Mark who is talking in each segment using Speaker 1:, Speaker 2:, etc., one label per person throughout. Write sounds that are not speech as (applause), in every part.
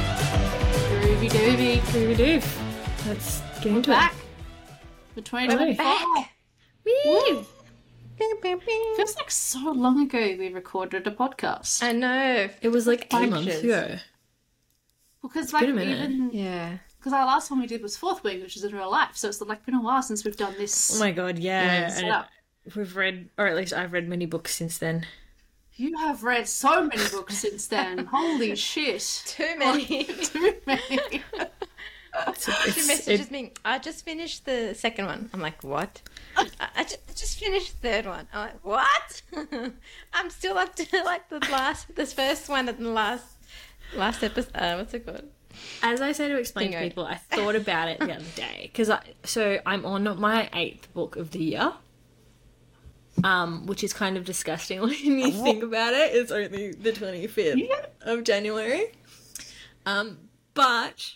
Speaker 1: Groovy doovy.
Speaker 2: Groovy doof. Let's get into
Speaker 1: Back
Speaker 2: it.
Speaker 1: for 2024.
Speaker 2: back.
Speaker 1: Woo. Feels like so long ago we recorded a podcast.
Speaker 3: I know.
Speaker 2: It was like eight
Speaker 3: Pictures.
Speaker 2: months ago.
Speaker 1: Because like
Speaker 2: been a minute.
Speaker 1: even
Speaker 3: Yeah.
Speaker 1: Because our last one we did was Fourth Wing, which is in real life. So it's like been a while since we've done this.
Speaker 2: Oh my god, yeah.
Speaker 1: set
Speaker 2: and
Speaker 1: up.
Speaker 2: we've read, or at least I've read many books since then.
Speaker 1: You have read so many books since then. (laughs) Holy shit!
Speaker 3: Too many. (laughs)
Speaker 1: Too many.
Speaker 2: It's,
Speaker 3: she
Speaker 2: it's-
Speaker 3: messages
Speaker 2: it-
Speaker 3: me. I just finished the second one. I'm like, what? I, I ju- I just finished the third one. I'm like, what? (laughs) I'm still up to like the last, this first one and the last, last episode. Uh, what's it called?
Speaker 2: As I say to explain to people, I thought about it the other day because I so I'm on my eighth book of the year, um, which is kind of disgusting (laughs) when you think about it. It's only the twenty fifth of January, um, but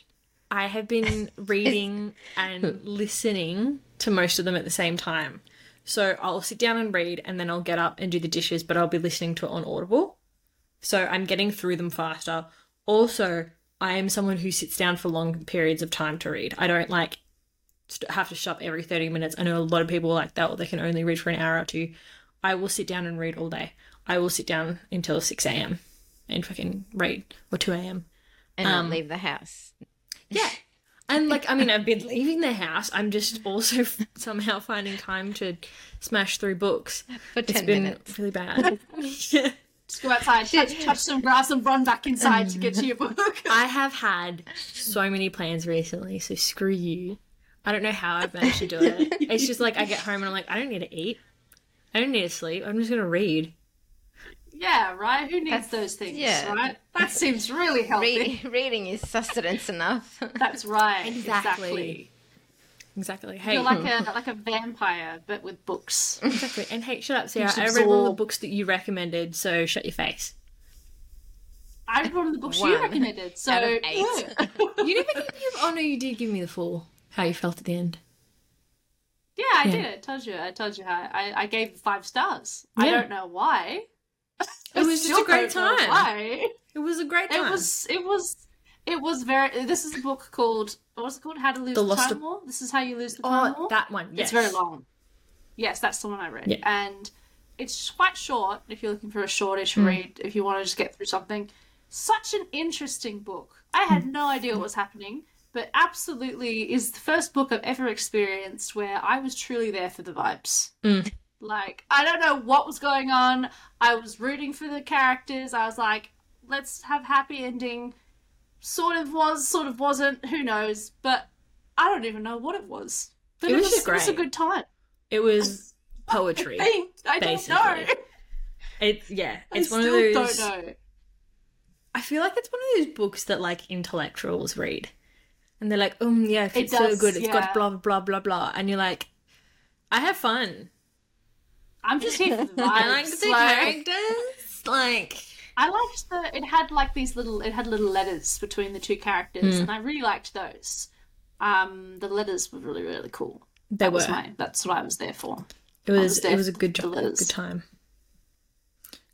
Speaker 2: I have been (laughs) reading and listening to most of them at the same time. So I'll sit down and read, and then I'll get up and do the dishes, but I'll be listening to it on Audible. So I'm getting through them faster. Also, I am someone who sits down for long periods of time to read. I don't like have to stop every 30 minutes. I know a lot of people like that, or they can only read for an hour or two. I will sit down and read all day. I will sit down until 6 a.m. and fucking read, or 2 a.m.
Speaker 3: And
Speaker 2: Um,
Speaker 3: leave the house.
Speaker 2: Yeah. And like, I mean, I've been leaving the house. I'm just also somehow finding time to smash through books.
Speaker 3: For
Speaker 2: It's
Speaker 3: 10
Speaker 2: been
Speaker 3: minutes.
Speaker 2: really bad. Yeah. (laughs) (laughs)
Speaker 1: Just go outside, touch, touch some grass, and run back inside to get to your book. (laughs)
Speaker 2: I have had so many plans recently, so screw you. I don't know how I've managed to do it. (laughs) It's just like I get home and I'm like, I don't need to eat. I don't need to sleep. I'm just gonna read.
Speaker 1: yeah, right. Who needs
Speaker 3: That's-
Speaker 1: those things?
Speaker 3: yeah.
Speaker 1: Right. That seems really healthy.
Speaker 3: Reading, (laughs) reading is sustenance enough.
Speaker 1: That's right.
Speaker 2: Exactly.
Speaker 1: Exactly.
Speaker 2: Exactly. Hey,
Speaker 1: You're like a (laughs) like a vampire, but with books.
Speaker 2: exactly. And hey, shut up, Sarah. I read all the books that you recommended, so shut your face.
Speaker 1: I read one of the books
Speaker 3: One
Speaker 1: you recommended. So
Speaker 3: out of (laughs) eight.
Speaker 2: You never gave me. Oh no, you did give me the full. How you felt at the end.
Speaker 1: yeah, I
Speaker 2: Yeah.
Speaker 1: did. I told you. I told you how I, I gave five stars. I don't know why.
Speaker 2: It was just
Speaker 1: Still
Speaker 2: a great time.
Speaker 1: Why?
Speaker 2: It was a great time.
Speaker 1: It was. It was. It was very. This is a book called. What's it called? How to lose
Speaker 2: The
Speaker 1: the,
Speaker 2: Lost
Speaker 1: time
Speaker 2: of-
Speaker 1: war. This is how you lose the time
Speaker 2: Oh,
Speaker 1: war.
Speaker 2: that one. Yes.
Speaker 1: It's very long. Yes, that's the one I read.
Speaker 2: Yeah.
Speaker 1: And it's quite short if you're looking for a shortish
Speaker 2: Hmm.
Speaker 1: read, if you want to just get through something. Such an interesting book. I had
Speaker 2: Hmm.
Speaker 1: no idea what was happening, but absolutely is the first book I've ever experienced where I was truly there for the vibes.
Speaker 2: Hmm.
Speaker 1: Like, I don't know what was going on. I was rooting for the characters. I was like, let's have happy ending. Sort of was, sort of wasn't. Who knows? But I don't even know what it was. But
Speaker 2: It
Speaker 1: it,
Speaker 2: was
Speaker 1: was,
Speaker 2: just
Speaker 1: it was a good time.
Speaker 2: It was poetry. (laughs)
Speaker 1: I, I don't know.
Speaker 2: It's yeah. It's
Speaker 1: I
Speaker 2: one of those.
Speaker 1: don't know.
Speaker 2: I feel like it's one of those books that like intellectuals read, and they're like, "Um, yeah,
Speaker 1: It
Speaker 2: it's so good. It's
Speaker 1: yeah.
Speaker 2: got blah blah blah blah," and you're like, "I have fun.
Speaker 1: I'm just here for the vibes. (laughs)
Speaker 2: I like the
Speaker 1: like,
Speaker 2: characters. Like,
Speaker 1: I liked the. It had like these little. It had little letters between the two characters,
Speaker 2: Hmm.
Speaker 1: and I really liked those. Um, the letters were really really cool.
Speaker 2: they
Speaker 1: That
Speaker 2: were.
Speaker 1: was my. That's what I was there for.
Speaker 2: it was.
Speaker 1: was
Speaker 2: It was a good job. Good time.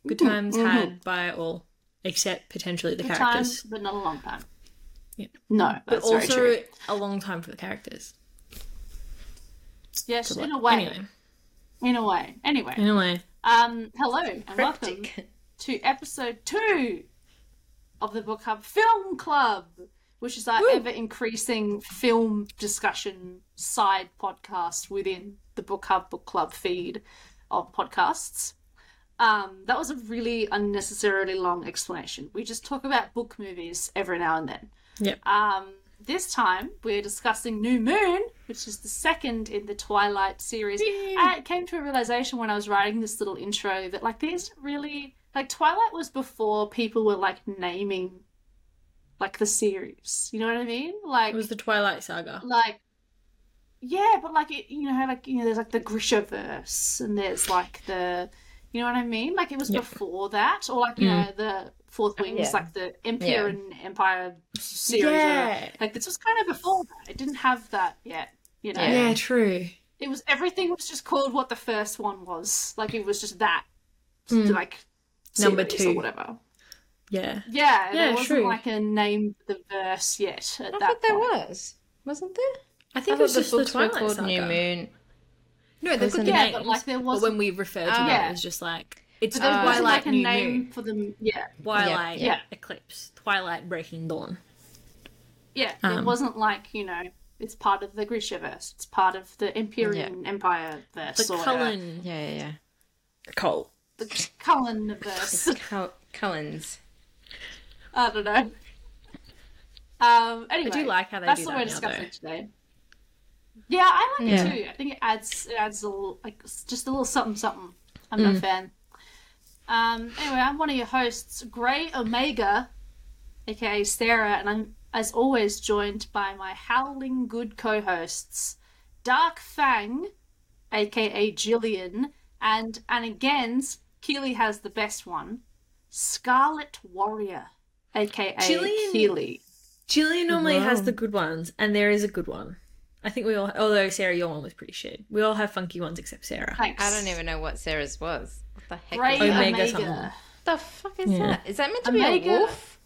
Speaker 2: Good times had by all, except potentially the
Speaker 1: Good
Speaker 2: characters,
Speaker 1: time, but not a long time.
Speaker 2: Yeah.
Speaker 1: No,
Speaker 2: but also a long time for the characters.
Speaker 1: Yes,
Speaker 2: So,
Speaker 1: in a way.
Speaker 2: Anyway,
Speaker 1: In a way. Anyway.
Speaker 2: anyway,
Speaker 1: Um, hello and welcome
Speaker 3: Cryptic.
Speaker 1: To episode two of the Book Hub Film Club, which is our
Speaker 2: Woo.
Speaker 1: ever increasing film discussion side podcast within the Book Hub Book Club feed of podcasts. Um, that was a really unnecessarily long explanation. We just talk about book movies every now and then.
Speaker 2: yep.
Speaker 1: Um, this time we're discussing New Moon, which is the second in the Twilight series. I came to a realization when I was writing this little intro that like these really like Twilight was before people were like naming like the series. You know what I mean? Like
Speaker 2: It was the Twilight Saga.
Speaker 1: like yeah, but like it, you know, like you know, there's like the Grishaverse, and there's like the, you know what I mean? Like it was
Speaker 2: Yeah.
Speaker 1: before that, or like you
Speaker 2: Mm.
Speaker 1: know the Fourth Wings,
Speaker 3: Yeah.
Speaker 1: like the Empire
Speaker 3: Yeah.
Speaker 1: and Empire series.
Speaker 2: Yeah.
Speaker 1: whatever. Like this was kind of before that. It didn't have that yet. You know,
Speaker 2: Yeah, true.
Speaker 1: it was everything was just called what the first one was. Like it was just that,
Speaker 2: Mm.
Speaker 1: like
Speaker 2: Number two.
Speaker 1: or whatever.
Speaker 2: Yeah.
Speaker 1: Yeah,
Speaker 2: Yeah,
Speaker 1: there wasn't
Speaker 2: true.
Speaker 1: like a name for the verse yet. At
Speaker 3: I
Speaker 1: that
Speaker 3: thought there was, wasn't there?
Speaker 2: I
Speaker 3: I
Speaker 2: think it was
Speaker 3: the
Speaker 2: just the
Speaker 3: books were called
Speaker 2: Saga.
Speaker 3: New Moon.
Speaker 2: No, they've got
Speaker 3: Wasn't
Speaker 2: the
Speaker 3: it?
Speaker 1: Yeah,
Speaker 2: names.
Speaker 1: but, like, there wasn't-
Speaker 2: when we referred to
Speaker 3: Ah.
Speaker 2: it,
Speaker 1: Yeah.
Speaker 2: it's just like it's
Speaker 1: But there
Speaker 3: Uh,
Speaker 1: wasn't
Speaker 2: Twilight
Speaker 1: like a
Speaker 2: New
Speaker 1: name
Speaker 2: Moon,
Speaker 1: for them. Yeah,
Speaker 2: Twilight
Speaker 1: Yeah.
Speaker 2: Eclipse, Twilight Breaking Dawn.
Speaker 1: yeah.
Speaker 2: Um,
Speaker 1: it wasn't like you know, it's part of the Grishaverse. It's part of the Empyrean Empire verse.
Speaker 2: The
Speaker 1: or whatever.
Speaker 2: Cullen
Speaker 3: Yeah, yeah,
Speaker 2: Cole.
Speaker 1: The Cullen verse. (laughs)
Speaker 3: Cullens.
Speaker 1: I don't know. Um. Anyway,
Speaker 2: do like how they
Speaker 1: that's
Speaker 2: do
Speaker 1: what
Speaker 2: that
Speaker 1: we're
Speaker 2: now,
Speaker 1: discussing
Speaker 2: though.
Speaker 1: today. Yeah, I like
Speaker 3: Yeah.
Speaker 1: it too. I think it adds it adds a little like just a little something something. I'm a fan. Um. Anyway, I'm one of your hosts, Grey Omega, aka Sarah, and I'm as always joined by my howling good co-hosts, Dark Fang, aka Jillian, and and again, Keely has the best one, Scarlet Warrior, aka
Speaker 2: Jillian-
Speaker 1: Keely.
Speaker 2: Jillian normally has the good ones, and there is a good one. I think we all, although Sarah, your one was pretty shit. We all have funky ones except Sarah.
Speaker 1: Thanks.
Speaker 3: I don't even know what Sarah's was. What the heck?
Speaker 1: Grey
Speaker 3: is?
Speaker 2: Omega
Speaker 1: Omega.
Speaker 2: something.
Speaker 3: The fuck is
Speaker 2: Yeah.
Speaker 3: that? Is that meant to be a wolf?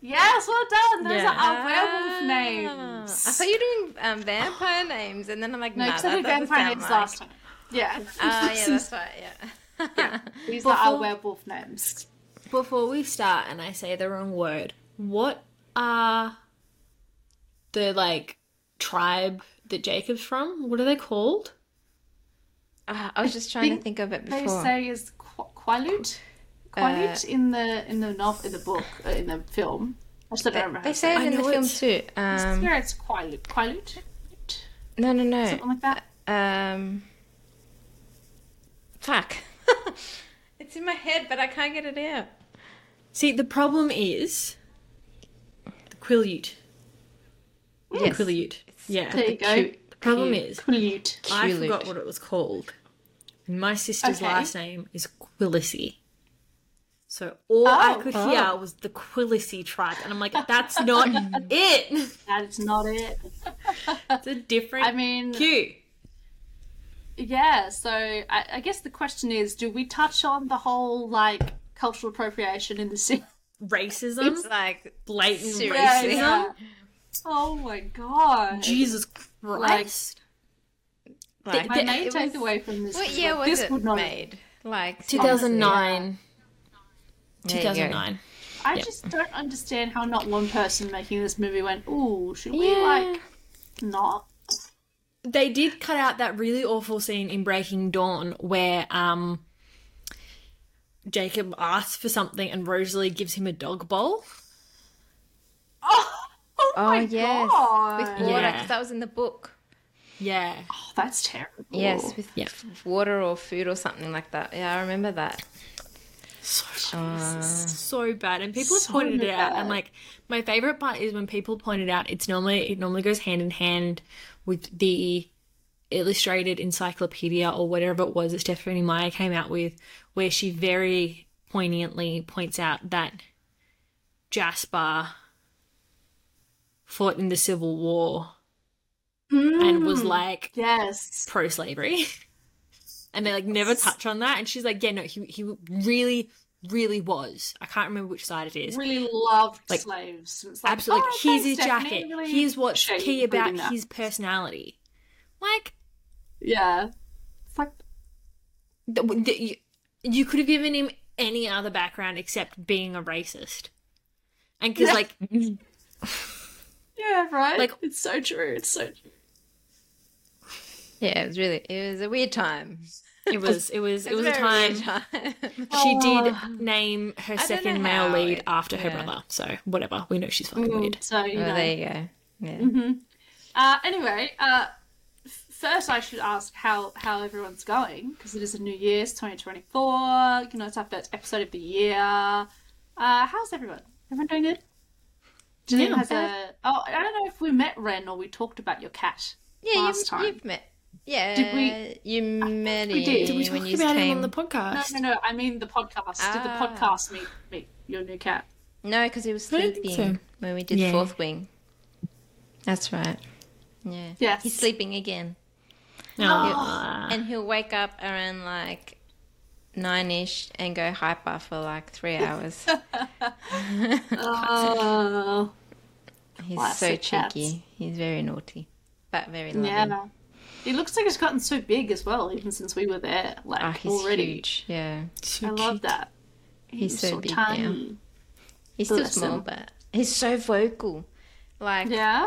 Speaker 1: Yes, well done. Those
Speaker 2: Yeah.
Speaker 1: are our werewolf names.
Speaker 3: I thought you were doing um, vampire names, and then I'm like,
Speaker 1: no,
Speaker 3: nah,
Speaker 1: because
Speaker 3: that
Speaker 1: we vampire names
Speaker 3: like...
Speaker 1: last time. Yeah.
Speaker 3: Ah, yeah, that's (laughs) right. Yeah. (laughs)
Speaker 1: These are our
Speaker 2: Before-
Speaker 1: werewolf names.
Speaker 2: Before we start, and I say the wrong word, what are the like tribe that Jacob's from? What are they called?
Speaker 3: Ah, I was just trying to
Speaker 1: think
Speaker 3: think of it before.
Speaker 1: They say is Qu- Quaalude. Quaalude in the in the novel in the book uh, in the film. I still don't remember.
Speaker 3: They say
Speaker 1: say
Speaker 3: it in the film too.
Speaker 1: I
Speaker 3: Um,
Speaker 1: swear it's Quaalude. Quaalude.
Speaker 3: no, no, no.
Speaker 1: Something like that.
Speaker 3: Um, fuck. (laughs) it's in my head, but I can't get it out.
Speaker 2: See, the problem is the Quileute.
Speaker 3: Yes.
Speaker 2: Quileute. Yeah.
Speaker 1: There you go.
Speaker 2: The problem is,
Speaker 1: Quaalude.
Speaker 2: I
Speaker 3: Quileute.
Speaker 2: forgot what it was called. And my sister's
Speaker 1: Okay.
Speaker 2: last name is Quilici. So all I
Speaker 1: Oh.
Speaker 2: could hear oh. was the Quilici tribe, and I'm like, that's not (laughs) it.
Speaker 1: That is not it.
Speaker 2: It's a different
Speaker 1: I mean,
Speaker 2: cue.
Speaker 1: Yeah, so I, I guess the question is, do we touch on the whole like cultural appropriation in the scene?
Speaker 2: Racism,
Speaker 3: It's like
Speaker 2: blatant
Speaker 3: Seriously.
Speaker 2: racism.
Speaker 1: Oh my god!
Speaker 2: Jesus Christ!
Speaker 3: like
Speaker 1: My
Speaker 2: Th-
Speaker 1: main
Speaker 3: it was-
Speaker 1: takeaway from this.
Speaker 3: what
Speaker 1: is
Speaker 3: year was
Speaker 1: this
Speaker 3: it
Speaker 1: would not.
Speaker 3: made? Like
Speaker 2: 2009. 2009.
Speaker 1: I
Speaker 2: Yep.
Speaker 1: just don't understand how not one person making this movie went, "Ooh, should we
Speaker 3: Yeah.
Speaker 1: like not?"
Speaker 2: They did cut out that really awful scene in Breaking Dawn where um Jacob asks for something and Rosalie gives him a dog bowl.
Speaker 1: Oh, oh,
Speaker 3: Oh
Speaker 1: my
Speaker 3: yes,
Speaker 1: god!
Speaker 3: with water
Speaker 2: Yeah.
Speaker 3: that was in the book.
Speaker 2: Yeah.
Speaker 1: Oh, that's terrible.
Speaker 3: Yes, with
Speaker 2: Yeah.
Speaker 3: water or food or something like that. Yeah, I remember that.
Speaker 2: So,
Speaker 3: Uh,
Speaker 2: so bad. And people have
Speaker 1: So
Speaker 2: pointed it out. And
Speaker 1: bad.
Speaker 2: like my favorite part is when people point it out, it's normally it normally goes hand in hand with the illustrated encyclopedia or whatever it was that Stephenie Meyer came out with, where she very poignantly points out that Jasper fought in the Civil War and was
Speaker 1: Mm,
Speaker 2: like
Speaker 1: yes.
Speaker 2: pro slavery. (laughs) and they like never touch on that. And she's like, yeah, no, he he really, really was. I can't remember which side it is.
Speaker 1: Really loved
Speaker 2: Like,
Speaker 1: slaves. It's like,
Speaker 2: Absolutely.
Speaker 1: oh,
Speaker 2: Here's his
Speaker 1: Stephenie.
Speaker 2: jacket.
Speaker 1: Really
Speaker 2: Here's what's key about his personality. Like,
Speaker 1: Yeah. It's like
Speaker 2: th- th- you, you could have given him any other background except being a racist. And because,
Speaker 1: Yeah.
Speaker 2: like, (laughs)
Speaker 1: Yeah, right.
Speaker 2: Like-
Speaker 1: Like it's so true. It's so true.
Speaker 3: yeah, it was really it was a weird time.
Speaker 2: It (laughs) was, it was, it was a time.
Speaker 3: time. (laughs)
Speaker 2: She
Speaker 1: Oh.
Speaker 2: did name her
Speaker 3: know
Speaker 2: second male lead
Speaker 3: it-
Speaker 2: after her
Speaker 3: yeah.
Speaker 2: brother. So, whatever. We know she's fucking weird.
Speaker 1: So you
Speaker 3: well,
Speaker 1: know.
Speaker 3: there you go. Yeah.
Speaker 1: hmm Uh, anyway, uh, first I should ask how how everyone's going because it is a new year, it's 2024. You know, it's our first episode of the year. Uh, how's everyone? Everyone doing good? Jillian
Speaker 2: Yeah.
Speaker 1: has a. Oh, I don't know if we met Ren or we talked about your cat.
Speaker 3: Yeah,
Speaker 1: last
Speaker 3: you've,
Speaker 1: time.
Speaker 3: you've met. Yeah,
Speaker 1: Did we-
Speaker 3: You met
Speaker 1: we did. Did
Speaker 2: we
Speaker 3: when
Speaker 2: talk
Speaker 3: you
Speaker 2: about
Speaker 3: came.
Speaker 2: him on the podcast?
Speaker 1: no, no. no. I mean the podcast. Did the
Speaker 3: Ah.
Speaker 1: podcast meet meet your new cat?
Speaker 3: No, because he was
Speaker 2: I don't think
Speaker 3: sleeping
Speaker 2: so.
Speaker 3: when we did
Speaker 2: Yeah.
Speaker 3: fourth wing. That's right. Yeah.
Speaker 1: Yes.
Speaker 3: He's sleeping again.
Speaker 2: Aw.
Speaker 3: And he'll wake up around like nine ish and go hyper for like three (laughs) hours. (laughs)
Speaker 1: Oh,
Speaker 3: He's
Speaker 1: Classic
Speaker 3: so
Speaker 1: cats.
Speaker 3: cheeky. He's very naughty, but very loving.
Speaker 1: yeah. He looks like he's gotten so big as well, even since we were there. Like
Speaker 3: Ah, he's
Speaker 1: already,
Speaker 3: huge. Yeah.
Speaker 2: So
Speaker 1: I love that.
Speaker 3: He's so big now.
Speaker 1: tiny.
Speaker 3: He's still
Speaker 1: Bless
Speaker 3: small,
Speaker 1: him.
Speaker 3: but he's so vocal. Like,
Speaker 1: Yeah.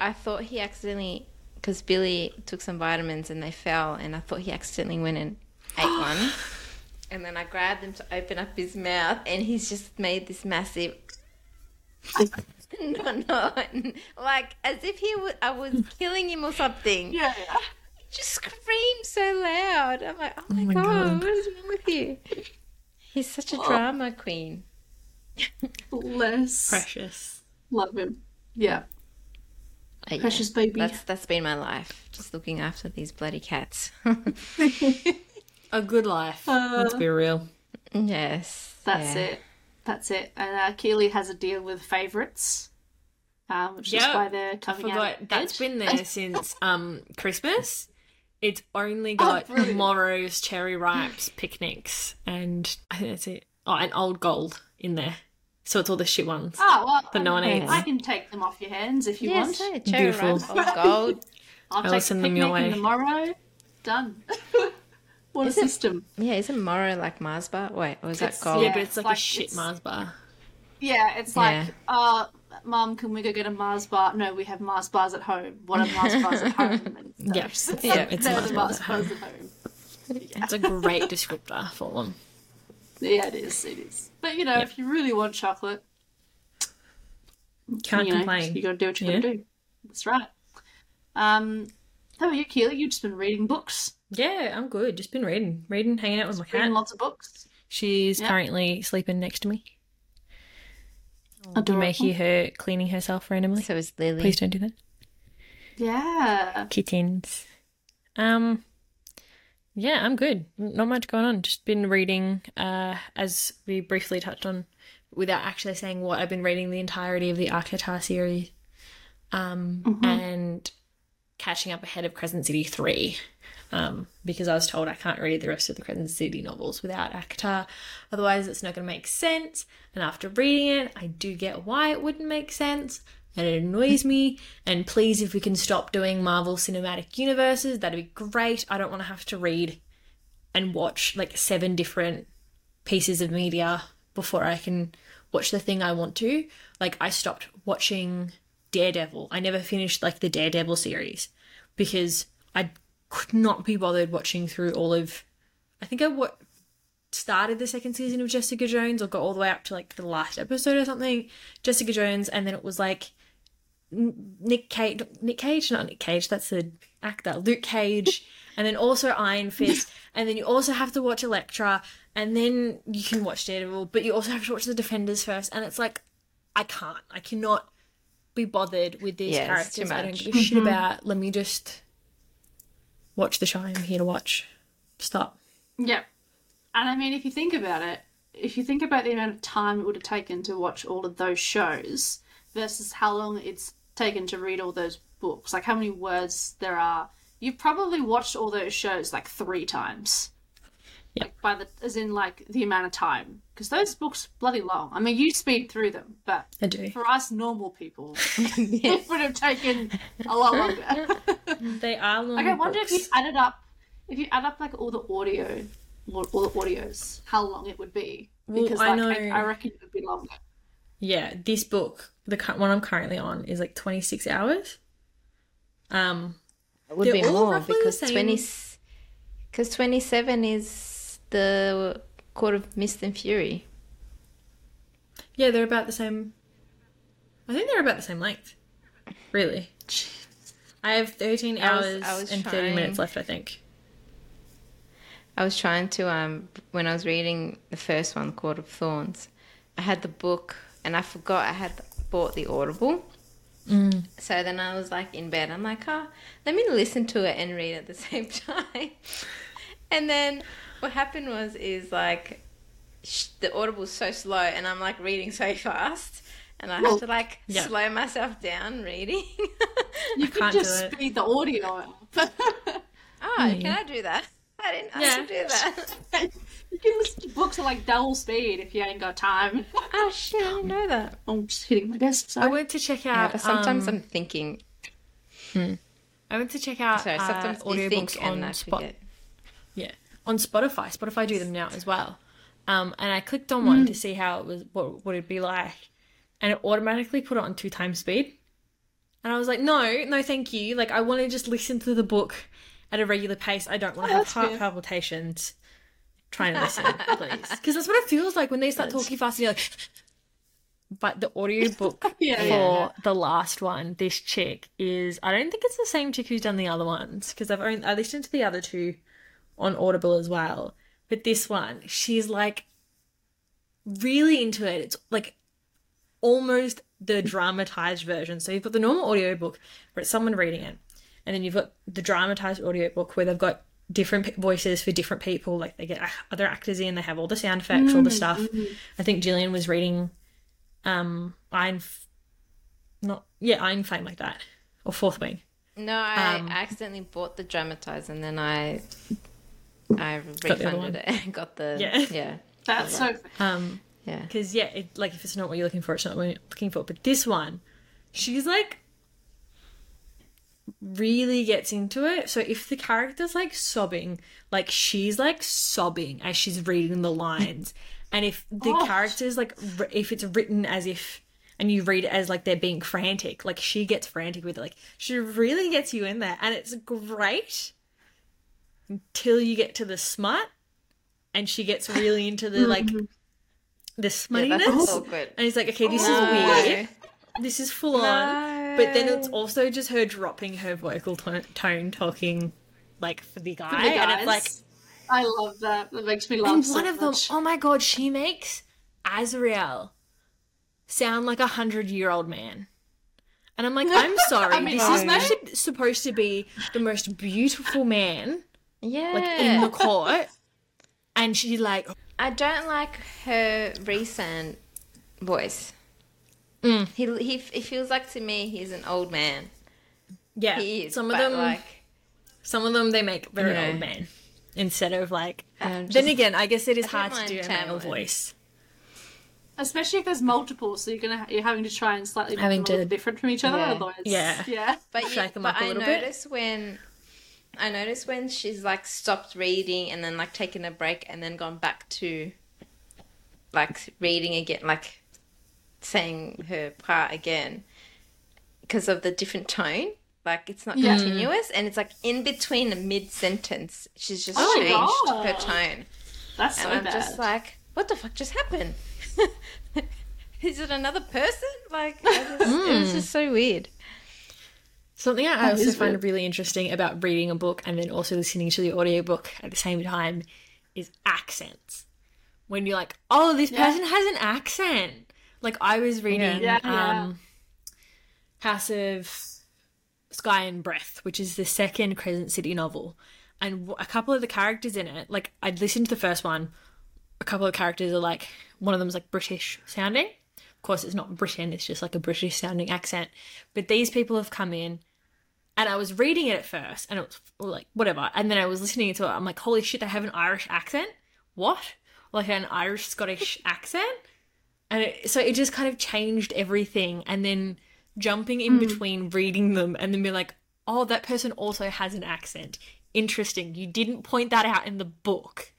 Speaker 3: I thought he accidentally, because Billy took some vitamins and they fell, and I thought he accidentally went and ate (gasps) one. And then I grabbed him to open up his mouth, and he's just made this massive. (laughs) no, no, (laughs) like as if he would, I was killing him or something.
Speaker 1: Yeah. yeah.
Speaker 3: Just screamed so loud. I'm like, oh my,
Speaker 2: my
Speaker 3: god,
Speaker 2: God.
Speaker 3: what is wrong with you? He's such a drama queen.
Speaker 1: Bless.
Speaker 2: Precious.
Speaker 1: Love him. Yeah.
Speaker 3: Uh, yeah,
Speaker 1: Precious baby.
Speaker 3: That's that's been my life, just looking after these bloody cats. (laughs)
Speaker 2: A good life. Let's be real.
Speaker 3: yes,
Speaker 1: That's
Speaker 3: yeah.
Speaker 1: it. That's it. And uh, Keely has a deal with favourites, um, which is why they're coming out.
Speaker 2: Forgot that's
Speaker 1: age.
Speaker 2: been (laughs) there since um Christmas. It's only got
Speaker 1: brilliant.
Speaker 2: Moro's cherry ripes, picnics, and I think that's it. Oh, and old gold in there. So it's all the shit ones.
Speaker 1: Oh well,
Speaker 2: But no one
Speaker 1: I,
Speaker 2: eats.
Speaker 1: I can take them off your hands if you
Speaker 3: Yes,
Speaker 1: want.
Speaker 3: hey, cherry
Speaker 2: Beautiful.
Speaker 3: ripe, old gold.
Speaker 1: I'll (laughs)
Speaker 2: I'll
Speaker 1: take the
Speaker 2: send them
Speaker 1: picnic
Speaker 2: your way.
Speaker 1: and the Moro. Done. (laughs) what a
Speaker 3: Is it-
Speaker 1: system.
Speaker 3: Yeah, isn't Moro like Mars bar? Wait, or is that
Speaker 1: It's-
Speaker 3: gold?
Speaker 2: yeah,
Speaker 1: yeah,
Speaker 2: but it's like,
Speaker 1: like
Speaker 2: a shit Mars bar.
Speaker 1: Yeah, it's like,
Speaker 3: Yeah.
Speaker 1: uh, Mum, can we go get a Mars bar? No, we have Mars bars at home. What are Mars bars at home? (laughs) And
Speaker 2: Yeah.
Speaker 1: stuff.
Speaker 2: Yeah, it's Mars bars
Speaker 1: Mars
Speaker 2: at
Speaker 1: bars at home. (laughs)
Speaker 2: It's a great descriptor for them.
Speaker 1: Yeah, it is. It is. But you know, if you really want chocolate,
Speaker 2: Can't
Speaker 1: you know,
Speaker 2: complain.
Speaker 1: you got to do what you
Speaker 2: Yeah.
Speaker 1: got to do. That's right. Um, how about you, Keely? You've just been reading books,
Speaker 2: Yeah, I'm good. Just been reading, reading, hanging out with my
Speaker 1: reading
Speaker 2: cat.
Speaker 1: lots of books.
Speaker 2: She's
Speaker 1: Yeah.
Speaker 2: currently sleeping next to me. You
Speaker 1: Adorable.
Speaker 2: may hear her cleaning herself randomly.
Speaker 3: So is Lily.
Speaker 2: Please don't do that.
Speaker 1: Yeah.
Speaker 2: Kittens. Um, yeah, I'm good. Not much going on. Just been reading, uh, as we briefly touched on, without actually saying what I've been reading the entirety of the ACOTAR series, um, and catching up ahead of Crescent City three. Um, because I was told I can't read the rest of the Crescent City novels without ACOTAR, otherwise it's not going to make sense. And after reading it, I do get why it wouldn't make sense, and it annoys me. And please, if we can stop doing Marvel Cinematic Universes, that'd be great. I don't want to have to read and watch like seven different pieces of media before I can watch the thing I want to. Like I stopped watching Daredevil. I never finished like the Daredevil series because I could not be bothered watching through all of. I think I what started the second season of Jessica Jones or got all the way up to like the last episode or something. Jessica Jones, and then it was like Nick Cage, Nick Cage, not Nick Cage. That's the actor, Luke Cage, and then also Iron Fist, (laughs) and then you also have to watch Elektra, and then you can watch Daredevil, but you also have to watch the Defenders first, and it's like I can't, I cannot be bothered with these
Speaker 3: Yeah, it's too
Speaker 2: characters I don't give a shit mm-hmm. about. Let me just watch the show I'm here to watch. Stop.
Speaker 1: Yeah. And I mean, if you think about it, if you think about the amount of time it would have taken to watch all of those shows versus how long it's taken to read all those books, like how many words there are, you've probably watched all those shows like three times.
Speaker 2: Yep.
Speaker 1: Like by the, as in like the amount of time, because those books bloody long. I mean, you speed through them, but
Speaker 2: I do.
Speaker 1: for us normal people, (laughs) it would have taken a lot longer. (laughs)
Speaker 2: They are long.
Speaker 1: Like, I wonder if you
Speaker 2: books.
Speaker 1: added up, if you add up like all the audio, all all the audios, how long it would be.
Speaker 2: Well,
Speaker 1: Because
Speaker 2: I
Speaker 1: like
Speaker 2: know-
Speaker 1: I, I reckon it would be longer.
Speaker 2: Yeah, this book, the one I'm currently on, is like 26 hours. Um,
Speaker 3: It would be more because twenty, because twenty seven is the Court of Mist and Fury.
Speaker 2: yeah, they're about the same. I think they're about the same length. Really. I have 13
Speaker 3: I was-
Speaker 2: hours
Speaker 3: I was
Speaker 2: and 30
Speaker 3: trying-
Speaker 2: minutes left, I think.
Speaker 3: I was trying to um when I was reading the first one, Court of Thorns, I had the book and I forgot I had bought the Audible. So then I was like in bed. I'm like, oh, let me listen to it and read at the (laughs) same time. and then what happened was is like sh- the audible's so slow, and I'm like reading so fast, and I
Speaker 1: Well,
Speaker 3: have to like
Speaker 2: yeah.
Speaker 3: slow myself down reading.
Speaker 1: You (laughs) could
Speaker 2: can't
Speaker 1: just speed the audio up.
Speaker 3: oh, can I do that? I didn't. I
Speaker 2: Yeah.
Speaker 3: should do that. (laughs)
Speaker 1: you can listen to books at like double speed if you ain't got time.
Speaker 3: oh shit! I didn't know that.
Speaker 1: I'm just hitting my desk.
Speaker 2: I went to check
Speaker 3: Yeah,
Speaker 2: out.
Speaker 3: but sometimes
Speaker 2: um,
Speaker 3: I'm thinking.
Speaker 2: I went to check out
Speaker 3: Sorry,
Speaker 2: uh,
Speaker 3: sometimes you
Speaker 2: audiobooks
Speaker 3: think and
Speaker 2: on
Speaker 3: I
Speaker 2: Spot. Yeah, on Spotify. Spotify do them now as well. Um, and I clicked on one to see how it was, what would it'd be like, and it automatically put it on two times speed. And I was like, no, no, thank you. Like, I want to just listen to the book at a regular pace. I don't want to
Speaker 1: Oh,
Speaker 2: have heart palpitations trying to listen, (laughs) please. Because that's what it feels like when they start talking fast and you're like. (laughs) But the audiobook (laughs)
Speaker 1: Yeah,
Speaker 2: for
Speaker 1: yeah.
Speaker 2: the last one, this chick is I don't think it's the same chick who's done the other ones because I've only I listened to the other two on Audible as well. But this one, she's like really into it. It's like almost the dramatized version. So you've got the normal audiobook where it's someone reading it, and then you've got the dramatized audiobook where they've got different voices for different people. Like they get other actors in, they have all the sound effects, all the stuff. I think Gillian was reading um Iron, F- not yeah Iron Flame like that, or Fourth Wing.
Speaker 3: No, I
Speaker 2: Um,
Speaker 3: accidentally bought the dramatized, and then I I
Speaker 2: the
Speaker 3: refunded it and got the
Speaker 2: Yeah.
Speaker 3: yeah (laughs)
Speaker 1: That's so.
Speaker 2: Um,
Speaker 3: yeah.
Speaker 2: Because yeah, it, like if it's not what you're looking for, it's not what you're looking for. But this one, she's like really gets into it. So if the character's like sobbing, like she's like sobbing as she's reading the lines, and if the
Speaker 1: Oh.
Speaker 2: character's like wr- if it's written as if and you read it as like they're being frantic, like she gets frantic with it. Like she really gets you in there, and it's great until you get to the smut, and she gets really into the like mm-hmm. the
Speaker 3: Yeah,
Speaker 2: smuttiness.
Speaker 3: that's awkward. Oh.
Speaker 2: And he's like, okay, this
Speaker 3: No.
Speaker 2: is oh. weird. This is full on. But then it's also just her dropping her vocal tone, tone talking like for the guy.
Speaker 1: For the
Speaker 2: And it's like.
Speaker 1: I love that. It makes me laugh
Speaker 2: and
Speaker 1: so
Speaker 2: one of them, oh my god, she makes Azriel sound like a hundred year old man. And I'm like, (laughs) I'm sorry.
Speaker 1: I mean,
Speaker 2: this is
Speaker 3: no.
Speaker 2: actually supposed to be the most beautiful man,
Speaker 3: yeah.
Speaker 2: like in the court. (laughs) And she like,
Speaker 3: I don't like her Rhysand voice.
Speaker 2: Mm.
Speaker 3: He, he he feels like to me he's an old man.
Speaker 2: yeah,
Speaker 3: He is,
Speaker 2: some of them,
Speaker 3: like
Speaker 2: some of them they make very
Speaker 3: You know.
Speaker 2: old men instead of like.
Speaker 3: um,
Speaker 2: then again, I guess it is
Speaker 3: I
Speaker 2: hard to do a male
Speaker 3: Tamlin.
Speaker 2: voice.
Speaker 1: Especially if there's multiple, so you're gonna you're having to try and slightly make
Speaker 2: Having
Speaker 1: them a little
Speaker 2: to-
Speaker 1: different from each other.
Speaker 3: Yeah.
Speaker 1: Otherwise,
Speaker 2: Yeah.
Speaker 1: yeah.
Speaker 3: But, you,
Speaker 2: shake 'em
Speaker 3: but
Speaker 2: up a
Speaker 3: I
Speaker 2: little bit.
Speaker 3: when I noticed when she's like stopped reading and then like taken a break and then gone back to like reading again, like saying her part again because of the different tone. Like it's not
Speaker 1: Yeah. Mm.
Speaker 3: continuous and it's like in between a mid sentence. She's just
Speaker 1: Oh
Speaker 3: changed her tone.
Speaker 1: That's so
Speaker 3: And I'm
Speaker 1: bad.
Speaker 3: just like, what the fuck just happened? (laughs) Is it another person? Like, just, it was mm. just so weird.
Speaker 2: Something I also find really interesting about reading a book and then also listening to the audiobook at the same time is accents. When you're like, oh, this
Speaker 1: Yeah.
Speaker 2: person has an accent. Like I was reading
Speaker 1: Yeah, yeah.
Speaker 2: um, House of Sky and Breath, which is the second Crescent City novel. And a couple of the characters in it, like I'd listened to the first one, a couple of characters are like, one of them's like British sounding. Of course, it's not Britain, it's just like a British sounding accent. But these people have come in, and I was reading it at first, and it was like, whatever. And then I was listening to it, I'm like, holy shit, they have an Irish accent? What? Like an Irish Scottish (laughs) accent? And it, so it just kind of changed everything. And then jumping in hmm. between reading them and then be like, oh, that person also has an accent. Interesting. You didn't point that out in the book.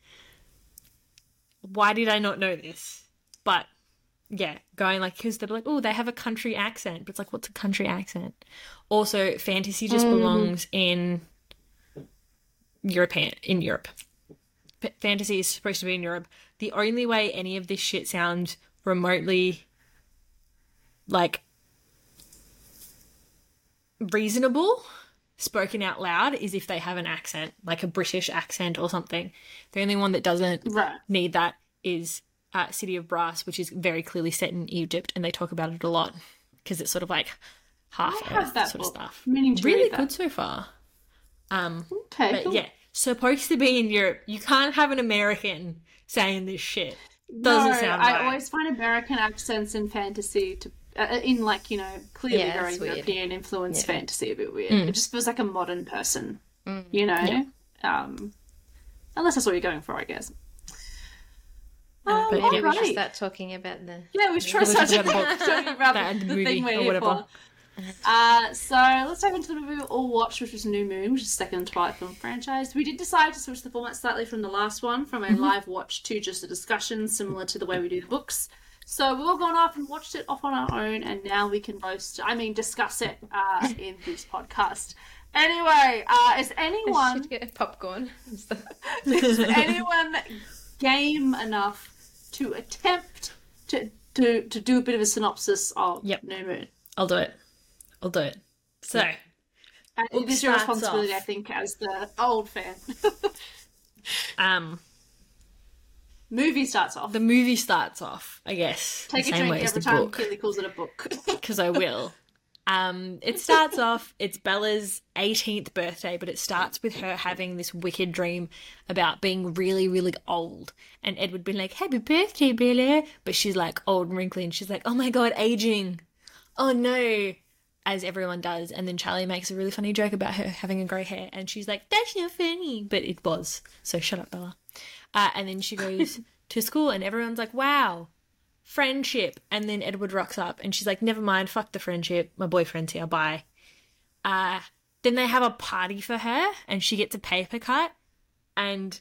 Speaker 2: Why did I not know this? But yeah, going like, because they're like, oh, they have a country accent. But it's like, what's a country accent? Also, fantasy just mm. belongs in European, in Europe. F- fantasy is supposed to be in Europe. The only way any of this shit sounds remotely like reasonable spoken out loud is if they have an accent, like a British accent or something. The only one that doesn't
Speaker 1: Right.
Speaker 2: need that is uh, City of Brass, which is very clearly set in Egypt, and they talk about it a lot because it's sort of like half
Speaker 1: I have
Speaker 2: Earth
Speaker 1: that
Speaker 2: sort
Speaker 1: book.
Speaker 2: of stuff.
Speaker 1: Meaning to
Speaker 2: Really
Speaker 1: read that.
Speaker 2: good so far. Um,
Speaker 1: Okay,
Speaker 2: but
Speaker 1: cool.
Speaker 2: yeah, supposed to be in Europe. You can't have an American saying this shit. Doesn't
Speaker 1: no,
Speaker 2: sound
Speaker 1: I
Speaker 2: right.
Speaker 1: always find American accents in fantasy to uh, in like you know clearly
Speaker 3: Yeah,
Speaker 1: very
Speaker 3: it's weird.
Speaker 1: European influenced
Speaker 3: Yeah.
Speaker 1: fantasy a bit weird.
Speaker 2: Mm.
Speaker 1: It just feels like a modern person, you know. Um, unless that's what you're going for, I guess. Um,
Speaker 3: But maybe we should start talking about the.
Speaker 1: Yeah, we should try
Speaker 2: We
Speaker 1: to
Speaker 2: talk about
Speaker 1: talking about
Speaker 2: that
Speaker 1: the,
Speaker 2: movie
Speaker 1: thing we're
Speaker 2: or
Speaker 1: here
Speaker 2: whatever.
Speaker 1: for. Uh, so let's dive into the movie we all watched, which was New Moon, which is the second Twilight film franchise. We did decide to switch the format slightly from the last one, from
Speaker 2: Mm-hmm.
Speaker 1: a live watch to just a discussion, similar to the way we do the books. So we've all gone off and watched it off on our own, and now we can roast, I mean, discuss it uh, (laughs) in this podcast. Anyway, uh, is anyone
Speaker 3: Should get popcorn. (laughs)
Speaker 1: is anyone game enough to attempt to to, to do a bit of a synopsis of
Speaker 2: Yep.
Speaker 1: New Moon?
Speaker 2: I'll do it. I'll do it. So, Book
Speaker 1: it is your responsibility,
Speaker 2: off.
Speaker 1: I think, as the old fan. (laughs)
Speaker 2: um,
Speaker 1: Movie starts off.
Speaker 2: the movie starts off, I guess,
Speaker 1: Take
Speaker 2: the
Speaker 1: a
Speaker 2: same
Speaker 1: drink
Speaker 2: way
Speaker 1: every
Speaker 2: the
Speaker 1: time
Speaker 2: book,
Speaker 1: Keely calls it a book. (laughs)
Speaker 2: because I will. Um, it starts off. It's Bella's 18th birthday, but it starts with her having this wicked dream about being really, really old, and Edward being like, "Happy birthday, Bella," but she's like old and wrinkly, and she's like, "Oh my god, aging! Oh no!" As everyone does, and then Charlie makes a really funny joke about her having a grey hair, and she's like, "That's not funny," but it was. So shut up, Bella. Uh, and then she goes (laughs) to school, and everyone's like, "Wow, friendship." And then Edward rocks up, and she's like, "Never mind, fuck the friendship. My boyfriend's here. Bye." Uh, then they have a party for her, and she gets a paper cut, and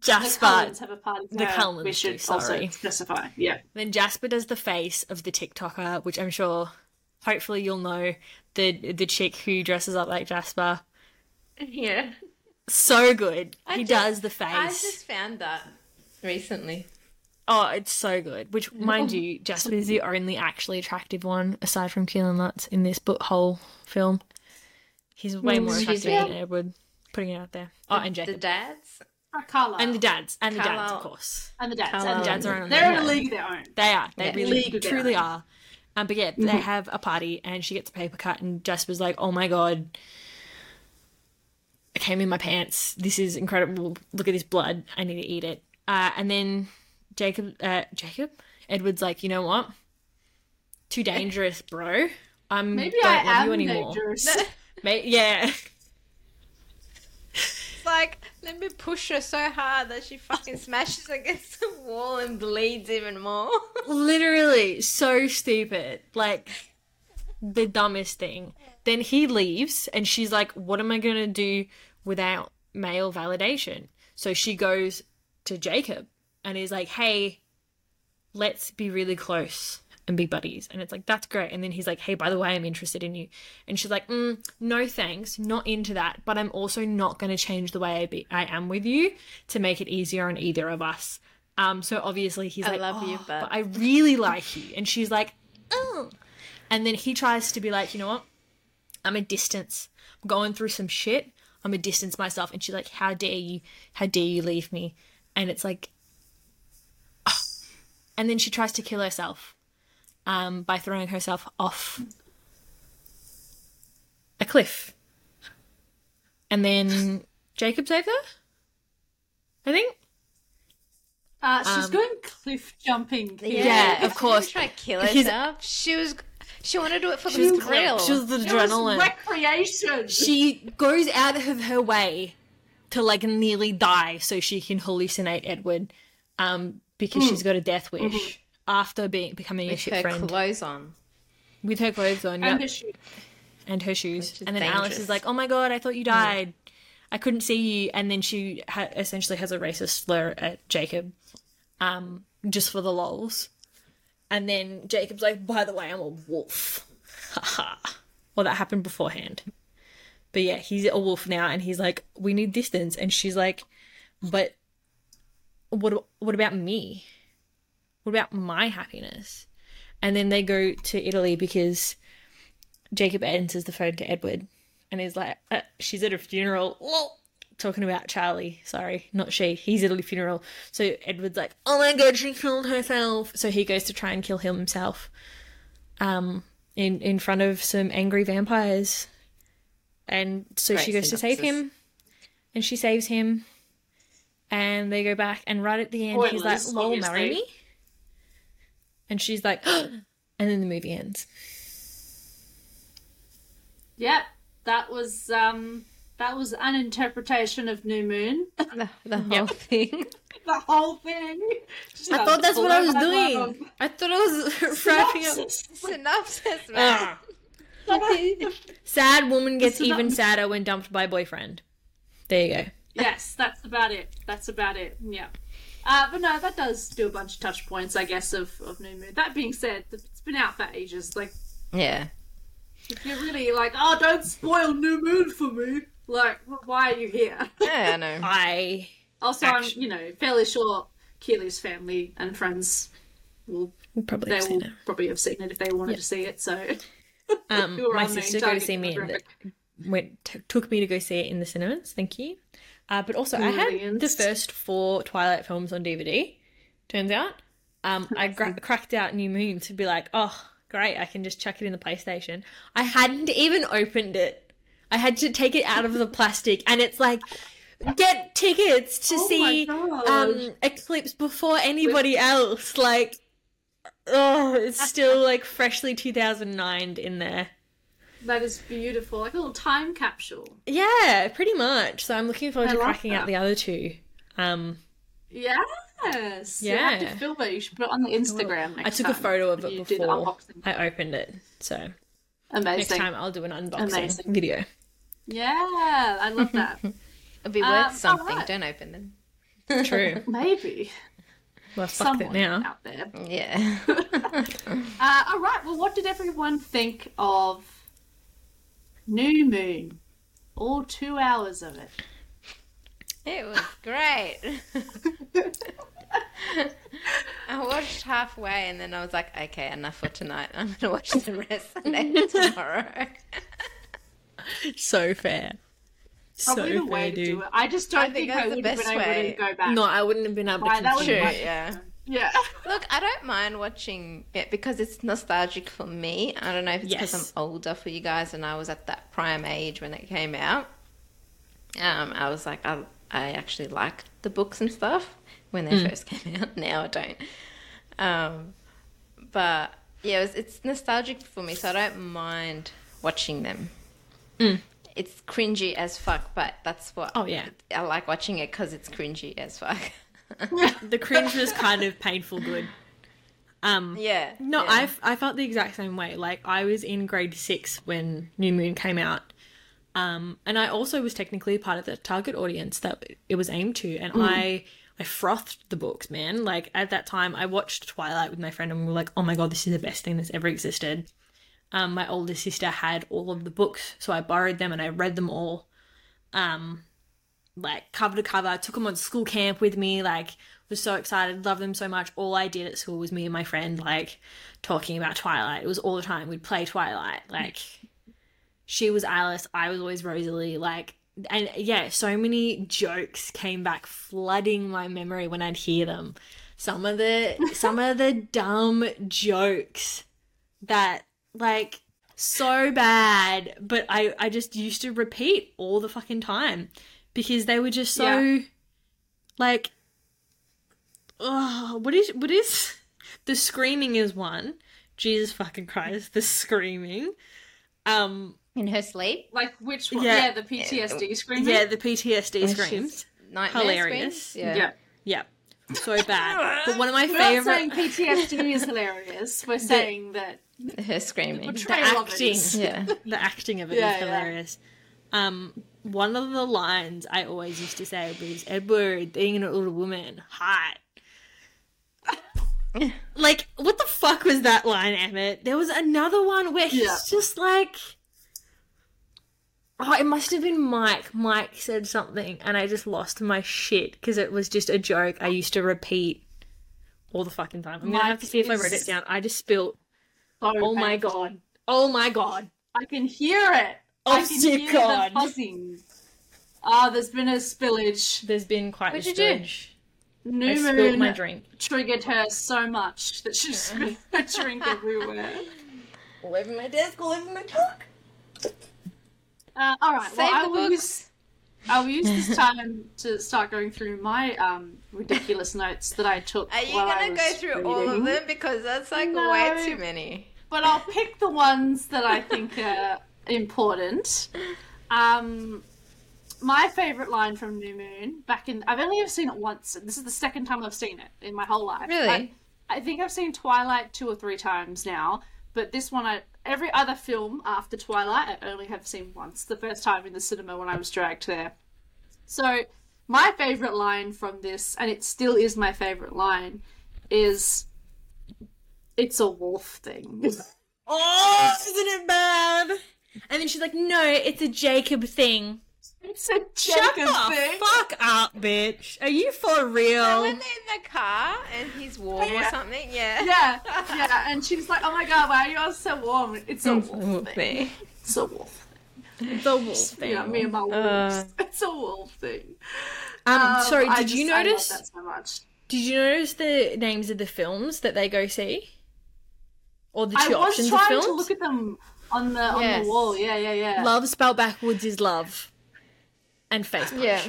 Speaker 2: Jasper. the.
Speaker 1: Cullens have a party. for
Speaker 2: the
Speaker 1: her,
Speaker 2: Cullens
Speaker 1: We
Speaker 2: do,
Speaker 1: should
Speaker 2: sorry.
Speaker 1: also specify. Yeah.
Speaker 2: Then Jasper does the face of the TikToker, which I'm sure, hopefully, you'll know the the chick who dresses up like Jasper.
Speaker 3: yeah.
Speaker 2: So good.
Speaker 3: I
Speaker 2: he
Speaker 3: just-
Speaker 2: does the face.
Speaker 3: I just found that recently.
Speaker 2: Oh, it's so good. Which, (laughs) mind you, Jasper is the only actually attractive one aside from Kellan Lutz in this book whole film. He's way more
Speaker 3: Mm,
Speaker 2: attractive
Speaker 3: she's-
Speaker 2: than Edward. Putting it out there. Oh, and
Speaker 3: The
Speaker 2: Jacob.
Speaker 3: dads.
Speaker 1: Uh, Carlisle.
Speaker 2: And the dads. And the dads, of course.
Speaker 1: And the dads.
Speaker 3: Carlisle.
Speaker 1: And the
Speaker 2: Dads
Speaker 1: dads
Speaker 2: are on
Speaker 1: They're in
Speaker 2: their
Speaker 1: a
Speaker 2: own.
Speaker 1: league of their own.
Speaker 2: They are. They
Speaker 3: Yeah.
Speaker 2: really
Speaker 1: League of their
Speaker 2: truly are. Um, but yeah, they have a party and she gets a paper cut and Jasper's like, oh my god, I came in my pants. This is incredible. Look at this blood. I need to eat it. Uh, and then Jacob, uh, Jacob, Edward's like, you know what? Too dangerous, bro. I'm
Speaker 1: Maybe
Speaker 2: don't
Speaker 1: I
Speaker 2: love
Speaker 1: am
Speaker 2: you anymore.
Speaker 1: dangerous. (laughs)
Speaker 2: May- yeah.
Speaker 3: It's like, let me push her so hard that she fucking smashes against the wall and bleeds even more. (laughs)
Speaker 2: Literally, so stupid. Like, the dumbest thing. Then he leaves, and she's like, What am I going to do without male validation? So she goes to Jacob and is like, Hey, let's be really close and be buddies. And it's like, That's great. And then he's like, Hey, by the way, I'm interested in you. And she's like, mm, No thanks, not into that. But I'm also not going to change the way I, be- I am with you to make it easier on either of us. Um, so obviously he's like
Speaker 3: I
Speaker 2: like,
Speaker 3: love you,
Speaker 2: "Oh,
Speaker 3: but-"
Speaker 2: but I really like you. And she's like, oh. And then he tries to be like, you know what? I'm a distance. I'm going through some shit. I'm a distance myself. And she's like, how dare you? How dare you leave me? And it's like. And then she tries to kill herself um, by throwing herself off a cliff. And then Jacob saved her? I think.
Speaker 1: Uh, she's
Speaker 2: Um,
Speaker 1: going cliff jumping.
Speaker 2: Yeah, of course.
Speaker 3: She tried to kill
Speaker 2: He's-
Speaker 3: herself. She was. She wanted to do it for
Speaker 2: She
Speaker 3: the
Speaker 2: was,
Speaker 3: thrill.
Speaker 2: she was the
Speaker 1: It was
Speaker 2: adrenaline.
Speaker 1: recreation.
Speaker 2: she goes out of her way to like nearly die so she can hallucinate Edward um because she's got a death wish after being becoming a
Speaker 3: with
Speaker 2: shit
Speaker 3: her
Speaker 2: friend.
Speaker 3: clothes on.
Speaker 2: with her clothes on
Speaker 1: and
Speaker 2: yep,
Speaker 1: the shoe.
Speaker 2: and her shoes. And then Alice is like oh my god I thought you died. I couldn't see you. And then she ha- essentially has a racist slur at Jacob um just for the lols. And then Jacob's like by the way I'm a wolf. (laughs) Haha well that happened beforehand. But yeah, he's a wolf now, and he's like, "We need distance," and she's like, "But what? What about me? What about my happiness?" And then they go to Italy because Jacob answers the phone to Edward, and he's like, uh, "She's at a funeral." Lol. Talking about Charlie, sorry, not she. He's at a funeral, so Edward's like, "Oh my god, she killed herself!" So he goes to try and kill himself, um, in in front of some angry vampires and so she
Speaker 3: Great
Speaker 2: goes to save him and she saves him and they go back, and right at the end, he's like,
Speaker 1: Spoilers,
Speaker 2: "Lol, marry me," and she's like, and then the movie ends.
Speaker 1: Yep, that was um that was an interpretation of New Moon. (laughs)
Speaker 3: The, the whole thing.
Speaker 1: the whole thing. Just
Speaker 2: I
Speaker 1: had
Speaker 2: thought that's what I was doing.
Speaker 1: long
Speaker 2: I thought I was (laughs) wrapping up.
Speaker 1: synopsis.
Speaker 3: Synopsis, man.
Speaker 2: Sad woman gets
Speaker 1: So
Speaker 2: even sadder when dumped by boyfriend. There you go.
Speaker 1: Yes, that's about it. That's about it. Yeah. Uh, but no, that does do a bunch of touch points, I guess, of, of New Moon. That being said, it's been out for ages. Like,
Speaker 3: Yeah.
Speaker 1: if you're really like, oh, don't spoil New Moon for me, like, why are you here?
Speaker 3: Yeah, I know.
Speaker 2: I
Speaker 1: Also,
Speaker 2: Actu-
Speaker 1: I'm, you know, fairly sure Keely's family and friends will
Speaker 2: probably
Speaker 1: they
Speaker 2: have
Speaker 1: will
Speaker 2: seen it.
Speaker 1: probably have seen it if they wanted to see it. So
Speaker 2: Um, (laughs) my
Speaker 1: on the
Speaker 2: sister go to see me in the, went t- took me to go see it in the cinemas. Thank you. Uh, but also, I had the first four Twilight films on DVD. Turns out, um, I gra- cracked out New Moon to be like, oh, great! I can just chuck it in the PlayStation. I hadn't even opened it. I had to take it out of the plastic, and it's like. Get tickets to
Speaker 1: Oh
Speaker 2: see um, Eclipse before anybody else. Like, oh, it's (laughs) still like freshly 2009 in there.
Speaker 1: That is beautiful, like a little time capsule.
Speaker 2: Yeah, pretty much. So I'm looking forward
Speaker 1: I
Speaker 2: to
Speaker 1: like
Speaker 2: cracking out the other two. Um,
Speaker 1: Yes, you have to
Speaker 2: Yeah.
Speaker 1: film it. You should put it on the Instagram.
Speaker 2: I
Speaker 1: Next
Speaker 2: took a photo of it
Speaker 1: you do the
Speaker 2: before. I opened it. So
Speaker 1: amazing.
Speaker 2: next time I'll do an unboxing
Speaker 1: Amazing.
Speaker 2: video.
Speaker 1: Yeah, I love that. (laughs)
Speaker 3: It'll be
Speaker 1: Um,
Speaker 3: worth something.
Speaker 1: alright.
Speaker 3: Don't open them.
Speaker 2: True. (laughs)
Speaker 1: Maybe
Speaker 2: Well, fuck it now.
Speaker 1: out there.
Speaker 3: Yeah. (laughs)
Speaker 1: Uh, all right. Well, what did everyone think of New Moon? All two hours of it.
Speaker 3: it was great. I watched halfway and then I was like, okay, enough for tonight. I'm gonna watch the rest next (laughs) tomorrow.
Speaker 2: So fair.
Speaker 1: Probably
Speaker 2: so
Speaker 1: the way
Speaker 2: fair,
Speaker 1: to
Speaker 2: dude.
Speaker 1: do it. I just don't
Speaker 3: think
Speaker 1: think, I
Speaker 3: that's the
Speaker 1: would have
Speaker 3: best
Speaker 1: been able
Speaker 3: way.
Speaker 1: to go back.
Speaker 2: No, I wouldn't have been able to
Speaker 1: Right, that would
Speaker 2: continue.
Speaker 3: True, yeah.
Speaker 1: Yeah. (laughs)
Speaker 3: Look, I don't mind watching it because it's nostalgic for me. I don't know if it's because
Speaker 2: Yes.
Speaker 3: I'm older for you guys and I was at that prime age when it came out. Um, I was like, I, I actually liked the books and stuff when they first (laughs) came out. Now I don't. Um, but yeah, it was, it's nostalgic for me, so I don't mind watching them. It's cringy as fuck, but that's what
Speaker 2: Oh, yeah.
Speaker 3: I like watching it because it's cringy as fuck. (laughs) (laughs)
Speaker 2: The cringe was kind of painful good. Um,
Speaker 3: yeah.
Speaker 2: No,
Speaker 3: yeah.
Speaker 2: I've I felt the exact same way. Like I was in grade six when New Moon came out, um, and I also was technically part of the target audience that it was aimed to, and I I frothed the books, man. Like at that time, I watched Twilight with my friend, and we were like, "Oh my god, this is the best thing that's ever existed." Um, my older sister had all of the books, so I borrowed them and I read them all. Um, like cover to cover. Took them on school camp with me. Like was so excited, loved them so much. All I did at school was me and my friend like talking about Twilight. It was all the time. We'd play Twilight. Like she was Alice, I was always Rosalie. Like and yeah, so many jokes came back flooding my memory when I'd hear them. Some of the (laughs) some of the dumb jokes that like so bad, but I I just used to repeat all the fucking time because they were just so
Speaker 1: Yeah.
Speaker 2: like oh what is what is (laughs) the screaming is one jesus fucking christ the screaming um
Speaker 3: in her sleep.
Speaker 1: Like which one?
Speaker 2: Yeah.
Speaker 1: Yeah, the PTSD screaming.
Speaker 2: yeah the ptsd
Speaker 3: When
Speaker 2: screams
Speaker 3: she's nightmare
Speaker 2: Hilarious.
Speaker 3: screams? Yeah.
Speaker 1: yeah.
Speaker 2: yeah so bad but one of my
Speaker 1: We're not saying
Speaker 2: favorite
Speaker 1: PTSD is hilarious. We're saying that
Speaker 3: Her screaming.
Speaker 2: the
Speaker 1: portrayal of
Speaker 2: acting.
Speaker 3: Yeah.
Speaker 2: the acting of it is
Speaker 1: Yeah, yeah.
Speaker 2: hilarious um one of the lines i always used to say was edward being an older woman. Hot (laughs) like what the fuck was that line emmett? There was another one where he's
Speaker 1: Yeah.
Speaker 2: just like oh it must have been mike. Mike said something and i just lost my shit because it was just a joke i used to repeat all the fucking time. I'm gonna have to see if i wrote it down. I just spilt
Speaker 1: So
Speaker 2: oh my god. Oh my god.
Speaker 1: I can hear it.
Speaker 2: Oh,
Speaker 1: I can hear
Speaker 2: God.
Speaker 1: the buzzing. Ah, there's been a spillage.
Speaker 2: there's been quite
Speaker 3: What'd
Speaker 2: a
Speaker 3: you do?
Speaker 2: spillage
Speaker 1: New
Speaker 2: I spilled
Speaker 1: Moon
Speaker 2: my drink.
Speaker 1: triggered her so much that she spilled her (laughs) drink everywhere.
Speaker 2: All over my desk, all over my book.
Speaker 1: Uh, all right,
Speaker 3: Save
Speaker 1: well, I
Speaker 3: the
Speaker 1: will
Speaker 3: books.
Speaker 1: use I'll use this time to start going through my um, ridiculous notes that I took.
Speaker 3: Are you
Speaker 1: while I
Speaker 3: gonna go
Speaker 1: was
Speaker 3: through all of
Speaker 1: reading.
Speaker 3: them because that's like
Speaker 1: No.
Speaker 3: way too many?
Speaker 1: But I'll pick the ones that I think (laughs) are important. Um, my favorite line from New Moon back in I've only ever seen it once. and This is the second time I've seen it in my whole life.
Speaker 3: Really?
Speaker 1: I, I think I've seen Twilight two or three times now, but this one I every other film after Twilight I only have seen once. The first time in the cinema when I was dragged there. So my favorite line from this, and it still is my favorite line, is it's a wolf thing. (laughs)
Speaker 2: Oh, isn't it bad? And then she's like, no, it's a Jacob thing.
Speaker 1: It's a
Speaker 2: Shut
Speaker 1: Jacob
Speaker 2: the
Speaker 1: thing.
Speaker 2: fuck up, bitch. Are you for real?
Speaker 3: So when they're in the car and he's warm or something, yeah.
Speaker 1: Yeah, yeah, and she's like, "Oh my god, why are you all so warm?" It's a wolf
Speaker 3: Wolf
Speaker 1: thing.
Speaker 3: thing.
Speaker 1: It's a wolf.
Speaker 2: the wolf thing.
Speaker 1: Yeah, me and my wolves.
Speaker 3: Uh.
Speaker 1: it's a wolf thing.
Speaker 2: um,
Speaker 1: Um,
Speaker 2: sorry,
Speaker 1: I
Speaker 2: did you
Speaker 1: just- I love
Speaker 2: notice?
Speaker 1: that so much?
Speaker 2: Did you notice the names of the films that they go see? Or the
Speaker 1: I
Speaker 2: two
Speaker 1: was
Speaker 2: options of
Speaker 1: trying
Speaker 2: films?
Speaker 1: to look at them on the on the wall. Yeah, yeah, yeah.
Speaker 2: Love spelled backwards is love. And face punch.
Speaker 3: Yeah.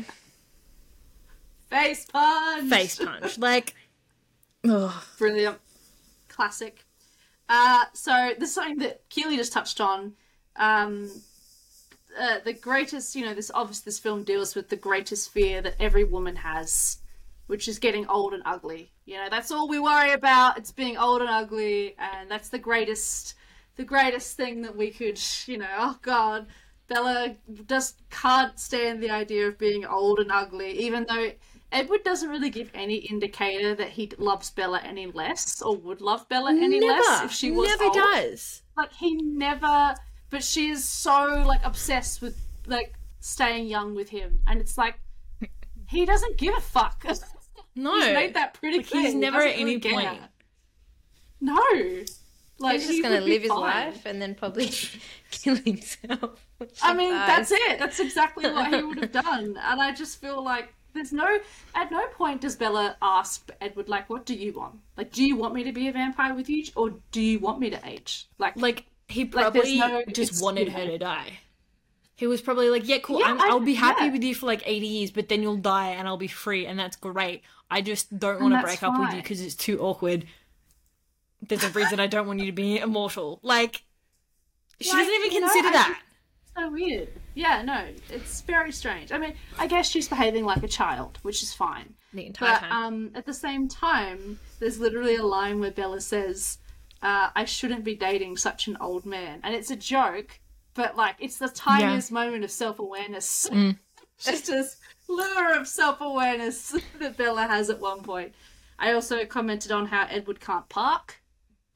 Speaker 1: Face punch.
Speaker 2: Face punch. Like, ugh.
Speaker 1: Brilliant. Classic. Uh, so this is something that Keely just touched on. Um, uh, the greatest, you know, this obviously this film deals with the greatest fear that every woman has, which is getting old and ugly. You know, that's all we worry about. It's being old and ugly, and that's the greatest, the greatest thing that we could, you know. Oh God, Bella just can't stand the idea of being old and ugly, even though Edward doesn't really give any indicator that he loves Bella any less or would love Bella any
Speaker 2: never,
Speaker 1: less if she was
Speaker 2: never
Speaker 1: old.
Speaker 2: does.
Speaker 1: Like he never, but she is so like obsessed with like staying young with him, and it's like he doesn't give a fuck.
Speaker 2: No. (laughs)
Speaker 1: He's made that pretty
Speaker 2: Like,
Speaker 1: clear.
Speaker 2: he's never at any
Speaker 1: really care.
Speaker 2: point.
Speaker 1: No. Like
Speaker 3: He's just
Speaker 1: he
Speaker 3: gonna live his life and then probably (laughs) kill himself.
Speaker 1: I mean, that's it. That's exactly what he would have (laughs) done. And I just feel like there's no, at no point does Bella ask Edward, like, what do you want? Like, do you want me to be a vampire with you, or do you want me to age? Like,
Speaker 2: Like, he
Speaker 1: Like,
Speaker 2: probably
Speaker 1: no-
Speaker 2: just wanted her to die. He was probably like, yeah, cool,
Speaker 1: Yeah,
Speaker 2: I'm,
Speaker 1: I-
Speaker 2: I'll be happy
Speaker 1: yeah.
Speaker 2: with you for like 80 years, but then you'll die and I'll be free, and that's great. I just don't want to break up with you because it's too awkward. There's a reason I don't want you to be immortal. Like, she
Speaker 1: Like,
Speaker 2: doesn't even
Speaker 1: know,
Speaker 2: consider
Speaker 1: I
Speaker 2: that.
Speaker 1: so weird. Yeah, no, it's very strange. I mean, I guess she's behaving like a child, which is fine.
Speaker 2: The entire
Speaker 1: But
Speaker 2: time.
Speaker 1: um, at the same time, there's literally a line where Bella says, uh, "I shouldn't be dating such an old man," and it's a joke, but like it's the tiniest moment of self awareness.
Speaker 2: Mm. (laughs)
Speaker 1: Just this lure of self awareness (laughs) that Bella has at one point. I also commented on how Edward can't park.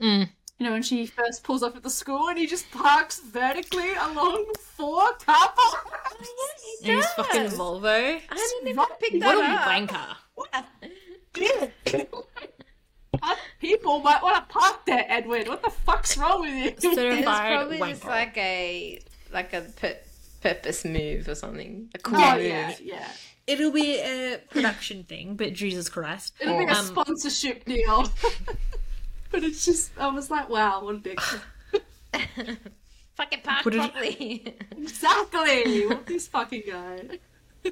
Speaker 2: Mm.
Speaker 1: You know, when she first pulls up at the school and he just parks vertically along four car parks.
Speaker 2: and his fucking. Volvo.
Speaker 3: I didn't even
Speaker 1: Right.
Speaker 3: pick
Speaker 2: What
Speaker 3: that
Speaker 2: a
Speaker 3: up.
Speaker 2: wanker.
Speaker 1: People might want to park there, Edward. What the fuck's wrong with you? (laughs)
Speaker 3: It's
Speaker 2: Certified
Speaker 3: probably just like a like a pur- purpose move or something. A cool
Speaker 1: Oh
Speaker 3: move.
Speaker 1: yeah, yeah.
Speaker 2: It'll be a production thing, but Jesus Christ.
Speaker 1: It'll be a
Speaker 2: Um,
Speaker 1: sponsorship deal. (laughs) but it's just, I was like, wow, what a dick. (laughs)
Speaker 3: Fucking park
Speaker 2: Put it-
Speaker 3: properly. (laughs)
Speaker 1: exactly. What this fucking guy? (laughs)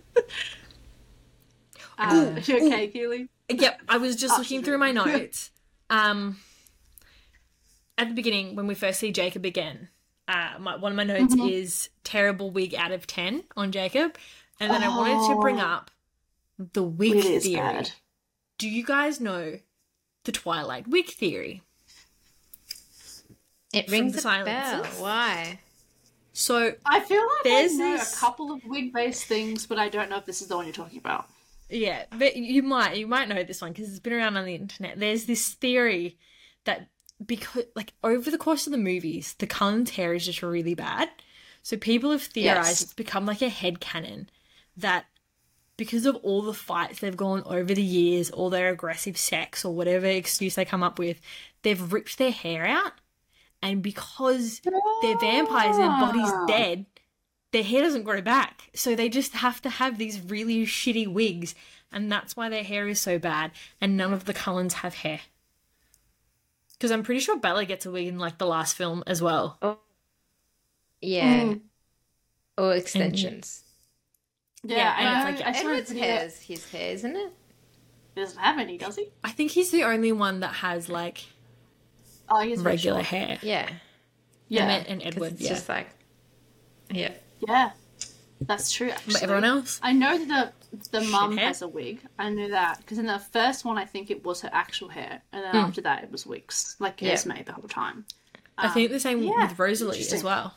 Speaker 1: Uh, you okay, Keely?
Speaker 2: Yep, I was just
Speaker 1: Oh,
Speaker 2: looking through my notes. Um, at the beginning, when we first see Jacob again, uh, my, one of my notes
Speaker 1: Mm-hmm.
Speaker 2: is terrible wig out of ten on Jacob, and then I wanted to bring
Speaker 1: Oh.
Speaker 2: up the wig
Speaker 1: It is
Speaker 2: theory.
Speaker 1: bad.
Speaker 2: Do you guys know the Twilight wig theory?
Speaker 3: It rings
Speaker 2: the
Speaker 3: a bell.
Speaker 2: silences.
Speaker 3: Why?
Speaker 2: So
Speaker 1: I feel like
Speaker 2: There's
Speaker 1: I know
Speaker 2: this-
Speaker 1: a couple of wig-based things, but I don't know if this is the one you're talking about.
Speaker 2: Yeah, but you might you might know this one because it's been around on the internet. There's this theory that because like over the course of the movies, the Cullen's hair is just really bad. So people have theorized
Speaker 1: Yes.
Speaker 2: it's become like a head canon that because of all the fights they've gone over the years, all their aggressive sex or whatever excuse they come up with, they've ripped their hair out. And because they're vampires and their body's dead, their hair doesn't grow back. So they just have to have these really shitty wigs. And that's why their hair is so bad. And none of the Cullens have hair. Because I'm pretty sure Bella gets a wig in like the last film as well.
Speaker 3: Yeah.
Speaker 1: Mm.
Speaker 3: Or extensions.
Speaker 1: Yeah,
Speaker 2: yeah and it's like
Speaker 1: I
Speaker 3: Edward's
Speaker 1: hair
Speaker 3: He's his hair, isn't it?
Speaker 1: He doesn't have any, does he?
Speaker 2: I think he's the only one that has like
Speaker 1: oh, he's
Speaker 2: regular
Speaker 1: sure.
Speaker 2: hair.
Speaker 3: Yeah.
Speaker 1: Yeah.
Speaker 2: And,
Speaker 3: and
Speaker 2: Edward, yeah.
Speaker 3: just like Yeah.
Speaker 1: Yeah. That's true. Actually.
Speaker 2: But everyone else,
Speaker 1: I know that the the mum has a wig. I knew that because in the first one, I think it was her actual hair, and then
Speaker 2: mm.
Speaker 1: after that, it was wigs, like it
Speaker 3: yeah.
Speaker 1: made the whole time.
Speaker 2: Um, I think the um, same
Speaker 1: yeah,
Speaker 2: with Rosalie as well.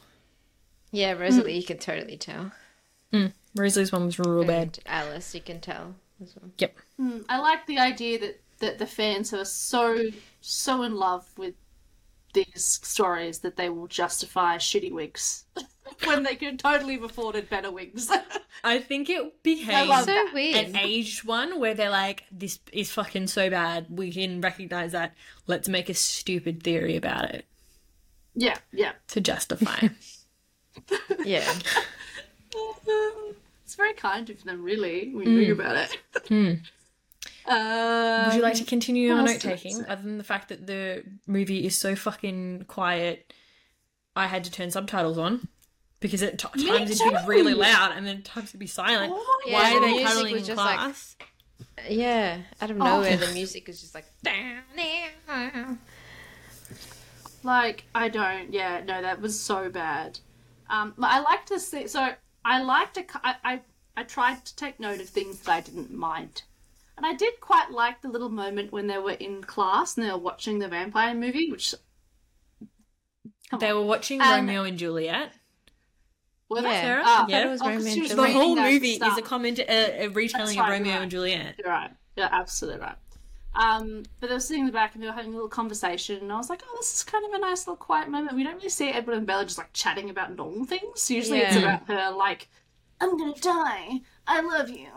Speaker 3: Yeah, Rosalie, mm. you could totally tell. Mm.
Speaker 2: Rosalie's one was real bad.
Speaker 3: Alice, you can tell. Well.
Speaker 2: Yep.
Speaker 1: Mm, I like the idea that, that the fans who are so so in love with these stories that they will justify shitty wigs (laughs) when they can totally have afforded better wigs.
Speaker 2: I think it
Speaker 1: behaves
Speaker 3: so
Speaker 2: an aged one where they're like, "This is fucking so bad. We can recognize that. Let's make a stupid theory about it."
Speaker 1: Yeah, yeah.
Speaker 2: To justify. (laughs)
Speaker 3: yeah. (laughs)
Speaker 1: very kind of them, really, when you think hmm. about it. (laughs) mm. um,
Speaker 2: Would you like to um,
Speaker 1: continue
Speaker 2: your note taking, other than the fact that the movie is so fucking quiet? I had to turn subtitles on because at t- times it'd be really loud and then times it'd be silent.
Speaker 1: Oh, yeah.
Speaker 2: Why are they
Speaker 3: the
Speaker 2: cuddling in
Speaker 3: just
Speaker 2: class?
Speaker 3: Like, yeah, out of
Speaker 1: oh.
Speaker 3: nowhere, oh. the (laughs) music is just like down.
Speaker 1: Like I don't, yeah, no, that was so bad. Um, I like to see. So I liked. I, I, tried to take note of things that I didn't mind. And I did quite like the little moment when they were in class and they were watching the vampire movie, which.
Speaker 2: They
Speaker 1: on.
Speaker 2: were watching
Speaker 1: and
Speaker 2: Romeo and Juliet.
Speaker 1: Were
Speaker 3: yeah.
Speaker 1: Sarah?
Speaker 3: Uh, yeah, it was
Speaker 1: oh,
Speaker 3: Romeo and Juliet.
Speaker 1: The
Speaker 2: whole movie is a comment, a retelling
Speaker 1: right,
Speaker 2: of Romeo
Speaker 1: right.
Speaker 2: and Juliet.
Speaker 1: You're right. You're absolutely right. Um, but they were sitting in the back and they were having a little conversation, and I was like, "Oh, this is kind of a nice little quiet moment." We don't really see Edward and Bella just like chatting about normal things. Usually,
Speaker 3: yeah.
Speaker 1: it's about her like, "I'm gonna die. I love you,"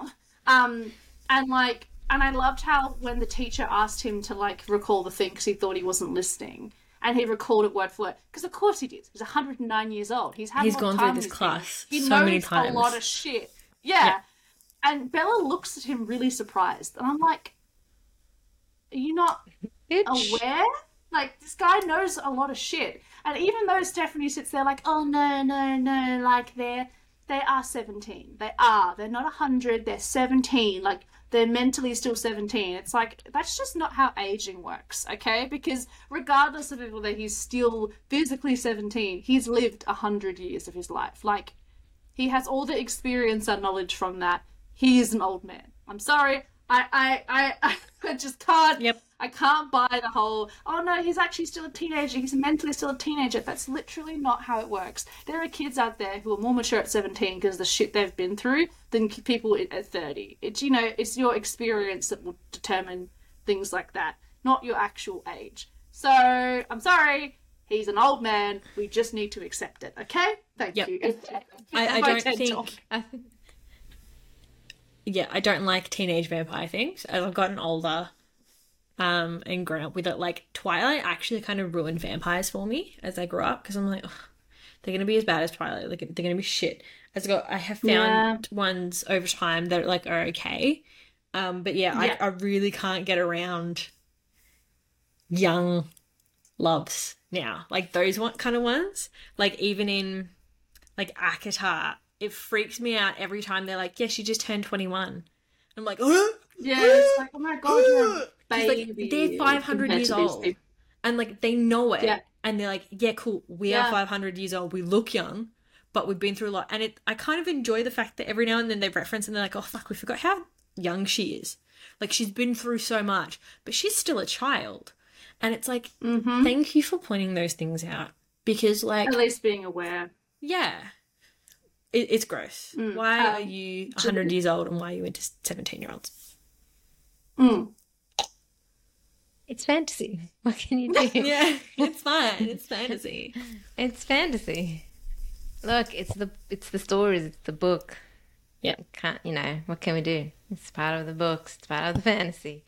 Speaker 1: um, and like, and I loved how when the teacher asked him to like recall the thing because he thought he wasn't listening, and he recalled it word for word because of course he did. He's 109 years old. He's had
Speaker 2: he's gone through this class
Speaker 1: he
Speaker 2: so
Speaker 1: knows
Speaker 2: many times.
Speaker 1: A lot of shit. yeah.
Speaker 2: yeah.
Speaker 1: And Bella looks at him really surprised, and I'm like are you not aware? Like this guy knows a lot of shit. And even though Stephenie sits there like, oh no, no, no, like they're they are seventeen. They are. They're not hundred. They're seventeen. Like they're mentally still 17. It's like, that's just not how aging works, okay? Because regardless of whether he's still physically 17, he's lived a 100 years of his life. Like, he has all the experience and knowledge from that. He is an old man. I'm sorry, I, I, I, (laughs) I just can't.
Speaker 2: Yep.
Speaker 1: I can't buy the whole. Oh no, he's actually still a teenager. He's mentally still a teenager. That's literally not how it works. There are kids out there who are more mature at seventeen because the shit they've been through than people at thirty. It's you know, it's your experience that will determine things like that, not your actual age. So I'm sorry. He's an old man. We just need to accept it. Okay. Thank
Speaker 2: yep.
Speaker 1: you.
Speaker 2: I, I,
Speaker 1: I,
Speaker 2: don't think.
Speaker 3: I think
Speaker 2: yeah, I don't like teenage vampire things. As I've gotten older um, and grown up with it, like Twilight actually kind of ruined vampires for me as I grew up because I'm like, they're gonna be as bad as Twilight. Like they're gonna be shit. As I got, I have found yeah. ones over time that like are okay. Um, but yeah,
Speaker 1: yeah.
Speaker 2: I, I really can't get around young loves now. Like those one kind of ones. Like even in like ACOTAR it freaks me out every time they're like, "Yeah, she just turned 21." I'm like, "Oh, (gasps)
Speaker 1: yeah, it's like, oh my god, you're (gasps)
Speaker 2: like, they're 500 years old, and like they know it,
Speaker 1: yeah.
Speaker 2: and they're like, "Yeah, cool, we
Speaker 1: yeah.
Speaker 2: are 500 years old, we look young." But we've been through a lot, and it. I kind of enjoy the fact that every now and then they reference, and they're like, "Oh fuck, we forgot how young she is. Like she's been through so much, but she's still a child." And it's like,
Speaker 1: mm-hmm.
Speaker 2: thank you for pointing those things out because, like,
Speaker 1: at least being aware.
Speaker 2: Yeah, it, it's gross.
Speaker 1: Mm.
Speaker 2: Why
Speaker 1: um,
Speaker 2: are you 100 years old and why are you into 17 year olds?
Speaker 1: Mm.
Speaker 3: It's fantasy. (laughs) What can you (laughs) do?
Speaker 2: yeah, (laughs) it's fine. It's fantasy.
Speaker 3: it's fantasy. Look, it's the it's the stories, it's the book.
Speaker 2: Yeah,
Speaker 3: can't you know what can we do? It's part of the books. It's part of the fantasy.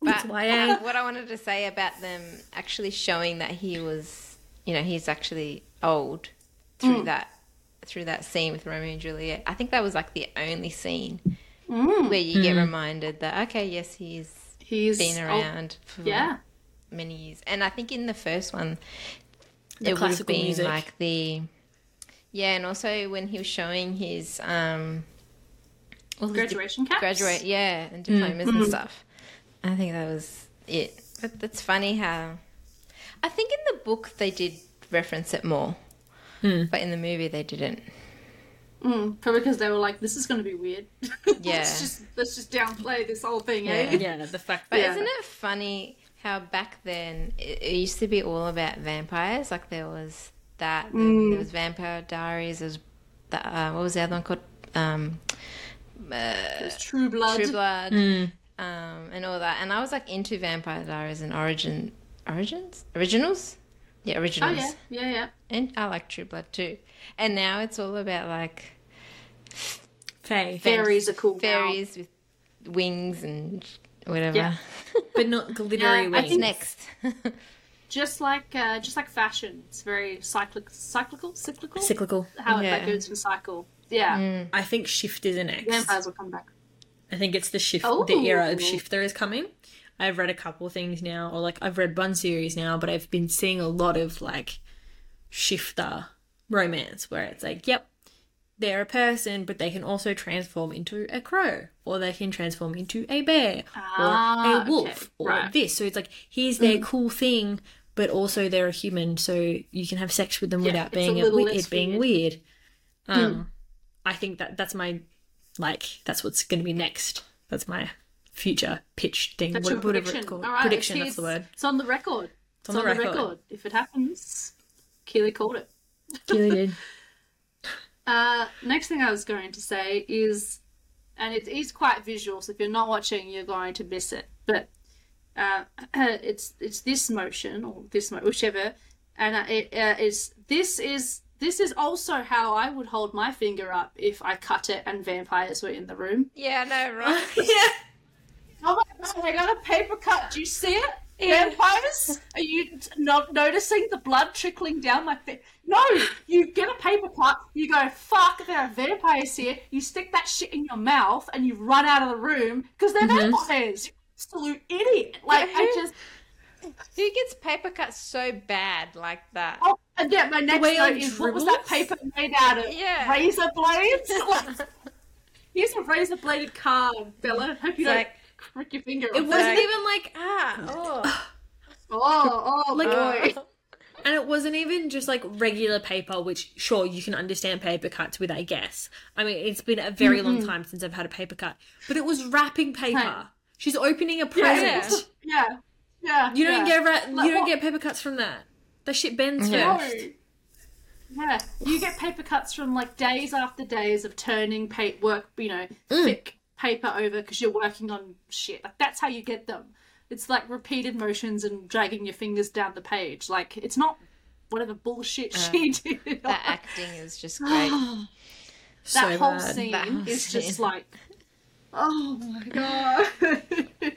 Speaker 3: But what I wanted to say about them actually showing that he was, you know, he's actually old through mm. that through that scene with Romeo and Juliet, I think that was like the only scene mm. where you get mm. reminded that okay, yes, he's
Speaker 1: he's
Speaker 3: been around oh, for
Speaker 1: yeah.
Speaker 3: many years. And I think in the first one,
Speaker 2: the
Speaker 3: it would have been
Speaker 2: music.
Speaker 3: like the yeah, and also when he was showing his um, well,
Speaker 1: graduation cap,
Speaker 3: graduate, yeah, and mm. diplomas mm. and mm-hmm. stuff. I think that was it. But that's funny how I think in the book they did reference it more but in the movie they didn't.
Speaker 1: Mm, probably because they were like, "This is going to be weird." (laughs)
Speaker 3: Yeah.
Speaker 1: let's just let's just downplay this whole thing, eh?
Speaker 2: Yeah, the fact
Speaker 3: But
Speaker 1: Yeah.
Speaker 3: isn't it funny how back then it, it used to be all about vampires? Like there was that, then there was Vampire Diaries. There was the, uh, what was the other one called? Um, uh,
Speaker 1: True Blood.
Speaker 3: True Blood, um, and all that. And I was like into Vampire Diaries and Origin, Origins, Originals. Yeah,
Speaker 1: Oh yeah, yeah, yeah.
Speaker 3: And I like True Blood too. And now it's all about like
Speaker 2: Fae,
Speaker 1: Fairies are cool. now.
Speaker 3: fairies with wings and whatever.
Speaker 1: Yeah. (laughs)
Speaker 2: but not glittery
Speaker 1: Yeah,
Speaker 2: wings.
Speaker 3: What's
Speaker 1: think-
Speaker 3: next? (laughs)
Speaker 1: Just like uh, just like fashion, it's very cyclic, cyclical, cyclical.
Speaker 2: Cyclical.
Speaker 1: How it
Speaker 3: Yeah.
Speaker 1: like, goes in cycle. Yeah,
Speaker 2: I think shifters are next.
Speaker 1: vampires will come back.
Speaker 2: I think it's the shift.
Speaker 1: Oh.
Speaker 2: The era of shifter is coming. I've read a couple things now, or like I've read one series now, but I've been seeing a lot of like shifter romance where it's like, yep, they're a person, but they can also transform into a crow, or they can transform into a bear,
Speaker 1: Ah,
Speaker 2: or a
Speaker 1: okay.
Speaker 2: wolf, or
Speaker 1: Right.
Speaker 2: this. So it's like here's their cool thing, but also they're a human, so you can have sex with them without
Speaker 1: it's a
Speaker 2: being it, being weird. Um, I think that that's my like that's what's going to be next. That's my future pitch thing,
Speaker 1: That's
Speaker 2: what-
Speaker 1: your
Speaker 2: whatever
Speaker 1: prediction.
Speaker 2: it's.
Speaker 1: All right,
Speaker 2: prediction. That's the word.
Speaker 1: It's on the record. It's,
Speaker 2: on the record.
Speaker 1: If it happens, Keely called it. (laughs)
Speaker 2: Really good.
Speaker 1: Uh, next thing I was going to say is, and it is quite visual, so if you're not watching, you're going to miss it. But uh, (clears throat) it's it's this motion or this mo- whichever, and uh, it uh, is this is this is also how I would hold my finger up if I cut it and vampires were in the room.
Speaker 3: yeah, no, right. (laughs) (laughs)
Speaker 2: yeah.
Speaker 1: I got a paper cut. Do you see it? Vampires? Are you not noticing the blood trickling down my face? No! You get a paper cut, you go, fuck, there are vampires here, you stick that shit in your mouth, and you run out of the room because they're mm-hmm. vampires. You absolute idiot. Like, I just.
Speaker 3: Who gets paper cut so bad like that?
Speaker 1: Oh, and yeah, my next note is what was that paper made out of?
Speaker 3: Yeah.
Speaker 1: Razor blades? (laughs) Like, here's a razor bladed card, Bella. Hope you
Speaker 3: It's
Speaker 1: don't
Speaker 3: like- (laughs)
Speaker 1: prick your finger
Speaker 2: It wasn't even like,
Speaker 3: Ah, oh. (sighs)
Speaker 1: Oh, oh,
Speaker 2: Like-
Speaker 1: boy. (laughs)
Speaker 2: and it wasn't even just like regular paper, which sure you can understand paper cuts with, I guess. I mean, it's been a very long time since I've had a paper cut, but it was wrapping paper.
Speaker 1: Right.
Speaker 2: She's opening a present.
Speaker 1: yeah, yeah.
Speaker 2: You don't
Speaker 1: yeah.
Speaker 2: get ra-
Speaker 1: Like
Speaker 2: you don't
Speaker 1: what?
Speaker 2: get paper cuts from that. The shit bends
Speaker 3: Yeah.
Speaker 2: first.
Speaker 1: No. Yeah, you get paper cuts from like days after days of turning pa- work, you know, thick paper over because you're working on shit. Like that's how you get them. It's like repeated motions and dragging your fingers down the page. Like it's not whatever bullshit she (laughs) did.
Speaker 3: that acting is just great. (gasps)
Speaker 1: that
Speaker 2: So
Speaker 1: whole
Speaker 2: bad.
Speaker 1: scene
Speaker 3: That
Speaker 1: is just like, oh my god. (laughs)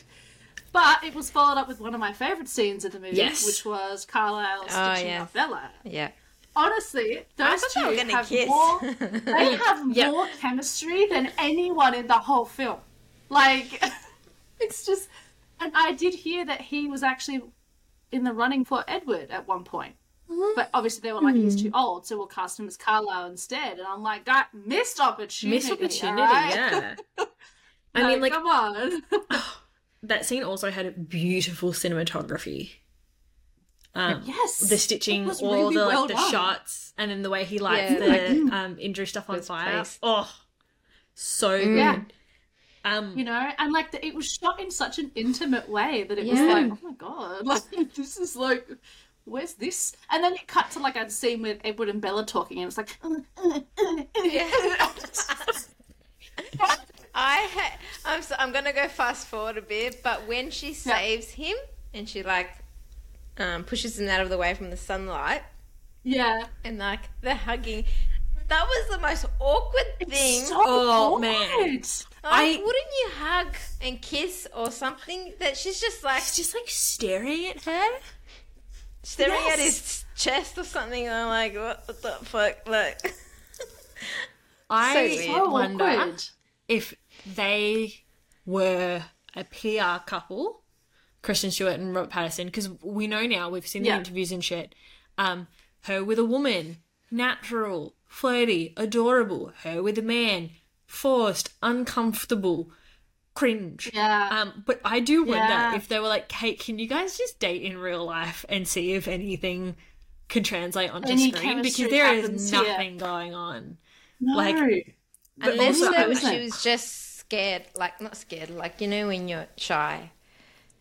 Speaker 1: but it was followed up with one of my favorite scenes in the movie,
Speaker 2: Yes.
Speaker 1: which was Carlisle stitching
Speaker 3: yes.
Speaker 1: up oh, Bella.
Speaker 3: Yeah.
Speaker 1: Honestly, those
Speaker 3: thought they were
Speaker 1: two have
Speaker 3: kiss.
Speaker 1: more. They (laughs) have
Speaker 2: Yeah.
Speaker 1: more chemistry than anyone in the whole film. Like, (laughs) it's just. And I did hear that he was actually in the running for Edward at one point. But obviously they were like, he's too hmm. old, so we'll cast him as Carlisle instead. And I'm like, that missed opportunity.
Speaker 2: Missed opportunity,
Speaker 1: alright?
Speaker 2: yeah. (laughs) I mean, like
Speaker 1: come on.
Speaker 2: that scene also had beautiful cinematography. Um,
Speaker 1: yes,
Speaker 2: the stitching,
Speaker 1: it
Speaker 2: all
Speaker 1: really
Speaker 2: the like the
Speaker 1: done.
Speaker 2: shots, and then the way he lights
Speaker 3: Yeah,
Speaker 2: the um, injury stuff on
Speaker 3: was
Speaker 2: fire.
Speaker 3: placed.
Speaker 2: Oh, so good.
Speaker 1: Yeah.
Speaker 2: Um,
Speaker 1: you know and like the, it was shot in such an intimate way that it was like oh my god (laughs) like this is like where's this and then it cut to like a scene with edward and bella talking and it's like (laughs)
Speaker 3: I ha- I'm so, I'm gonna go fast forward a bit, but when she saves him and she like um, pushes him out of the way from the sunlight
Speaker 1: yeah
Speaker 3: and like they're hugging, that was the most awkward thing.
Speaker 1: so
Speaker 2: Oh,
Speaker 1: awkward.
Speaker 2: man.
Speaker 3: Like,
Speaker 2: I-
Speaker 3: wouldn't you hug and kiss or something? That she's just like
Speaker 2: he's just like staring at her.
Speaker 3: staring at his chest or something. And I'm like, what, what the fuck? Like, (laughs)
Speaker 2: I
Speaker 3: weird.
Speaker 1: so
Speaker 2: wonder
Speaker 1: awkward
Speaker 2: if they were a PR couple, Kristen Stewart and Robert Pattinson, because we know now we've seen the
Speaker 1: Yeah.
Speaker 2: interviews and shit. Um, her with a woman, natural, flirty, adorable. Her with a man, forced, uncomfortable, cringe.
Speaker 1: Yeah.
Speaker 2: Um, but I do wonder
Speaker 1: Yeah.
Speaker 2: if they were like, Kate, can you guys just date in real life and see if anything can translate onto
Speaker 1: Any
Speaker 2: screen? Because there is
Speaker 1: happens here.
Speaker 2: nothing going on.
Speaker 1: no.
Speaker 2: like- But
Speaker 3: Unless
Speaker 2: also,
Speaker 3: though,
Speaker 1: isn't
Speaker 3: she was just scared, like not scared, like you know when you're shy,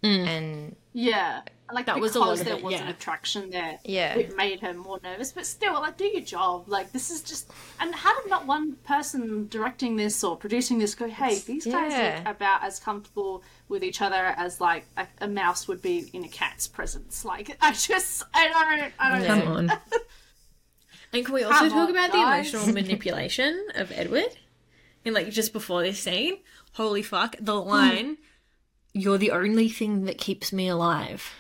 Speaker 2: Mm.
Speaker 3: and
Speaker 1: yeah. Like
Speaker 2: That was
Speaker 1: because
Speaker 2: a lot of
Speaker 1: there
Speaker 2: it,
Speaker 1: was an attraction there.
Speaker 3: Yeah.
Speaker 1: It made her more nervous, but still, like, do your job. Like, this is just. And how did not one person directing this or producing this go, hey, these guys
Speaker 3: yeah.
Speaker 1: look about as comfortable with each other as, like, a, a mouse would be in a cat's presence? Like, (laughs) I just. I don't. I don't
Speaker 3: Yeah.
Speaker 2: Come on. (laughs) And can we also
Speaker 1: Come
Speaker 2: talk
Speaker 1: on,
Speaker 2: about
Speaker 1: guys.
Speaker 2: the emotional (laughs) manipulation of Edward? And like just before this scene, holy fuck, the line, "You're the only thing that keeps me alive."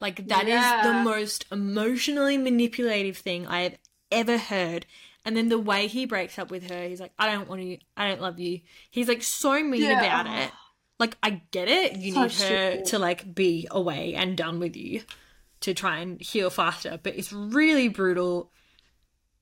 Speaker 2: Like that is the most emotionally manipulative thing I have ever heard. And then the way he breaks up with her, he's like, "I don't want you. I don't love you." He's like so mean
Speaker 1: Yeah.
Speaker 2: about it. Like I get it. You
Speaker 1: So
Speaker 2: need her to like be away and done with you to try and heal faster, but it's really brutal.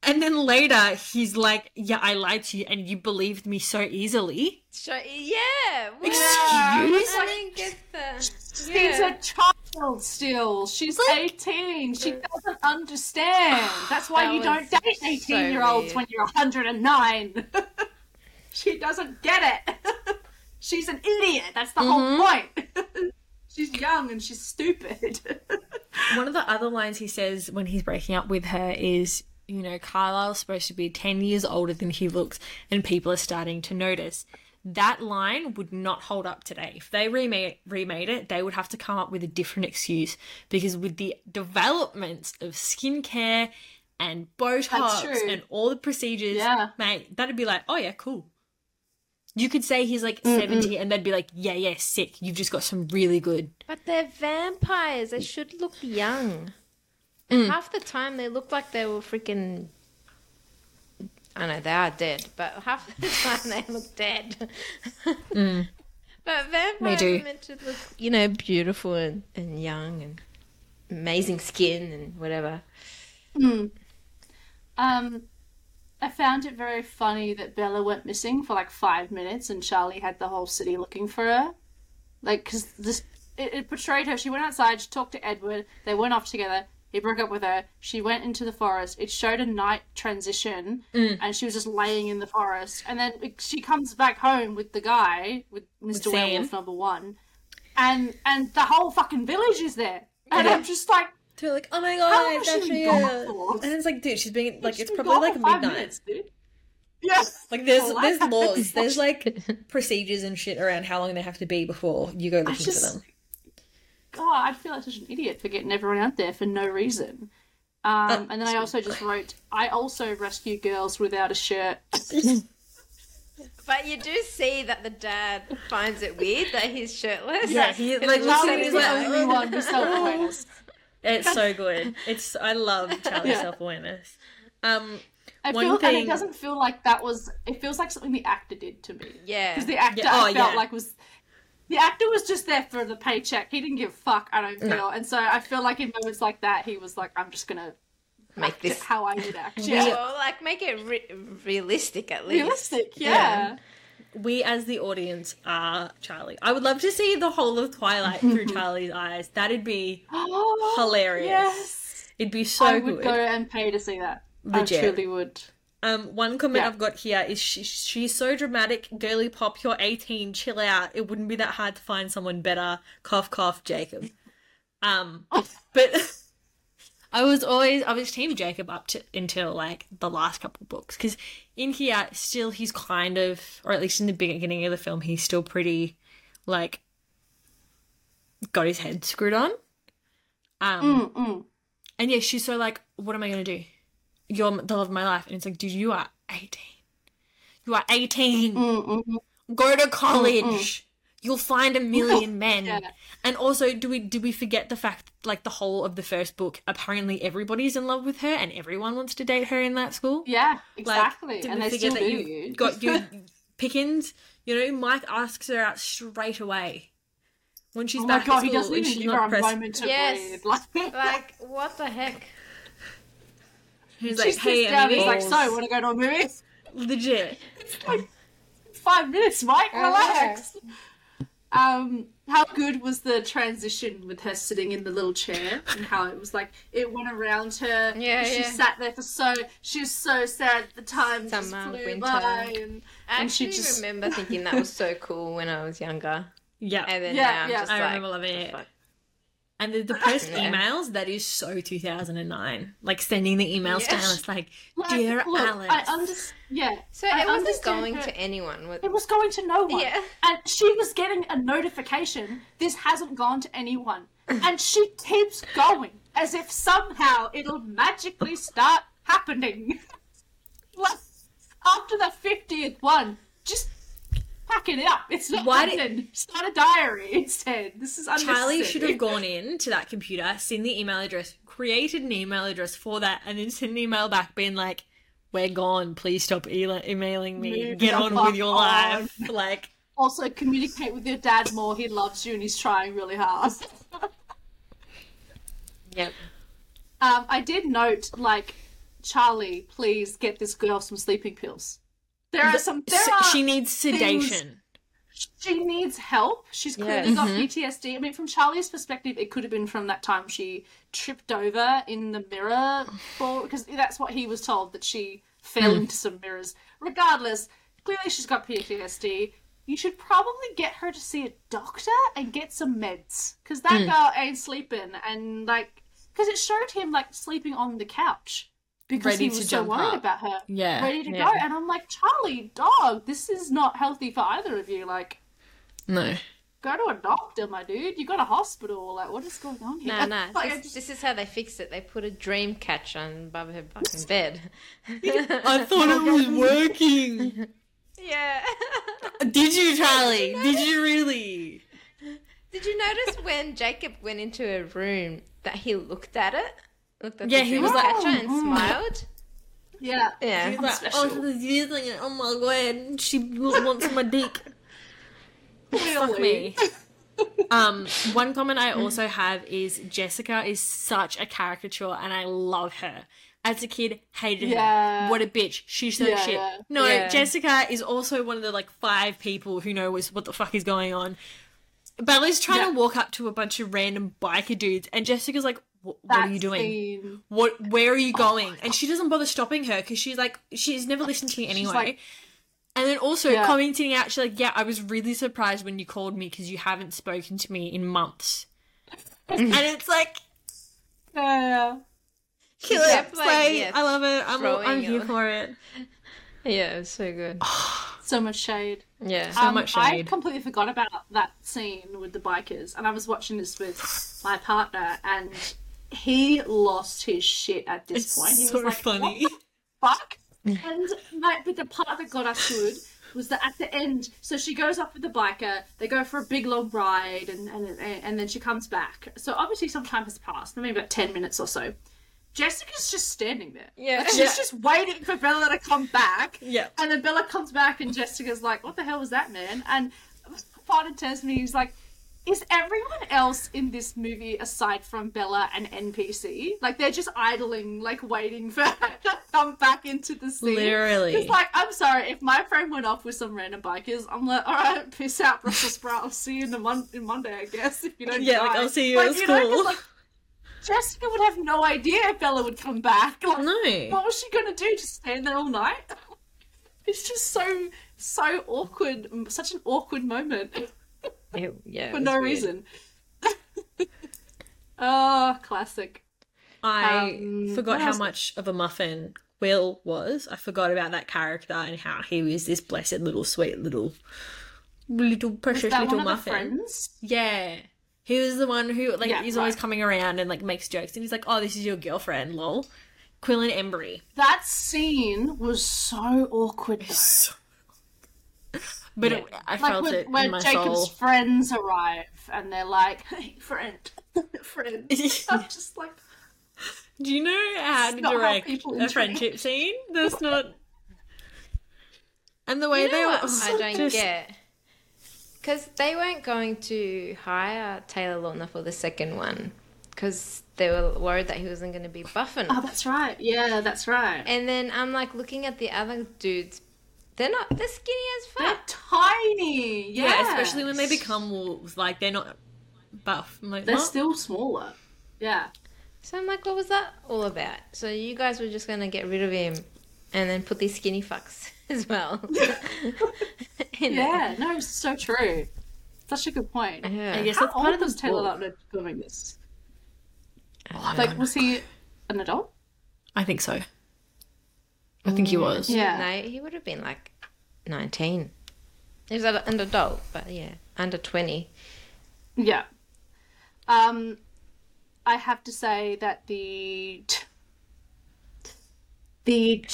Speaker 2: And then later, he's like, "Yeah, I lied to you, and you believed me so easily."
Speaker 3: so, yeah, what?
Speaker 2: Excuse?
Speaker 3: I didn't get the.
Speaker 1: She's
Speaker 3: Yeah.
Speaker 1: a child still. She's 18. She doesn't understand. (sighs) That's why
Speaker 3: That
Speaker 1: you don't
Speaker 3: was
Speaker 1: date
Speaker 3: so
Speaker 1: 18 year olds
Speaker 3: weird.
Speaker 1: when you're 109. (laughs) she doesn't get it. (laughs) she's an idiot. That's the whole mm-hmm. point. (laughs) she's young and she's stupid.
Speaker 2: One of the other lines he says when he's breaking up with her is, you know, Carlisle's supposed to be 10 years older than he looks, and people are starting to notice. That line would not hold up today. If they remade, remade it, they would have to come up with a different excuse because with the developments of skincare and Botox and all the procedures,
Speaker 1: Yeah.
Speaker 2: mate, that'd be like, oh yeah, cool. You could say he's like 70 and they'd be like, yeah, yeah, sick. You've just got some really good.
Speaker 3: But they're vampires. They should look young.
Speaker 2: Mm.
Speaker 3: Half the time they look like they were freaking. I know they are dead, but half the (laughs) time they look dead. (laughs) But vampires are meant to look, you know, beautiful and, and young and amazing skin and whatever.
Speaker 1: Um, I found it very funny that Bella went missing for like five minutes and Charlie had the whole city looking for her. Like, because this it, it portrayed her. She went outside, she talked to Edward, they went off together. He broke up with her. She went into the forest. It showed a night transition, mm. and she was just laying in the forest. And then she comes back home with the guy, with Mr. Werewolf number one, and and the whole fucking village is there. And I'm just like,
Speaker 2: They're like, oh my god,
Speaker 1: long
Speaker 2: it's
Speaker 1: has she
Speaker 2: actually
Speaker 1: been
Speaker 2: a...
Speaker 1: gone for?
Speaker 2: And it's like, dude, she's being like,
Speaker 1: she's
Speaker 2: it's probably like midnight.
Speaker 1: minutes, dude. Yes.
Speaker 2: Like there's
Speaker 1: Well,
Speaker 2: there's laws, there's like procedures and shit around how long they have to be before you go looking
Speaker 1: just-
Speaker 2: for them.
Speaker 1: God, I feel like such an idiot for getting everyone out there for no reason. Um, and then I also just wrote, I also rescue girls without a shirt. (laughs)
Speaker 3: But you do see that the dad finds it weird that he's shirtless.
Speaker 2: Yeah, he like
Speaker 3: looks
Speaker 2: looks
Speaker 3: at
Speaker 2: at his
Speaker 1: is
Speaker 3: his
Speaker 1: the
Speaker 2: like,
Speaker 1: only one who's self-awareness.
Speaker 2: It's so good. It's I love Charlie's
Speaker 1: Yeah.
Speaker 2: self awareness. Um,
Speaker 1: I
Speaker 2: One
Speaker 1: feel, and it doesn't feel like that was. It feels like something the actor did to me.
Speaker 3: Yeah.
Speaker 1: Because the actor
Speaker 2: Yeah, oh,
Speaker 1: I felt
Speaker 2: yeah.
Speaker 1: like was. The actor was just there for the paycheck. He didn't give a fuck, I don't feel. And so I feel like in moments like that, he was like, I'm just gonna
Speaker 3: Make
Speaker 1: act it
Speaker 3: this
Speaker 1: how I would act.
Speaker 3: yeah. (laughs)
Speaker 1: Yeah.
Speaker 3: Well, like make it re- realistic at least.
Speaker 1: Realistic, yeah.
Speaker 2: we as the audience are Charlie. I would love to see the whole of Twilight through (laughs) Charlie's eyes. That'd be (gasps) oh, Hilarious.
Speaker 1: Yes.
Speaker 2: it'd be so
Speaker 1: I would
Speaker 2: good.
Speaker 1: go and pay to see that.
Speaker 2: Legit.
Speaker 1: I truly would.
Speaker 2: Um, one comment
Speaker 1: Yeah.
Speaker 2: I've got here is she, she's so dramatic, girly pop. You're 18, chill out. It wouldn't be that hard to find someone better. Cough, cough, Jacob. Um, (laughs) but I was always I was team Jacob up to until like the last couple books because in here still he's kind of, or at least in the beginning of the film, he's still pretty like got his head screwed on. Um,
Speaker 1: Mm, mm.
Speaker 2: and yeah, she's so like, what am I gonna do? You're the love of my life. And it's like, dude, you are 18. You are 18.
Speaker 1: Mm, mm,
Speaker 2: Go to college. You'll find a million men.
Speaker 1: Yeah.
Speaker 2: And also, do we do we forget the fact like the whole of the first book, apparently everybody's in love with her and everyone wants to date her in that school?
Speaker 1: Yeah, exactly.
Speaker 2: did
Speaker 1: and
Speaker 2: we
Speaker 1: they
Speaker 2: forget
Speaker 1: still
Speaker 2: that
Speaker 1: do.
Speaker 2: you've got your (laughs) Pickens? You know, Mike asks her out straight away. When she's
Speaker 1: oh my
Speaker 2: back
Speaker 1: god,
Speaker 2: at
Speaker 1: he
Speaker 2: school
Speaker 1: doesn't
Speaker 2: and
Speaker 1: even
Speaker 2: she's
Speaker 1: give
Speaker 2: not
Speaker 1: her a moment to
Speaker 3: Yes.
Speaker 1: breathe. (laughs) Like,
Speaker 3: Like what the heck?
Speaker 2: He's
Speaker 1: she
Speaker 2: like,
Speaker 1: sits
Speaker 2: hey,
Speaker 1: down. He's like, "So, want to go to a movie?"
Speaker 2: legit.
Speaker 1: It's like five minutes, Mike. Relax. Um, how good was the transition with her sitting in the little chair and how it was like it went around her.
Speaker 3: Yeah,
Speaker 1: she
Speaker 3: yeah.
Speaker 1: sat there for so. She was so sad the time. just flew
Speaker 3: winter.
Speaker 1: by and,
Speaker 3: I
Speaker 1: and she just
Speaker 3: remember thinking that was so cool when I was younger.
Speaker 2: Yeah.
Speaker 3: And then
Speaker 1: Yeah,
Speaker 3: now I'm
Speaker 1: yeah.
Speaker 3: just
Speaker 2: I
Speaker 3: like,
Speaker 2: remember loving it.
Speaker 3: fuck?
Speaker 2: And the, the (laughs) post
Speaker 3: Yeah.
Speaker 2: emails, that is so 2009. Like sending the emails to
Speaker 3: Yes.
Speaker 2: Alice, like, (laughs)
Speaker 1: like,
Speaker 2: Dear
Speaker 1: look,
Speaker 2: Alice.
Speaker 1: I understand. Yeah,
Speaker 3: So
Speaker 1: I
Speaker 3: it wasn't going
Speaker 1: her-
Speaker 3: to anyone. With...
Speaker 1: It was going to no one.
Speaker 3: Yeah.
Speaker 1: And she was getting a notification, this hasn't gone to anyone. (laughs) And she keeps going as if somehow it'll magically start happening. like, after the 50th one, just pack it up. It's not
Speaker 2: Why did-
Speaker 1: happening. Start a diary instead. This is unnecessary.
Speaker 2: Charlie should have gone in to that computer, seen the email address, created an email address for that, and then sent an email back being like, "We're gone. Please stop e- emailing me.
Speaker 1: Move
Speaker 2: Get on with your
Speaker 1: on."
Speaker 2: life." (laughs) Like,
Speaker 1: Also, communicate with your dad more. He loves you and he's trying really hard. (laughs)
Speaker 3: Yep.
Speaker 1: Um, I did note, like, Charlie, please get this girl some sleeping pills. There are some. There
Speaker 2: s-
Speaker 1: are.
Speaker 2: she needs sedation.
Speaker 1: she needs help. She's clearly
Speaker 3: Yes.
Speaker 1: got mm-hmm. PTSD. I mean, from Charlie's perspective, it could have been from that time she tripped over in the mirror, because that's what he was told that she fell hmm. into some mirrors. Regardless, clearly she's got PTSD. You should probably get her to see a doctor and get some meds because that hmm. girl ain't sleeping. And like, because it showed him like sleeping on the couch because
Speaker 2: Ready
Speaker 1: he
Speaker 2: to
Speaker 1: was so worried
Speaker 2: up.
Speaker 1: about her
Speaker 2: Yeah.
Speaker 1: ready to
Speaker 3: Yeah.
Speaker 1: go. And I'm like, Charlie, dog, this is not healthy for either of you. Like,
Speaker 2: No.
Speaker 1: go to a doctor, my dude. You got a hospital. Like, what is going on here?
Speaker 3: No, no. (laughs)
Speaker 1: Like,
Speaker 3: This,
Speaker 1: just-
Speaker 3: this is how they fixed it. They put a dream catcher on above her fucking (laughs) bed.
Speaker 2: I thought it was working.
Speaker 3: yeah. (laughs)
Speaker 2: Did you, Charlie? Did you really?
Speaker 3: Did you notice when Jacob went into her room that he looked at it? Looked at
Speaker 2: Yeah,
Speaker 3: the
Speaker 2: he was like,
Speaker 3: and smiled.
Speaker 1: yeah.
Speaker 3: Yeah.
Speaker 2: He's like, oh, she's using it. Oh my god, she wants my dick. (laughs) Fuck me. Um, one comment I also have is Jessica is such a caricature, and I love her. As a kid, hated
Speaker 1: Yeah.
Speaker 2: her. What a bitch. She's so
Speaker 1: Yeah,
Speaker 2: shit.
Speaker 1: yeah.
Speaker 2: No,
Speaker 3: Yeah.
Speaker 2: Jessica is also one of the like five people who know what the fuck is going on. Bella's trying
Speaker 1: Yeah.
Speaker 2: to walk up to a bunch of random biker dudes, and Jessica's like, "What what are you doing?
Speaker 1: scene.
Speaker 2: What? Where are you going?" and she doesn't bother stopping her because she's like, she's never listened to me anyway.
Speaker 1: like-
Speaker 2: and then also
Speaker 1: Yeah.
Speaker 2: commenting out, she's like, "Yeah, I was really surprised when you called me because you haven't spoken to me in months." (laughs) and it's like,
Speaker 1: Yeah.
Speaker 2: kill
Speaker 3: kept,
Speaker 2: it,
Speaker 3: like, yeah,
Speaker 2: I love it. I'm, I'm here
Speaker 3: it.
Speaker 2: for it. (laughs)
Speaker 3: Yeah, it was so good. (sighs)
Speaker 1: So much shade.
Speaker 3: Yeah.
Speaker 2: So
Speaker 1: Um,
Speaker 2: much shade.
Speaker 1: I completely forgot about that scene with the bikers, and I was watching this with my partner, and he lost his shit at this
Speaker 2: It's
Speaker 1: point. He
Speaker 2: so
Speaker 1: was like,
Speaker 2: funny.
Speaker 1: Fuck? and like, but the part that got us good was that at the end, so she goes off with the biker. They go for a big long ride, and and and then she comes back. So obviously some time has passed, maybe about ten minutes or so. Jessica's just standing there.
Speaker 3: Yeah.
Speaker 1: Like, she's
Speaker 2: Yeah.
Speaker 1: just waiting for Bella to come back.
Speaker 2: Yeah.
Speaker 1: And then Bella comes back, and Jessica's like, "What the hell was that, man?" And Partner turns to me, he's like, "Is everyone else in this movie aside from Bella an NPC? Like they're just idling, like waiting for her (laughs) to come back into the scene."
Speaker 2: Literally.
Speaker 1: It's like, I'm sorry, if my friend went off with some random bikers, I'm like, all right, peace out, Brussels sprout. I'll see you in the mon- in Monday, I guess. If you don't,
Speaker 2: Yeah, like. I'll see you
Speaker 1: Like,
Speaker 2: at
Speaker 1: know, 'cause,
Speaker 2: school.
Speaker 1: like, Jessica would have no idea if Bella would come back. (laughs) Like,
Speaker 2: No.
Speaker 1: what was she gonna do? Just stand there all night? (laughs) It's just so so awkward. Such an awkward moment
Speaker 3: It- yeah. it
Speaker 1: for no
Speaker 3: weird.
Speaker 1: reason. oh, (laughs) classic.
Speaker 2: I
Speaker 1: Um,
Speaker 2: forgot how
Speaker 1: else?
Speaker 2: much of a muffin Will was. I forgot about that character and how he was this blessed little sweet little little precious little
Speaker 1: one of the
Speaker 2: muffin.
Speaker 1: friends?
Speaker 2: Yeah. He was the one who like
Speaker 1: Yeah,
Speaker 2: he's always coming around and like makes jokes and he's like, Oh, this is your girlfriend, lol. Quil and Embry.
Speaker 1: That scene was so awkward. Though.
Speaker 2: But
Speaker 3: Yeah.
Speaker 2: it, I
Speaker 1: like
Speaker 2: felt
Speaker 1: when,
Speaker 2: it
Speaker 1: when
Speaker 2: in my
Speaker 1: Jacob's
Speaker 2: soul.
Speaker 1: friends arrive and they're like, "Hey, friend, (laughs) friend," (laughs) I'm just like,
Speaker 2: Do you know how to
Speaker 1: not how
Speaker 2: direct a friendship scene? That's not And the way
Speaker 3: You know
Speaker 2: they were (laughs)
Speaker 3: I don't
Speaker 2: just-
Speaker 3: get? Because they weren't going to hire Taylor Lautner for the second one because they were worried that he wasn't going to be buff enough.
Speaker 1: "Oh, that's right. Yeah, that's right."
Speaker 3: And then I'm like looking at the other dudes They're not. They're skinny as fuck.
Speaker 1: They're tiny.
Speaker 2: Yeah,
Speaker 1: Yeah,
Speaker 2: especially when they become wolves. Like they're not buff. Like,
Speaker 1: They're
Speaker 2: what?
Speaker 1: still smaller. Yeah.
Speaker 3: So I'm like, what was that all about? So you guys were just gonna get rid of him, and then put these skinny fucks (laughs) as well. (laughs) In there.
Speaker 1: Yeah, no, it's so true. Such a good point.
Speaker 3: Yeah.
Speaker 2: I guess
Speaker 1: How
Speaker 2: that's part
Speaker 1: old
Speaker 2: of the
Speaker 1: was Taylor. Lautner filming this?
Speaker 3: I
Speaker 1: Like, was he an adult?
Speaker 2: I think so. I think he mm. was.
Speaker 1: Yeah.
Speaker 3: No, he would have been like 19. He was an adult, but yeah, under 20.
Speaker 1: Yeah. Um, I have to say that the the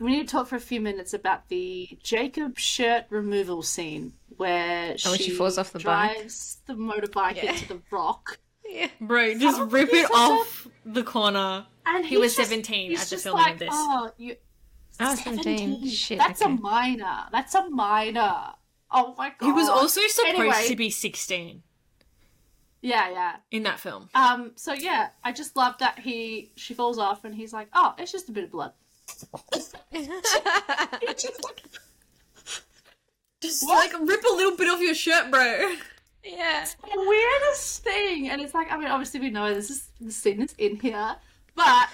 Speaker 1: we need to talk for a few minutes about the Jacob shirt removal scene where
Speaker 3: Oh, when she falls off the bike?
Speaker 1: drives the motorbike
Speaker 3: Yeah.
Speaker 1: into the rock. (laughs)
Speaker 3: Yeah.
Speaker 2: Bro, just
Speaker 1: Oh,
Speaker 2: rip it
Speaker 1: such a-
Speaker 2: off the corner.
Speaker 1: And
Speaker 2: He was
Speaker 1: just-
Speaker 2: 17 at the
Speaker 1: just
Speaker 2: filming of this.
Speaker 1: Oh, you.
Speaker 3: Oh, 17. Shit,
Speaker 1: That's
Speaker 3: okay.
Speaker 1: a minor. That's a minor. Oh my god.
Speaker 2: He was also supposed
Speaker 1: Anyway.
Speaker 2: to be 16
Speaker 1: Yeah, yeah.
Speaker 2: in that film.
Speaker 1: Um. So yeah, I just love that he she falls off and he's like, oh, it's just a bit of blood. (laughs) Just like-
Speaker 2: Just
Speaker 1: What?
Speaker 2: like rip a little bit off your shirt, bro.
Speaker 3: yeah.
Speaker 1: It's the weirdest thing, and it's like, I mean, obviously we know this is the scene is in here, but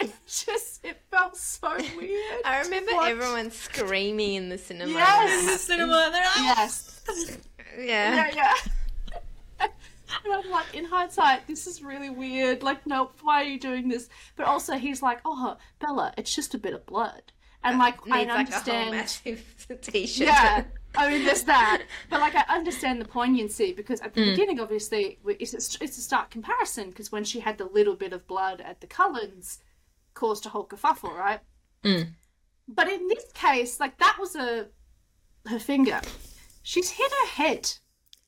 Speaker 1: (laughs) it just it felt so weird.
Speaker 3: I remember
Speaker 1: What?
Speaker 3: everyone screaming in the cinema.
Speaker 1: Yes!
Speaker 2: In the cinema, they're like,
Speaker 1: Yes.
Speaker 3: Yeah.
Speaker 1: Yeah, yeah. (laughs) And I'm like, in hindsight, this is really weird. Like, no, why are you doing this? But also, he's like, oh, Bella, it's just a bit of blood. And like, I
Speaker 3: Needs like a whole
Speaker 1: understand.
Speaker 3: massive (laughs) t-shirt.
Speaker 1: yeah, I mean, there's that. But like, I understand the poignancy because at the
Speaker 2: Mm.
Speaker 1: beginning, obviously, it's a, it's a stark comparison because when she had the little bit of blood at the Cullens, caused a whole kerfuffle, right?
Speaker 2: Mm.
Speaker 1: But in this case, like that was a her finger. She's hit her head.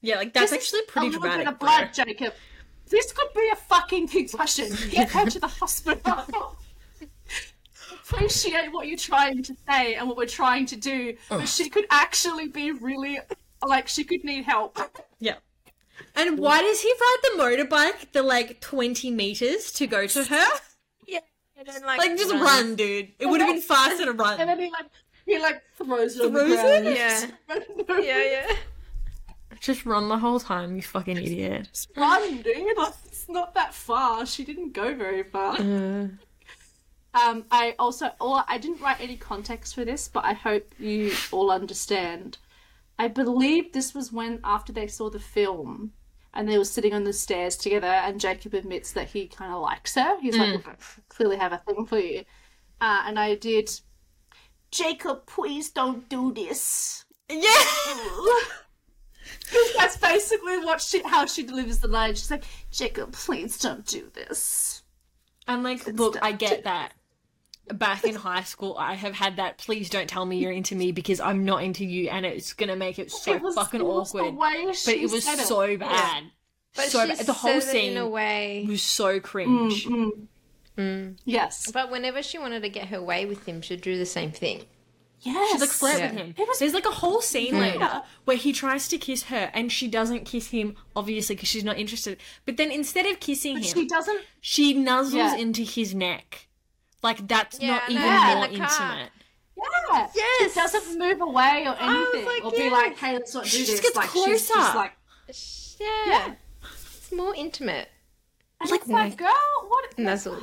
Speaker 2: Yeah, like that's
Speaker 1: This
Speaker 2: actually pretty
Speaker 1: a little bit of blood, Jacob. This could be a fucking concussion. (laughs) Get her to the hospital. Appreciate what you're trying to say and what we're trying to do, but she could actually be really like she could need help.
Speaker 2: Yeah. And why does he ride the motorbike the like 20 meters to go to her?
Speaker 3: Yeah. And then, like,
Speaker 2: Like, just
Speaker 3: run.
Speaker 2: run, dude. It would have been faster to run.
Speaker 1: And then he like he like throws it on the
Speaker 2: Throws
Speaker 1: ground.
Speaker 2: it?
Speaker 3: Yeah. (laughs) Yeah, yeah.
Speaker 2: Just run the whole time, you fucking idiot.
Speaker 1: Just run, dude. Like, it's not that far. She didn't go very far. Um, I also, or I didn't write any context for this, but I hope you all understand. I believe this was when, after they saw the film, and they were sitting on the stairs together, and Jacob admits that he kind of likes her. He's like, "Look, I clearly have a thing for you. Uh, and I did, Jacob, please don't do this.
Speaker 2: Yeah! (laughs)
Speaker 1: That's basically what she, how she delivers the line. She's like, Jacob, please don't do this.
Speaker 2: And like, look, I get that. Back in high school, I have had that. Please don't tell me you're into me because I'm not into you, and it's gonna make it so
Speaker 1: It was-
Speaker 2: fucking
Speaker 1: it was the
Speaker 2: awkward.
Speaker 1: way
Speaker 2: But it was
Speaker 1: said
Speaker 2: so bad.
Speaker 3: But
Speaker 2: so bad. The whole
Speaker 3: said it in a
Speaker 2: scene
Speaker 3: way.
Speaker 2: was so mm, cringe. Mm.
Speaker 1: Yes.
Speaker 3: But whenever she wanted to get her way with him, she'd do the same thing.
Speaker 1: Yes.
Speaker 2: She's like flirt
Speaker 3: Yeah.
Speaker 2: with him.
Speaker 1: Was-
Speaker 2: There's like a whole scene mm. later where he tries to kiss her and she doesn't kiss him, obviously because she's not interested. But then instead of kissing him,
Speaker 1: She doesn't.
Speaker 2: she nuzzles
Speaker 1: Yeah.
Speaker 2: into his neck. Like that's
Speaker 3: Yeah,
Speaker 2: not
Speaker 3: I
Speaker 2: even
Speaker 3: know, in
Speaker 2: more
Speaker 3: car.
Speaker 2: intimate.
Speaker 1: Yeah.
Speaker 3: Yes.
Speaker 1: She doesn't move away or anything,
Speaker 3: like,
Speaker 1: or be like, "Hey, let's not do
Speaker 2: She
Speaker 1: this."
Speaker 2: just gets
Speaker 1: like, She's
Speaker 2: closer.
Speaker 1: just like,
Speaker 3: Yeah.
Speaker 1: yeah.
Speaker 3: It's more intimate.
Speaker 1: And
Speaker 2: Like,
Speaker 1: it's like, girl, what?
Speaker 3: Nuzzle.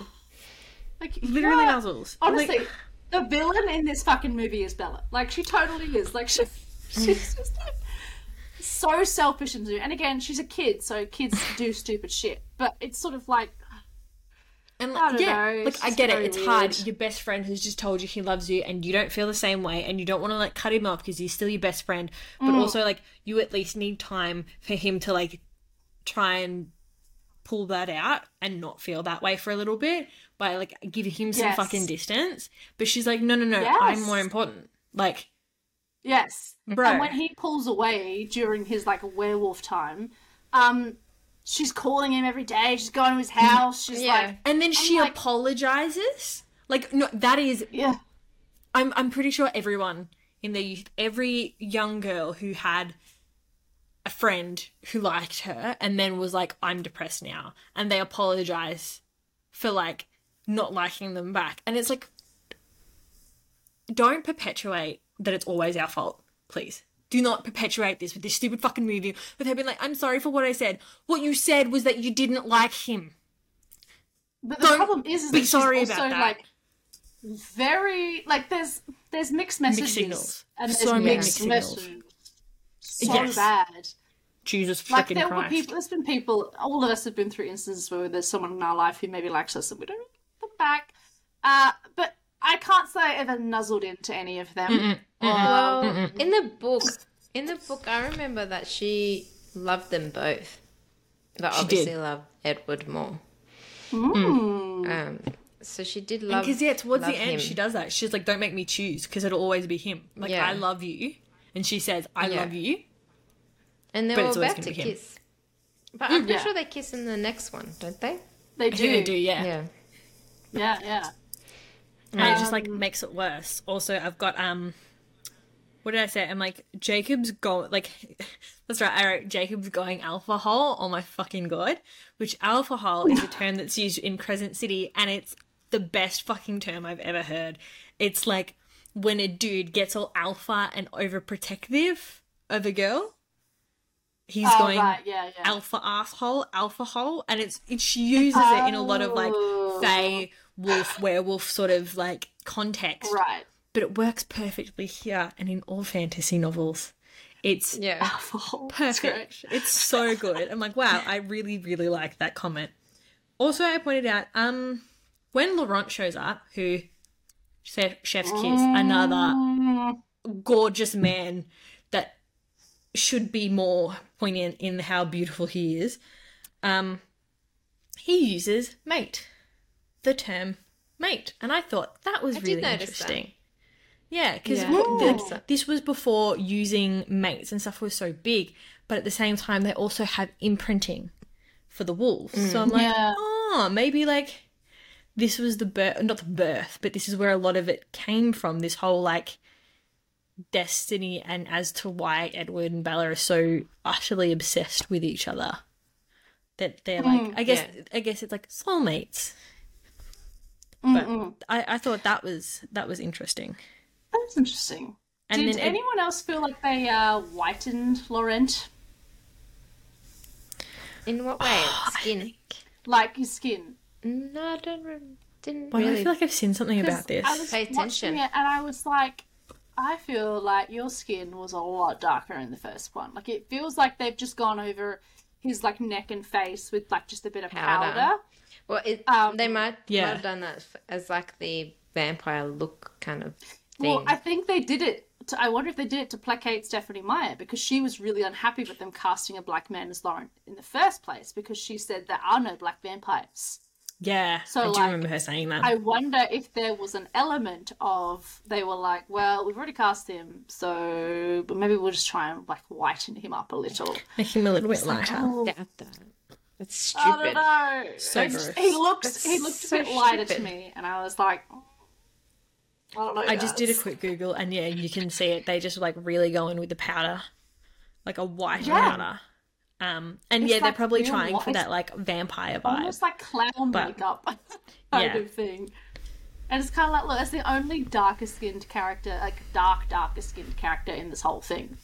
Speaker 1: Like,
Speaker 2: Literally
Speaker 1: yeah.
Speaker 2: nuzzles.
Speaker 1: Honestly,
Speaker 2: Like,
Speaker 1: the villain in this fucking movie is Bella. Like, she totally is. Like, she, she's (laughs) (laughs) just like, so selfish and and again, she's a kid, so kids do stupid shit. But it's sort of like,
Speaker 2: and
Speaker 1: I don't
Speaker 2: yeah,
Speaker 1: know,
Speaker 2: like I get it. It's hard. Your best friend has just told you he loves you, and you don't feel the same way, and you don't want to like cut him off because he's still your best friend. But
Speaker 1: Mm.
Speaker 2: also, like, you at least need time for him to like try and pull that out and not feel that way for a little bit by like giving him some
Speaker 1: Yes.
Speaker 2: fucking distance. But she's like, no, no, no,
Speaker 1: Yes.
Speaker 2: I'm more important. Like,
Speaker 1: yes.
Speaker 2: Bro.
Speaker 1: And when he pulls away during his like werewolf time, um, she's calling him every day. She's going to his house. She's
Speaker 3: Yeah.
Speaker 1: like,
Speaker 2: and then she
Speaker 1: like-
Speaker 2: apologizes. Like, no, that is
Speaker 1: yeah,
Speaker 2: I'm I'm pretty sure everyone in their youth, every young girl who had a friend who liked her and then was like, I'm depressed now, and they apologize for like not liking them back, and it's like, don't perpetuate that it's always our fault. Please. Do not perpetuate this with this stupid fucking movie with her being like, I'm sorry for what I said. What you said was that you didn't like him.
Speaker 1: But the
Speaker 2: Don't
Speaker 1: problem is, is
Speaker 2: be sorry
Speaker 1: also
Speaker 2: about that.
Speaker 1: like very like there's there's mixed messages
Speaker 2: signals.
Speaker 1: and there's
Speaker 2: So
Speaker 1: mixed
Speaker 2: mixed
Speaker 1: messages. So
Speaker 2: Yes.
Speaker 1: bad.
Speaker 2: Jesus
Speaker 1: Like there were
Speaker 2: Christ.
Speaker 1: people. There's been people. All of us have been through instances where there's someone in our life who maybe likes us and we don't really them back. Uh, but I can't say I ever nuzzled into any of them.
Speaker 2: Mm-mm,
Speaker 1: Or-
Speaker 3: Well, in the book, in the book, I remember that she loved them both, but
Speaker 2: She
Speaker 3: obviously
Speaker 2: did.
Speaker 3: loved Edward more.
Speaker 1: Mm.
Speaker 3: Um, so she did love.
Speaker 2: Because yeah, towards the end,
Speaker 3: him.
Speaker 2: she does that. She's like, "Don't make me choose, because it'll always be him." Like,
Speaker 3: Yeah.
Speaker 2: I love you, and she says, "I
Speaker 3: Yeah.
Speaker 2: love you."
Speaker 3: and they
Speaker 2: but
Speaker 3: were
Speaker 2: it's always
Speaker 3: about to
Speaker 2: gonna him.
Speaker 3: kiss. But I'm pretty
Speaker 1: Yeah.
Speaker 3: sure they kiss in the next one, don't they?
Speaker 1: They do.
Speaker 2: they do, yeah.
Speaker 3: Yeah.
Speaker 1: Yeah, yeah.
Speaker 2: And it just like
Speaker 1: Um,
Speaker 2: makes it worse. Also, I've got um, what did I say? I'm like Jacob's go like, (laughs) that's right. I wrote Jacob's going alphahole. Oh my fucking god! Which alphahole is a (laughs) term that's used in Crescent City, and it's the best fucking term I've ever heard. It's like when a dude gets all alpha and overprotective of a girl. He's
Speaker 1: Oh,
Speaker 2: going
Speaker 1: right, yeah, yeah.
Speaker 2: alpha asshole, alpha hole, and it's it, she uses it in a lot of like
Speaker 1: Oh.
Speaker 2: Wolf, werewolf sort of like context.
Speaker 1: Right.
Speaker 2: But it works perfectly here and in all fantasy novels. It's
Speaker 3: Yeah. (laughs)
Speaker 2: perfect. It's so good. I'm like, wow, I really, really like that comment. Also, I pointed out, um, when Laurent shows up, who Chef's Kiss, another gorgeous man that should be more poignant in how beautiful he is. Um, he uses mate, the term mate, and I thought that was
Speaker 3: I
Speaker 2: really interesting. Yeah, because
Speaker 3: Yeah,
Speaker 2: this was before using mates and stuff was so big, but at the same time they also have imprinting for the wolves. So I'm like,
Speaker 1: Yeah.
Speaker 2: oh, maybe like this was the birth, not the birth, but this is where a lot of it came from. This whole like destiny and as to why Edward and Bella are so utterly obsessed with each other. That they're like, I guess,
Speaker 3: yeah.
Speaker 2: I guess it's like soulmates.
Speaker 1: Mm-mm.
Speaker 2: But I, I thought that was that was interesting.
Speaker 1: That's interesting.
Speaker 2: And
Speaker 1: Did
Speaker 2: then Ed-
Speaker 1: anyone else feel like they uh, whitened Laurent?
Speaker 3: In what way? (sighs) Skin.
Speaker 1: Like his skin?
Speaker 3: No, I don't. Re- didn't
Speaker 2: Why do I feel like I've seen something about this?
Speaker 1: I was
Speaker 3: Pay attention.
Speaker 1: it and I was like, I feel like your skin was a lot darker in the first one. Like it feels like they've just gone over his like neck and face with like just a bit of
Speaker 3: Powder.
Speaker 1: powder.
Speaker 3: Well, it,
Speaker 1: Um,
Speaker 3: they might,
Speaker 2: Yeah.
Speaker 3: might have done that as like the vampire look kind of thing.
Speaker 1: Well, I think they did it. To, I wonder if they did it to placate Stephenie Meyer because she was really unhappy with them casting a black man as Laurent in the first place because she said there are no black vampires.
Speaker 2: yeah,
Speaker 1: So,
Speaker 2: I do
Speaker 1: like,
Speaker 2: remember her saying that.
Speaker 1: I wonder if there was an element of they were like, well, we've already cast him, so but maybe we'll just try and like whiten him up a little.
Speaker 2: Make him a little bit lighter.
Speaker 1: Oh,
Speaker 3: That's
Speaker 1: I don't know.
Speaker 2: So
Speaker 1: It's-
Speaker 2: gross.
Speaker 1: he looks
Speaker 3: That's
Speaker 1: he looked
Speaker 3: so
Speaker 1: a bit lighter to me, and I was like, oh, I don't know.
Speaker 2: I just did a quick Google, and yeah, you can see it. They just like really go in with the powder, like a white
Speaker 1: Yeah.
Speaker 2: powder. Um, and
Speaker 1: It's
Speaker 2: yeah, they're probably trying for that like vampire vibe.
Speaker 1: almost like clown
Speaker 2: But-
Speaker 1: makeup (laughs) kind
Speaker 2: Yeah.
Speaker 1: of thing. And it's kind of like, look, that's the only darker skinned character, like dark, darker skinned character in this whole thing.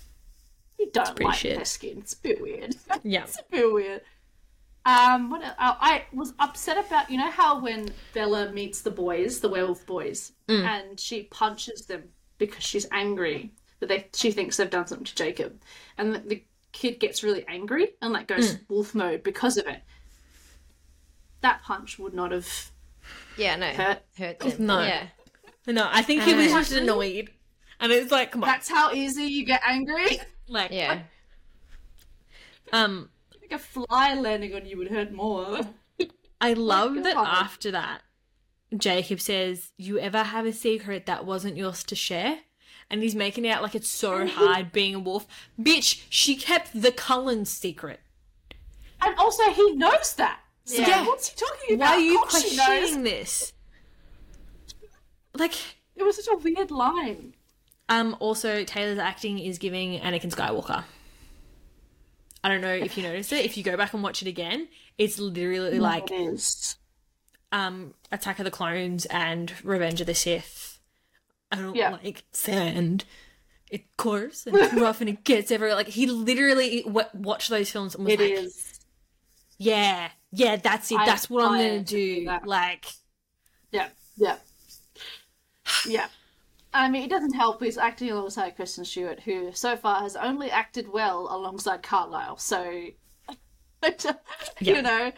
Speaker 1: You don't like
Speaker 2: shit.
Speaker 1: their skin. It's a bit weird. (laughs)
Speaker 2: Yeah.
Speaker 1: it's a bit weird. Um, what el- oh, I was upset about, you know how when Bella meets the boys, the werewolf boys,
Speaker 2: Mm.
Speaker 1: and she punches them because she's angry that they she thinks they've done something to Jacob, and the, the kid gets really angry and like goes
Speaker 2: Mm.
Speaker 1: wolf mode because of it. That punch would not have
Speaker 3: Yeah, no.
Speaker 1: hurt.
Speaker 3: Hurt them.
Speaker 2: No.
Speaker 3: Yeah.
Speaker 2: No, I think he was just annoyed, and it's like, come on,
Speaker 1: That's how easy you get angry.
Speaker 2: like,
Speaker 3: Yeah.
Speaker 2: um,
Speaker 1: like a fly landing on you would hurt more.
Speaker 2: I (laughs) love that after that, Jacob says, "You ever have a secret that wasn't yours to share?" And he's making it out like it's so (laughs) hard being a wolf. Bitch, she kept the Cullen secret.
Speaker 1: And also, he knows that. So
Speaker 2: Yeah.
Speaker 1: what's he talking about?
Speaker 2: Why are you
Speaker 1: Of course she knows.
Speaker 2: questioning this? Like,
Speaker 1: It was such a weird line.
Speaker 2: um, also Taylor's acting is giving Anakin Skywalker. I don't know if you noticed it. If you go back and watch it again, it's literally like
Speaker 1: it
Speaker 2: um Attack of the Clones and Revenge of the Sith. I don't
Speaker 1: Yeah.
Speaker 2: like sand. it coarse and rough and it gets everywhere. Like he literally w- watched those films and was
Speaker 1: It
Speaker 2: like,
Speaker 1: is.
Speaker 2: "Yeah, yeah, that's it.
Speaker 1: I
Speaker 2: That's what I'm gonna
Speaker 1: do
Speaker 2: do." Like,
Speaker 1: Yeah, yeah, yeah. I mean, it doesn't help. He's acting alongside Kristen Stewart, who so far has only acted well alongside Carlisle. So, (laughs)
Speaker 2: Yeah.
Speaker 1: you know,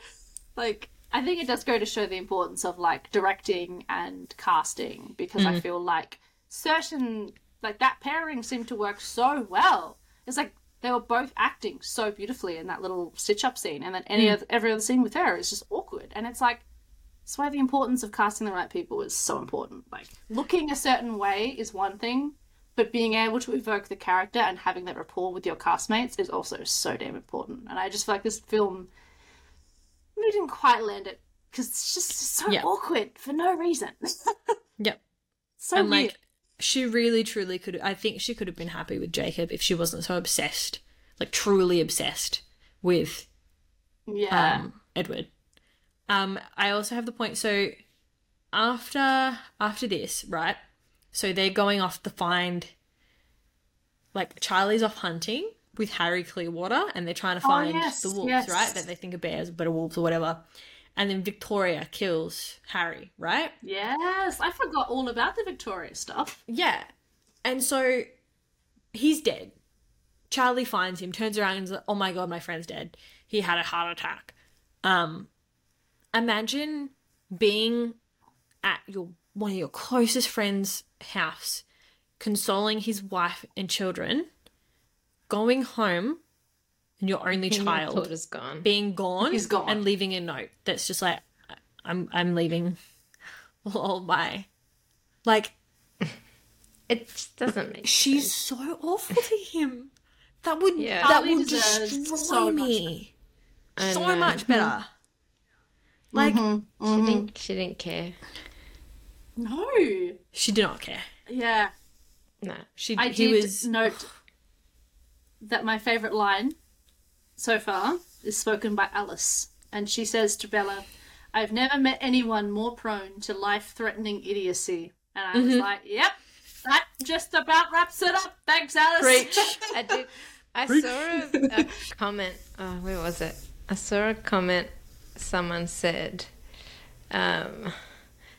Speaker 1: like I think it does go to show the importance of like directing and casting because I mm. feel like certain like that pairing seemed to work so well. It's like they were both acting so beautifully in that little stitch up scene, and then any mm. other, every other scene with her is just awkward, and it's like that's why the importance of casting the right people is so important. Like looking a certain way is one thing, but being able to evoke the character and having that rapport with your castmates is also so damn important. And I just feel like this film we didn't quite land it because it's just so awkward for no reason. (laughs)
Speaker 2: yep.
Speaker 1: so
Speaker 2: and
Speaker 1: weird.
Speaker 2: like she really truly could I think she could have been happy with Jacob if she wasn't so obsessed, like truly obsessed with
Speaker 1: yeah,
Speaker 2: um, Edward. Um, I also have the point. So after after this, right? So they're going off to find. Like Charlie's off hunting with Harry Clearwater, and they're trying to
Speaker 1: Oh,
Speaker 2: find
Speaker 1: yes,
Speaker 2: the wolves,
Speaker 1: yes.
Speaker 2: right? That they think are bears, but are wolves or whatever. And then Victoria kills Harry, right?
Speaker 1: yes, I forgot all about the Victoria stuff.
Speaker 2: Yeah. And so he's dead. Charlie finds him, turns around and is like, oh my god, my friend's dead. He had a heart attack. Um imagine being at your one of your closest friends' house, consoling his wife and children, going home and your only
Speaker 3: Your
Speaker 2: child
Speaker 3: daughter's gone.
Speaker 2: being gone,
Speaker 1: He's gone.
Speaker 2: and leaving a note that's just like I'm I'm leaving. (laughs) Oh bye. Like
Speaker 3: It just doesn't make
Speaker 2: She's so awful to him. That would (laughs)
Speaker 3: Yeah.
Speaker 2: that would destroy
Speaker 1: so
Speaker 2: me.
Speaker 3: I
Speaker 2: So much better. Like
Speaker 1: Mm-hmm.
Speaker 3: She didn't. She didn't care.
Speaker 1: No,
Speaker 2: she did not care.
Speaker 1: yeah,
Speaker 3: No.
Speaker 2: She
Speaker 1: I
Speaker 2: he
Speaker 1: did
Speaker 2: was
Speaker 1: note that my favorite line so far is spoken by Alice, and she says to Bella, "I've never met anyone more prone to life-threatening idiocy." And I was like, "Yep, that just about wraps it up. Thanks, Alice."
Speaker 2: Preach. (laughs)
Speaker 3: I did. I saw a, a comment. Oh, where was it? I saw a comment. Someone said, um,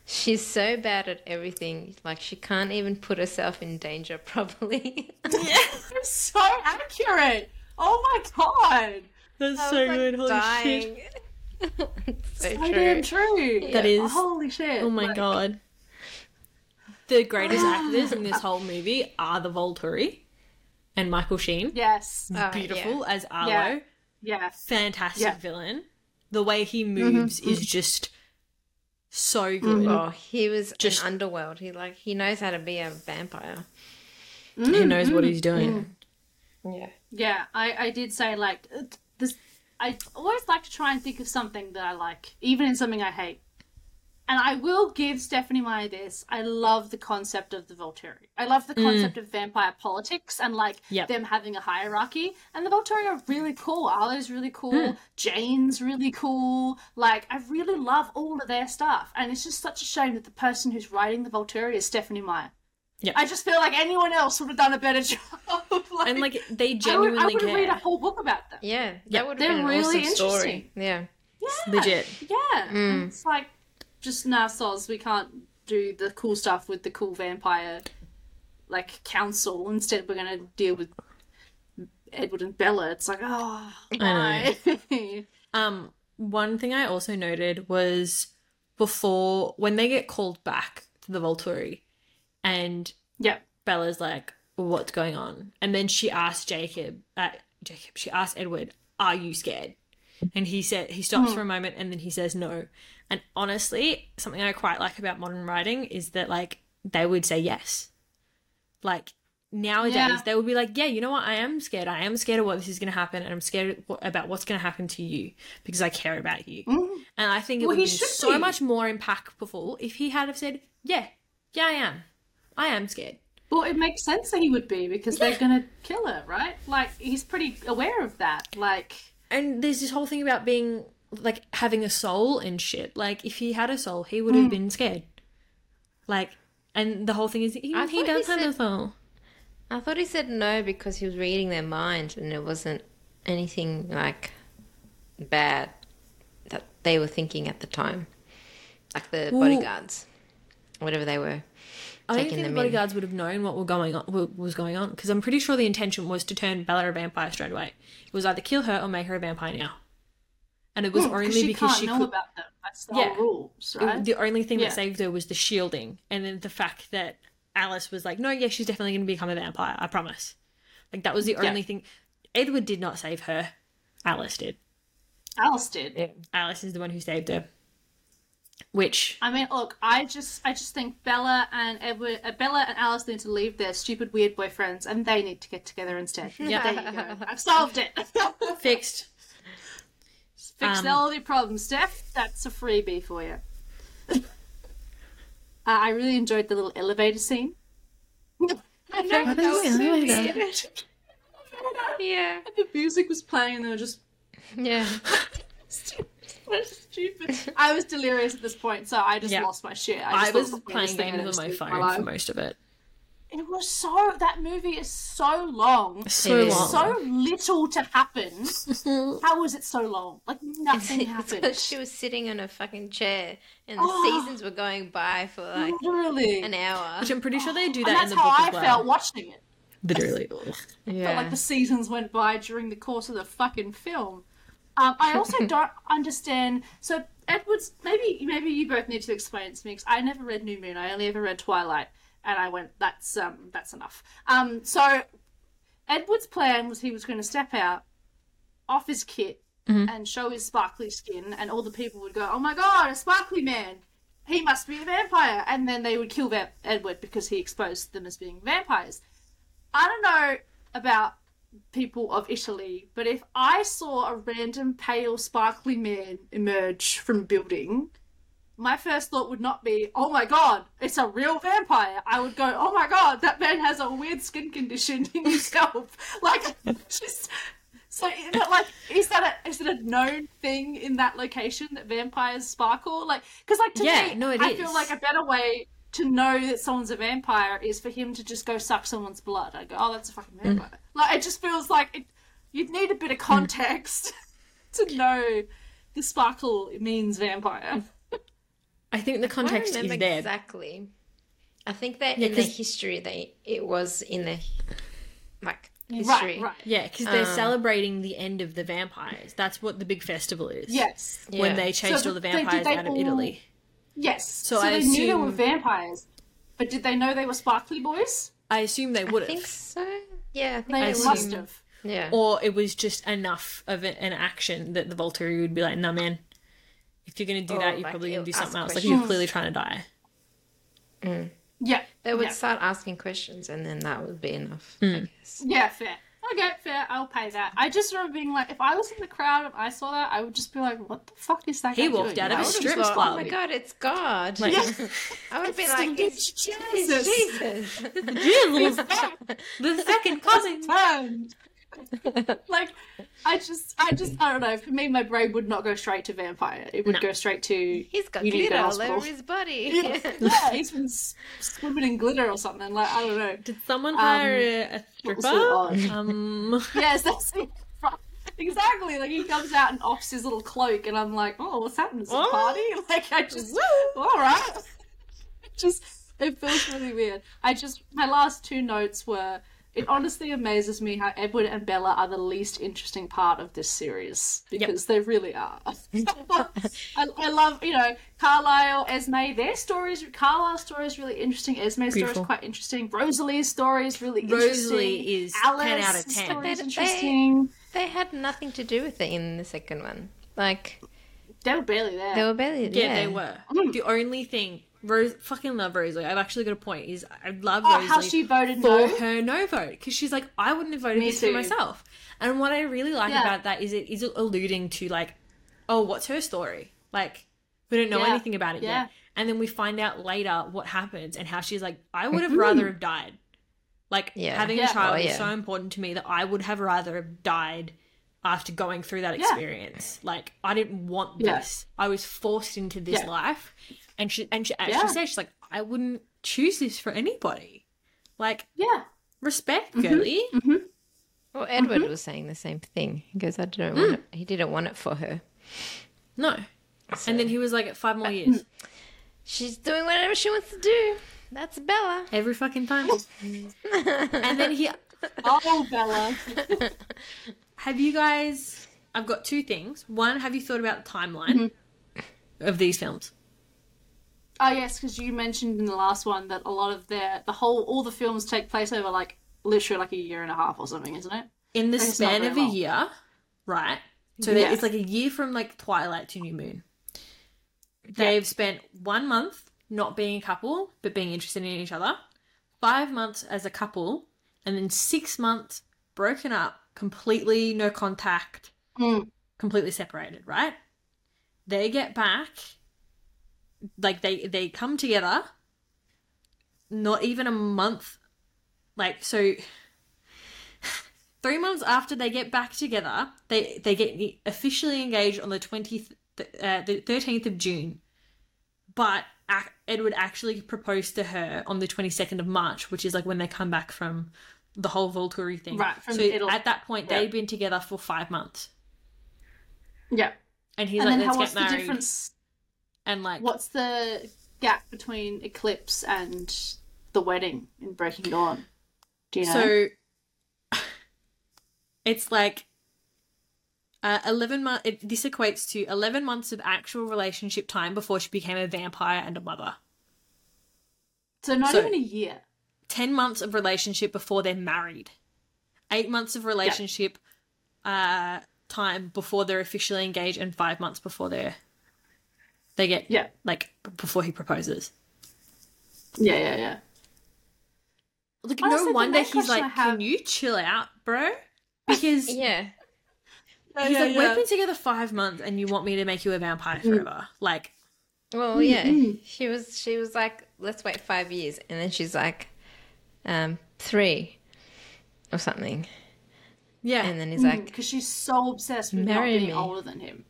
Speaker 3: "She's so bad at everything. Like she can't even put herself in danger (laughs) properly."
Speaker 1: It's so accurate. Oh my god,
Speaker 2: That's
Speaker 3: I
Speaker 2: so
Speaker 3: was, like,
Speaker 2: good. Holy shit. (laughs)
Speaker 3: so
Speaker 1: so
Speaker 3: true.
Speaker 1: damn true.
Speaker 2: That is
Speaker 1: Holy shit!
Speaker 2: Oh my
Speaker 1: Like,
Speaker 2: god. The greatest actors in this whole movie are the Volturi and Michael Sheen.
Speaker 1: Yes.
Speaker 3: Oh,
Speaker 2: Beautiful as Aro.
Speaker 1: Yeah. Yes.
Speaker 2: Fantastic
Speaker 1: Yeah.
Speaker 2: villain. The way he moves mm-hmm. is just so mm-hmm. good.
Speaker 3: Oh, oh, he was
Speaker 2: Just-
Speaker 3: an underworld. He like he knows how to be a vampire.
Speaker 2: Mm, he knows what mm, he's doing. Mm.
Speaker 3: Yeah.
Speaker 1: Yeah, I, I did say like this. I always like to try and think of something that I like, even in something I hate. And I will give Stephenie Meyer this. I love the concept of the Volturi. I love the concept of vampire politics and like
Speaker 2: Yep.
Speaker 1: them having a hierarchy. And the Volturi are really cool. Aro's really cool. Jane's really cool. Like I really love all of their stuff. And it's just such a shame that the person who's writing the Volturi is Stephenie Meyer.
Speaker 2: Yep.
Speaker 1: I just feel like anyone else would have done a better (laughs) job. like,
Speaker 2: And like they
Speaker 1: I would,
Speaker 2: genuinely
Speaker 1: I would
Speaker 2: care.
Speaker 1: read a whole book about them.
Speaker 3: Yeah.
Speaker 2: Yeah,
Speaker 3: That would have
Speaker 1: they're
Speaker 3: been an
Speaker 1: really
Speaker 3: awesome story.
Speaker 1: interesting.
Speaker 3: Yeah.
Speaker 2: Legit.
Speaker 1: Yeah.
Speaker 3: Mm.
Speaker 1: It's like just nah soz, we can't do the cool stuff with the cool vampire like council. Instead we're gonna deal with Edward and Bella. It's like, oh
Speaker 2: I
Speaker 1: why? (laughs)
Speaker 2: Um, one thing I also noted was before when they get called back to the Volturi, and
Speaker 1: yeah.
Speaker 2: Bella's like, "What's going on?" And then she asked Jacob, uh, Jacob, she asked Edward, "Are you scared?" And he said he stops for a moment and then he says no. And honestly, something I quite like about modern writing is that like they would say yes. Like nowadays,
Speaker 1: Yeah.
Speaker 2: they would be like, "Yeah, you know what? I am scared. I am scared of what this is going to happen, and I'm scared about what's going to happen to you because I care about you." Mm. And I think it
Speaker 1: Well,
Speaker 2: would
Speaker 1: he
Speaker 2: be so
Speaker 1: be.
Speaker 2: much more impactful if he had have said, "Yeah, yeah, I am. I am scared."
Speaker 1: Well, it makes sense that he would be because they're gonna kill her, right? Like he's pretty aware of that. Like
Speaker 2: and there's this whole thing about being like having a soul and shit. Like if he had a soul, he would have hmm. been scared. Like, and the whole thing is he, he does
Speaker 3: he
Speaker 2: have a soul.
Speaker 3: I thought he said no because he was reading their minds and it wasn't anything like bad that they were thinking at the time. Like the
Speaker 2: Well-
Speaker 3: bodyguards, whatever they were.
Speaker 2: I don't think the
Speaker 3: them in.
Speaker 2: bodyguards would have known what were going on. What was going on because I'm pretty sure the intention was to turn Bella a vampire straight away. It was either kill her or make her a vampire now. And it was
Speaker 1: 'cause
Speaker 2: only
Speaker 1: she
Speaker 2: because
Speaker 1: can't
Speaker 2: she
Speaker 1: know
Speaker 2: could.
Speaker 1: about them. That's the
Speaker 2: Yeah.
Speaker 1: whole rules,
Speaker 2: it-
Speaker 1: right?
Speaker 2: the only thing
Speaker 1: Yeah.
Speaker 2: that saved her was the shielding, and then the fact that Alice was like, "No, yeah, she's definitely going to become a vampire. I promise." Like that was the
Speaker 1: Yeah.
Speaker 2: only thing. Edward did not save her. Alice did.
Speaker 1: Alice did.
Speaker 2: Alice is the one who saved her. Which
Speaker 1: I mean, look, I just, I just think Bella and Edward, uh, Bella and Alice need to leave their stupid, weird boyfriends, and they need to get together instead.
Speaker 2: Yeah.
Speaker 1: there you go. I've solved it. (laughs)
Speaker 2: fixed.
Speaker 1: Fix
Speaker 2: Um,
Speaker 1: all your problems, Steph. That's a freebie for you. (laughs) uh, I really enjoyed the little elevator scene. I know,
Speaker 3: That
Speaker 2: was
Speaker 3: was so
Speaker 2: weird.
Speaker 3: weird. (laughs) Yeah.
Speaker 1: the music was playing, and they were just
Speaker 3: Yeah.
Speaker 1: so (laughs) stupid. I was delirious at this point, so I just
Speaker 2: Yeah.
Speaker 1: lost my shit.
Speaker 2: I
Speaker 1: just
Speaker 2: was
Speaker 1: thought the
Speaker 2: playing
Speaker 1: funniest thing
Speaker 2: games on my phone for most of it.
Speaker 1: It was so that movie is so long.
Speaker 2: So
Speaker 3: It is.
Speaker 2: long.
Speaker 1: So little to happen. (laughs) How was it so long? Like nothing (laughs)
Speaker 3: It's
Speaker 1: happened.
Speaker 3: because she was sitting in a fucking chair and the
Speaker 1: Oh.
Speaker 3: seasons were going by for like
Speaker 1: Literally.
Speaker 3: an hour.
Speaker 2: Which I'm pretty sure they do
Speaker 1: and
Speaker 2: that in the
Speaker 1: how
Speaker 2: book
Speaker 1: I
Speaker 2: as well.
Speaker 1: felt watching it.
Speaker 2: Literally. (laughs)
Speaker 1: Felt
Speaker 3: Yeah.
Speaker 1: like the seasons went by during the course of the fucking film. Um, I also don't understand. So Edward's maybe maybe you both need to explain it to me because I never read New Moon. I only ever read Twilight, and I went that's um that's enough. Um, so Edward's plan was he was going to step out off his kit and show his sparkly skin, and all the people would go, "Oh my god, a sparkly man! He must be a vampire!" And then they would kill Va- Edward because he exposed them as being vampires. I don't know about people of Italy, but if I saw a random pale, sparkly man emerge from a building, my first thought would not be, "Oh my god, it's a real vampire." I would go, "Oh my god, that man has a weird skin condition in his (laughs) scalp." Like, just so, but like, is that a is it a known thing in that location that vampires sparkle? Like, because like to
Speaker 2: Yeah,
Speaker 1: me,
Speaker 2: no, it
Speaker 1: I
Speaker 2: is.
Speaker 1: feel like a better way to know that someone's a vampire is for him to just go suck someone's blood. I go, oh, that's a fucking mm. vampire. Like, it just feels like it, you'd need a bit of mm. context (laughs) to know the sparkle means vampire. Mm.
Speaker 2: I think the context
Speaker 3: don't
Speaker 2: is there.
Speaker 3: exactly. I think that
Speaker 2: Yeah,
Speaker 3: in the history they it was in the like history.
Speaker 1: Right, right.
Speaker 2: Yeah, because they're
Speaker 3: Um,
Speaker 2: celebrating the end of the vampires. That's what the big festival is.
Speaker 1: Yes.
Speaker 2: When
Speaker 3: Yeah.
Speaker 2: they chased
Speaker 1: So
Speaker 2: all the vampires
Speaker 1: they
Speaker 2: out of
Speaker 1: all-
Speaker 2: Italy.
Speaker 1: Yes.
Speaker 2: So
Speaker 1: So,
Speaker 2: I
Speaker 1: they knew they were vampires, but did they know they were sparkly boys?
Speaker 2: I assume they would have.
Speaker 3: I think so. Yeah, I think
Speaker 1: They
Speaker 2: I
Speaker 3: they
Speaker 1: must have.
Speaker 3: Yeah.
Speaker 2: Or it was just enough of an action that the Volturi would be like, nah, man, if you're going to do
Speaker 3: Or,
Speaker 2: that, you're
Speaker 3: like,
Speaker 2: probably going to do something else. Like, you're clearly trying to die.
Speaker 1: Yeah.
Speaker 3: They would
Speaker 1: yeah.
Speaker 3: start asking questions and then that would be enough,
Speaker 2: Hmm.
Speaker 3: I guess.
Speaker 1: Yeah, fair. Okay, fair. I'll pay that. I just remember being like, if I was in the crowd and I saw that, I would just be like, "What the fuck is that?"
Speaker 2: He
Speaker 1: guy
Speaker 2: walked
Speaker 1: doing?
Speaker 2: out of
Speaker 1: I
Speaker 2: a
Speaker 1: would've
Speaker 2: strip
Speaker 1: just
Speaker 3: Oh my god, it's God.
Speaker 2: Like- (laughs)
Speaker 3: I would be like, it's, it's Jesus. (laughs)
Speaker 2: Jesus! the second coming!
Speaker 1: turned. (laughs) like, I just, I just, I don't know. For me, my brain would not go straight to vampire. It would
Speaker 2: No.
Speaker 1: go straight to
Speaker 3: He's got
Speaker 1: you need
Speaker 3: glitter all over his body. (laughs)
Speaker 1: Yeah, yeah, he's been swimming in glitter or something. Like, I don't know.
Speaker 2: Did someone hire a, a
Speaker 1: what
Speaker 2: stripper? Um, (laughs)
Speaker 1: Yes, that's. Exactly. Like he comes out and offs his little cloak, and I'm like, "Oh, what's happening? Is it
Speaker 2: Oh.
Speaker 1: party?" Like I just,
Speaker 2: Woo.
Speaker 1: all right. Just it feels really weird. I just my last two notes were. It honestly amazes me how Edward and Bella are the least interesting part of this series because they really are. (laughs) I, I love, you know, Carlisle, Esme, their stories. Carlisle's story is really interesting. Esme's story is quite interesting. Rosalie's story is really interesting.
Speaker 2: Rosalie is 10 out of 10.
Speaker 1: story is
Speaker 3: They-
Speaker 1: interesting.
Speaker 3: they had nothing to do with it in the second one. Like,
Speaker 1: They were barely there.
Speaker 3: they were barely
Speaker 2: yeah,
Speaker 3: yeah.
Speaker 2: they were.
Speaker 1: Mm.
Speaker 2: The only thing, Rose, fucking love Rosalie. I've actually got a point. Is I love
Speaker 1: oh,
Speaker 2: Rosalie
Speaker 1: how she voted
Speaker 2: for
Speaker 1: no.
Speaker 2: her no vote because she's like, I wouldn't have voted
Speaker 1: Me
Speaker 2: this for myself. And what I really like
Speaker 1: Yeah.
Speaker 2: about that is it is alluding to like, oh, what's her story? Like, we don't know
Speaker 1: Yeah.
Speaker 2: anything about it
Speaker 1: Yeah.
Speaker 2: yet. And then we find out later what happens and how she's like, I would have
Speaker 1: Mm-hmm.
Speaker 2: rather have died. Like
Speaker 3: Yeah.
Speaker 2: having
Speaker 1: Yeah.
Speaker 2: a child
Speaker 3: Oh,
Speaker 2: is
Speaker 3: yeah.
Speaker 2: so important to me that I would have rather have died after going through that
Speaker 1: Yeah.
Speaker 2: experience. Like I didn't want
Speaker 1: Yeah.
Speaker 2: this. I was forced into this
Speaker 1: Yeah.
Speaker 2: life. And she and she, as
Speaker 1: Yeah.
Speaker 2: she says, she's like, I wouldn't choose this for anybody. Like
Speaker 1: Yeah.
Speaker 2: Respect, mm-hmm. girly. Mm-hmm.
Speaker 3: Well, Edward mm-hmm. was saying the same thing. He goes, I don't mm. want it. He didn't want it for her.
Speaker 2: No. And then he was like, five more uh, years. Mm.
Speaker 3: She's doing whatever she wants to do. That's Bella.
Speaker 2: Every fucking time. (laughs) and then he.
Speaker 1: Oh, Bella. (laughs)
Speaker 2: Have you guys. I've got two things. One, have you thought about the timeline of these films?
Speaker 1: Oh yes, because you mentioned in the last one that a lot of their the whole all the films take place over like literally like a year and a half or something, isn't it?
Speaker 2: In the span of a
Speaker 1: long.
Speaker 2: year, right? So
Speaker 1: Yeah.
Speaker 2: it's like a year from like Twilight to New Moon. They've spent one month not being a couple, but being interested in each other. Five months as a couple, and then six months broken up, completely no contact,
Speaker 1: Mm.
Speaker 2: completely separated. Right? They get back, like they they come together. Not even a month, like so. (sighs) Three months after they get back together, they they get officially engaged on the twentieth, uh, the thirteenth of June. But Edward actually proposed to her on the twenty second of March, which is like when they come back from the whole Volturi thing.
Speaker 1: Right, from
Speaker 2: so
Speaker 1: Italy.
Speaker 2: at that point,
Speaker 1: Yeah.
Speaker 2: they'd been together for five months,
Speaker 1: Yeah.
Speaker 2: and he's
Speaker 1: and
Speaker 2: like,
Speaker 1: then
Speaker 2: "Let's get
Speaker 1: the
Speaker 2: married." And like,
Speaker 1: What's the gap between Eclipse and the wedding in Breaking Dawn? Do you know?
Speaker 2: So (laughs) it's like uh, 11 months. This equates to 11 months of actual relationship time before she became a vampire and a mother.
Speaker 1: So not
Speaker 2: so-
Speaker 1: even a year.
Speaker 2: 10 months of relationship before they're married. 8 months of relationship uh, time before they're officially engaged and 5 months before they're they get
Speaker 1: Yeah.
Speaker 2: like before he proposes.
Speaker 1: Yeah, yeah, yeah.
Speaker 2: Look,
Speaker 1: Honestly,
Speaker 2: no
Speaker 1: the
Speaker 2: wonder he's like,
Speaker 1: have-
Speaker 2: "Can you chill out, bro?" Because (laughs)
Speaker 3: Yeah.
Speaker 2: He's like, we've been together five months, and you want me to make you a vampire mm. forever? Like,
Speaker 3: Well, mm, yeah. Mm. She was she was like, let's wait five years, and then she's like, um, three or something,
Speaker 2: yeah,
Speaker 3: and then he's like,
Speaker 1: because she's so obsessed with not being
Speaker 3: me.
Speaker 1: older than him.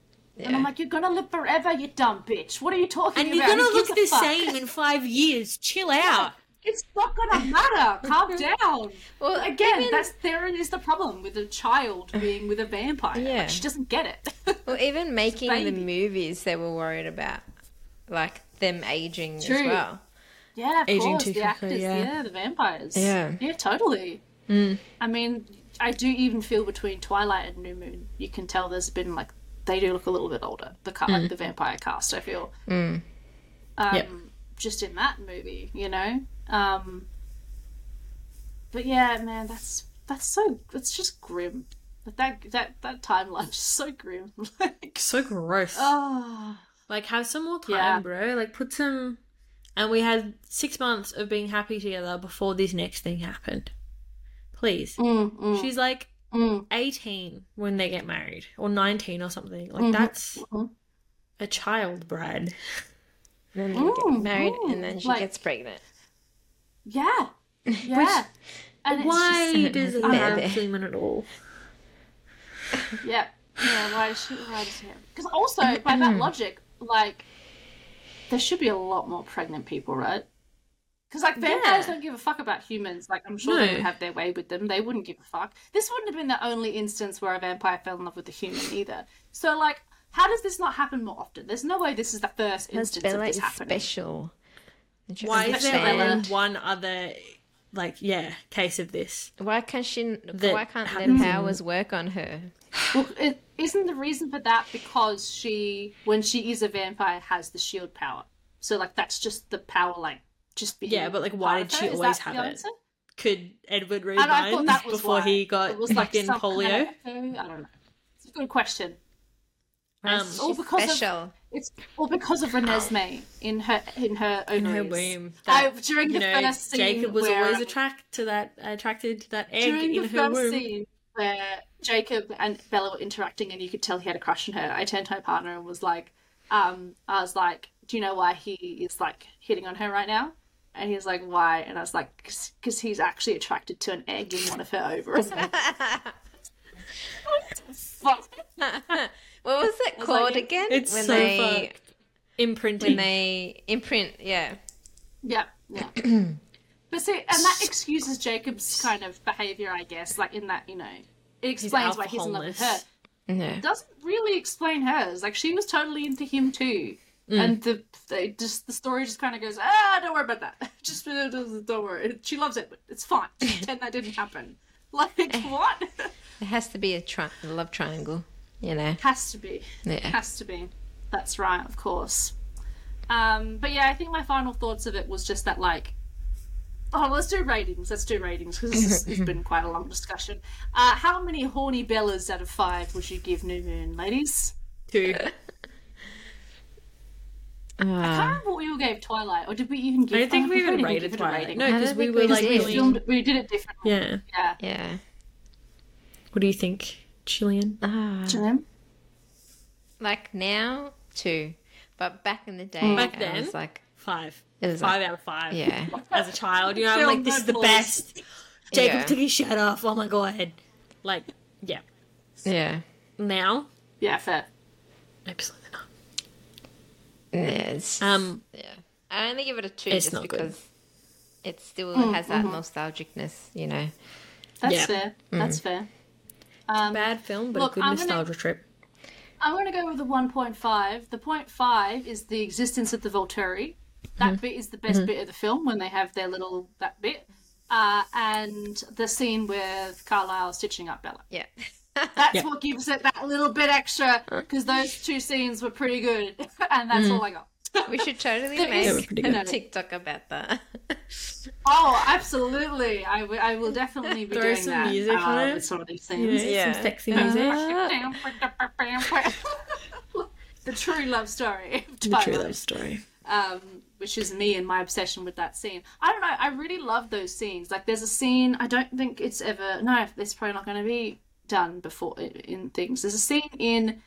Speaker 1: And I'm like, you're gonna live forever, you dumb bitch. What are you talking
Speaker 2: and
Speaker 1: about?
Speaker 2: And you're gonna look the
Speaker 1: fuck?
Speaker 2: same in five years. Chill out.
Speaker 1: It's not gonna matter. Calm (laughs) down.
Speaker 3: well,
Speaker 1: Again,
Speaker 3: even,
Speaker 1: that's therein is the problem with a child (sighs) being with a vampire.
Speaker 3: Yeah.
Speaker 1: Like, she doesn't get it. (laughs)
Speaker 3: well, even making the movies, they were worried about like them aging as well.
Speaker 1: yeah, of
Speaker 2: Aging
Speaker 1: course,
Speaker 2: too
Speaker 1: the
Speaker 2: quickly,
Speaker 1: actors,
Speaker 2: yeah.
Speaker 1: yeah. the vampires.
Speaker 3: Yeah.
Speaker 1: yeah, totally. Mm. I mean, I do even feel between Twilight and New Moon, you can tell there's been like they do look a little bit older. The ca- like the vampire cast, I feel. Um,
Speaker 2: Yep.
Speaker 1: Just in that movie, you know. Um, but yeah, man, that's that's so it's just grim. That that that timeline (laughs) is so grim. (laughs) like,
Speaker 2: So gross.
Speaker 1: oh,
Speaker 2: Like, have some more time,
Speaker 1: Yeah.
Speaker 2: bro. Like, put some. And we had six months of being happy together before this next thing happened. Please.
Speaker 1: mm, mm,
Speaker 2: She's like
Speaker 1: mm.
Speaker 2: 18 when they get married, or 19 or something. Like,
Speaker 1: Mhm,
Speaker 2: that's
Speaker 1: mhm.
Speaker 2: a child bride. (laughs)
Speaker 3: Then they get married,
Speaker 1: ooh,
Speaker 3: and then she
Speaker 1: like-
Speaker 3: gets pregnant.
Speaker 1: yeah, (laughs) yeah. and it's
Speaker 2: Why
Speaker 3: just-
Speaker 2: does it (laughs) have semen at all?
Speaker 1: Yeah, yeah. Why does she? Why does? Because also by that logic, like there should be a lot more pregnant people, right? Because like vampires
Speaker 2: Yeah.
Speaker 1: don't give a fuck about humans. Like I'm sure they would have their way with them. They wouldn't give a fuck. This wouldn't have been the only instance where a vampire fell in love with a human either. So like, how does this not happen more often? There's no way this is the first
Speaker 3: Because
Speaker 1: instance
Speaker 3: Bella
Speaker 1: of this
Speaker 3: is
Speaker 1: happening.
Speaker 3: special.
Speaker 2: Why is there
Speaker 1: Especially
Speaker 2: only one other, like, yeah, case of this?
Speaker 3: Why can't she?
Speaker 2: That
Speaker 3: why can't their
Speaker 2: happens in-
Speaker 3: powers work on her?
Speaker 1: Well, it, isn't the reason for that because she, when she is a vampire, has the shield power. So like that's just the power, like just being.
Speaker 2: Yeah, but, like, why did she always have it?
Speaker 1: answer?
Speaker 2: Could Edward read
Speaker 1: And I
Speaker 2: minds
Speaker 1: that
Speaker 2: before
Speaker 1: why.
Speaker 2: he got
Speaker 1: it was like
Speaker 2: fucking
Speaker 1: some
Speaker 2: polio?
Speaker 1: kind of. I don't know. It's a good question.
Speaker 2: Um,
Speaker 3: She's
Speaker 1: all because of-
Speaker 3: special.
Speaker 1: It's all because of Renesmee in her in her
Speaker 2: in
Speaker 1: ovaries.
Speaker 2: her womb.
Speaker 1: I,
Speaker 2: That,
Speaker 1: during the
Speaker 2: know,
Speaker 1: first scene
Speaker 2: Jacob was
Speaker 1: where,
Speaker 2: always attracted to that attracted to that egg
Speaker 1: during
Speaker 2: in
Speaker 1: the
Speaker 2: her
Speaker 1: first
Speaker 2: womb.
Speaker 1: scene where Jacob and Bella were interacting and you could tell he had a crush on her, I turned to my partner and was like, um, I was like, do you know why he is like hitting on her right now? And he was like, why? And I was like, because he's actually attracted to an egg in one of her ovaries. Fuck. (laughs) (laughs)
Speaker 3: What was it
Speaker 1: was
Speaker 3: called
Speaker 1: like,
Speaker 3: again?
Speaker 2: It's
Speaker 3: when
Speaker 2: so
Speaker 3: they
Speaker 2: fucked. Imprinting.
Speaker 3: when they imprint. Yeah.
Speaker 1: Yeah, yeah. but But see, and that excuses Jacob's kind of behavior, I guess. Like in that, you know, it explains why he's in love with her.
Speaker 2: alphaholeness.
Speaker 3: No.
Speaker 1: It doesn't really explain hers. Like she was totally into him too.
Speaker 2: Mm.
Speaker 1: And the they just the story just kind of goes ah don't worry about that. (laughs) Just (laughs) don't worry. She loves it but it's fine. Just (laughs) pretend that didn't happen. Like what?
Speaker 3: It has to be a, tri- love triangle, you know.
Speaker 1: has to be.
Speaker 3: Yeah.
Speaker 1: has to be. That's right of course. Um but yeah I think my final thoughts of it was just that like oh let's do ratings. Let's do ratings because this has been quite a long discussion. Uh how many horny bellas out of five would you give New Moon ladies?
Speaker 2: Two.
Speaker 1: I can't remember what we all gave Twilight, or did we even give?
Speaker 2: I don't think we even rated
Speaker 1: it a
Speaker 2: Twilight. No, because we were like
Speaker 3: did.
Speaker 1: we filmed. We did it differently.
Speaker 2: Yeah.
Speaker 1: Yeah.
Speaker 3: yeah.
Speaker 2: What do you think, Gillian?
Speaker 3: Ah.
Speaker 1: Jillian?
Speaker 3: like now, two. But back in the day,
Speaker 2: Mm. Back
Speaker 3: I
Speaker 2: then?
Speaker 3: was like,
Speaker 2: Five.
Speaker 3: it was
Speaker 2: Five
Speaker 3: like,
Speaker 2: out of five.
Speaker 3: yeah.
Speaker 2: As a child, you know, I'm like, this is the best. Jacob
Speaker 3: Yeah.
Speaker 2: took his shirt off. Oh my god. Like, yeah.
Speaker 3: Yeah.
Speaker 2: Now,
Speaker 1: Yeah, fair.
Speaker 2: absolutely not.
Speaker 3: Yes.
Speaker 2: Um,
Speaker 3: yeah. I only give it a two
Speaker 2: It's
Speaker 3: just
Speaker 2: not good.
Speaker 3: because it still
Speaker 1: Mm,
Speaker 3: has that
Speaker 1: mhm.
Speaker 3: nostalgicness, you know.
Speaker 1: That's
Speaker 2: Yeah.
Speaker 1: fair. That's fair. Um,
Speaker 2: bad film, but
Speaker 1: Look,
Speaker 2: a good
Speaker 1: I'm gonna-
Speaker 2: nostalgia trip.
Speaker 1: I'm going to go with the 1.5. The 0.5 is the existence of the Volturi. That bit is the best bit of the film when they have their little that bit. Uh, and the scene with Carlisle stitching up Bella.
Speaker 3: Yeah. (laughs)
Speaker 1: That's
Speaker 2: Yeah.
Speaker 1: what gives it that little bit extra because those two scenes were pretty good, (laughs) and that's all I got.
Speaker 3: we should totally make
Speaker 1: is-
Speaker 2: were pretty
Speaker 3: a
Speaker 1: good.
Speaker 3: TikTok about that. (laughs)
Speaker 1: Oh, absolutely! I, w- I will definitely be
Speaker 2: Throw
Speaker 1: doing
Speaker 2: some
Speaker 1: that
Speaker 2: music
Speaker 1: uh,
Speaker 2: on it.
Speaker 1: with some of these
Speaker 2: You
Speaker 1: things.
Speaker 2: know,
Speaker 3: Yeah.
Speaker 2: Some sexy
Speaker 3: Uh,
Speaker 2: music. (laughs)
Speaker 1: the true love story
Speaker 2: The true love story.
Speaker 1: um, which is me and my obsession with that scene. I don't know. I really love those scenes. Like, there's a scene. I don't think it's ever. No, it's probably not going to be done before in things. There's a scene in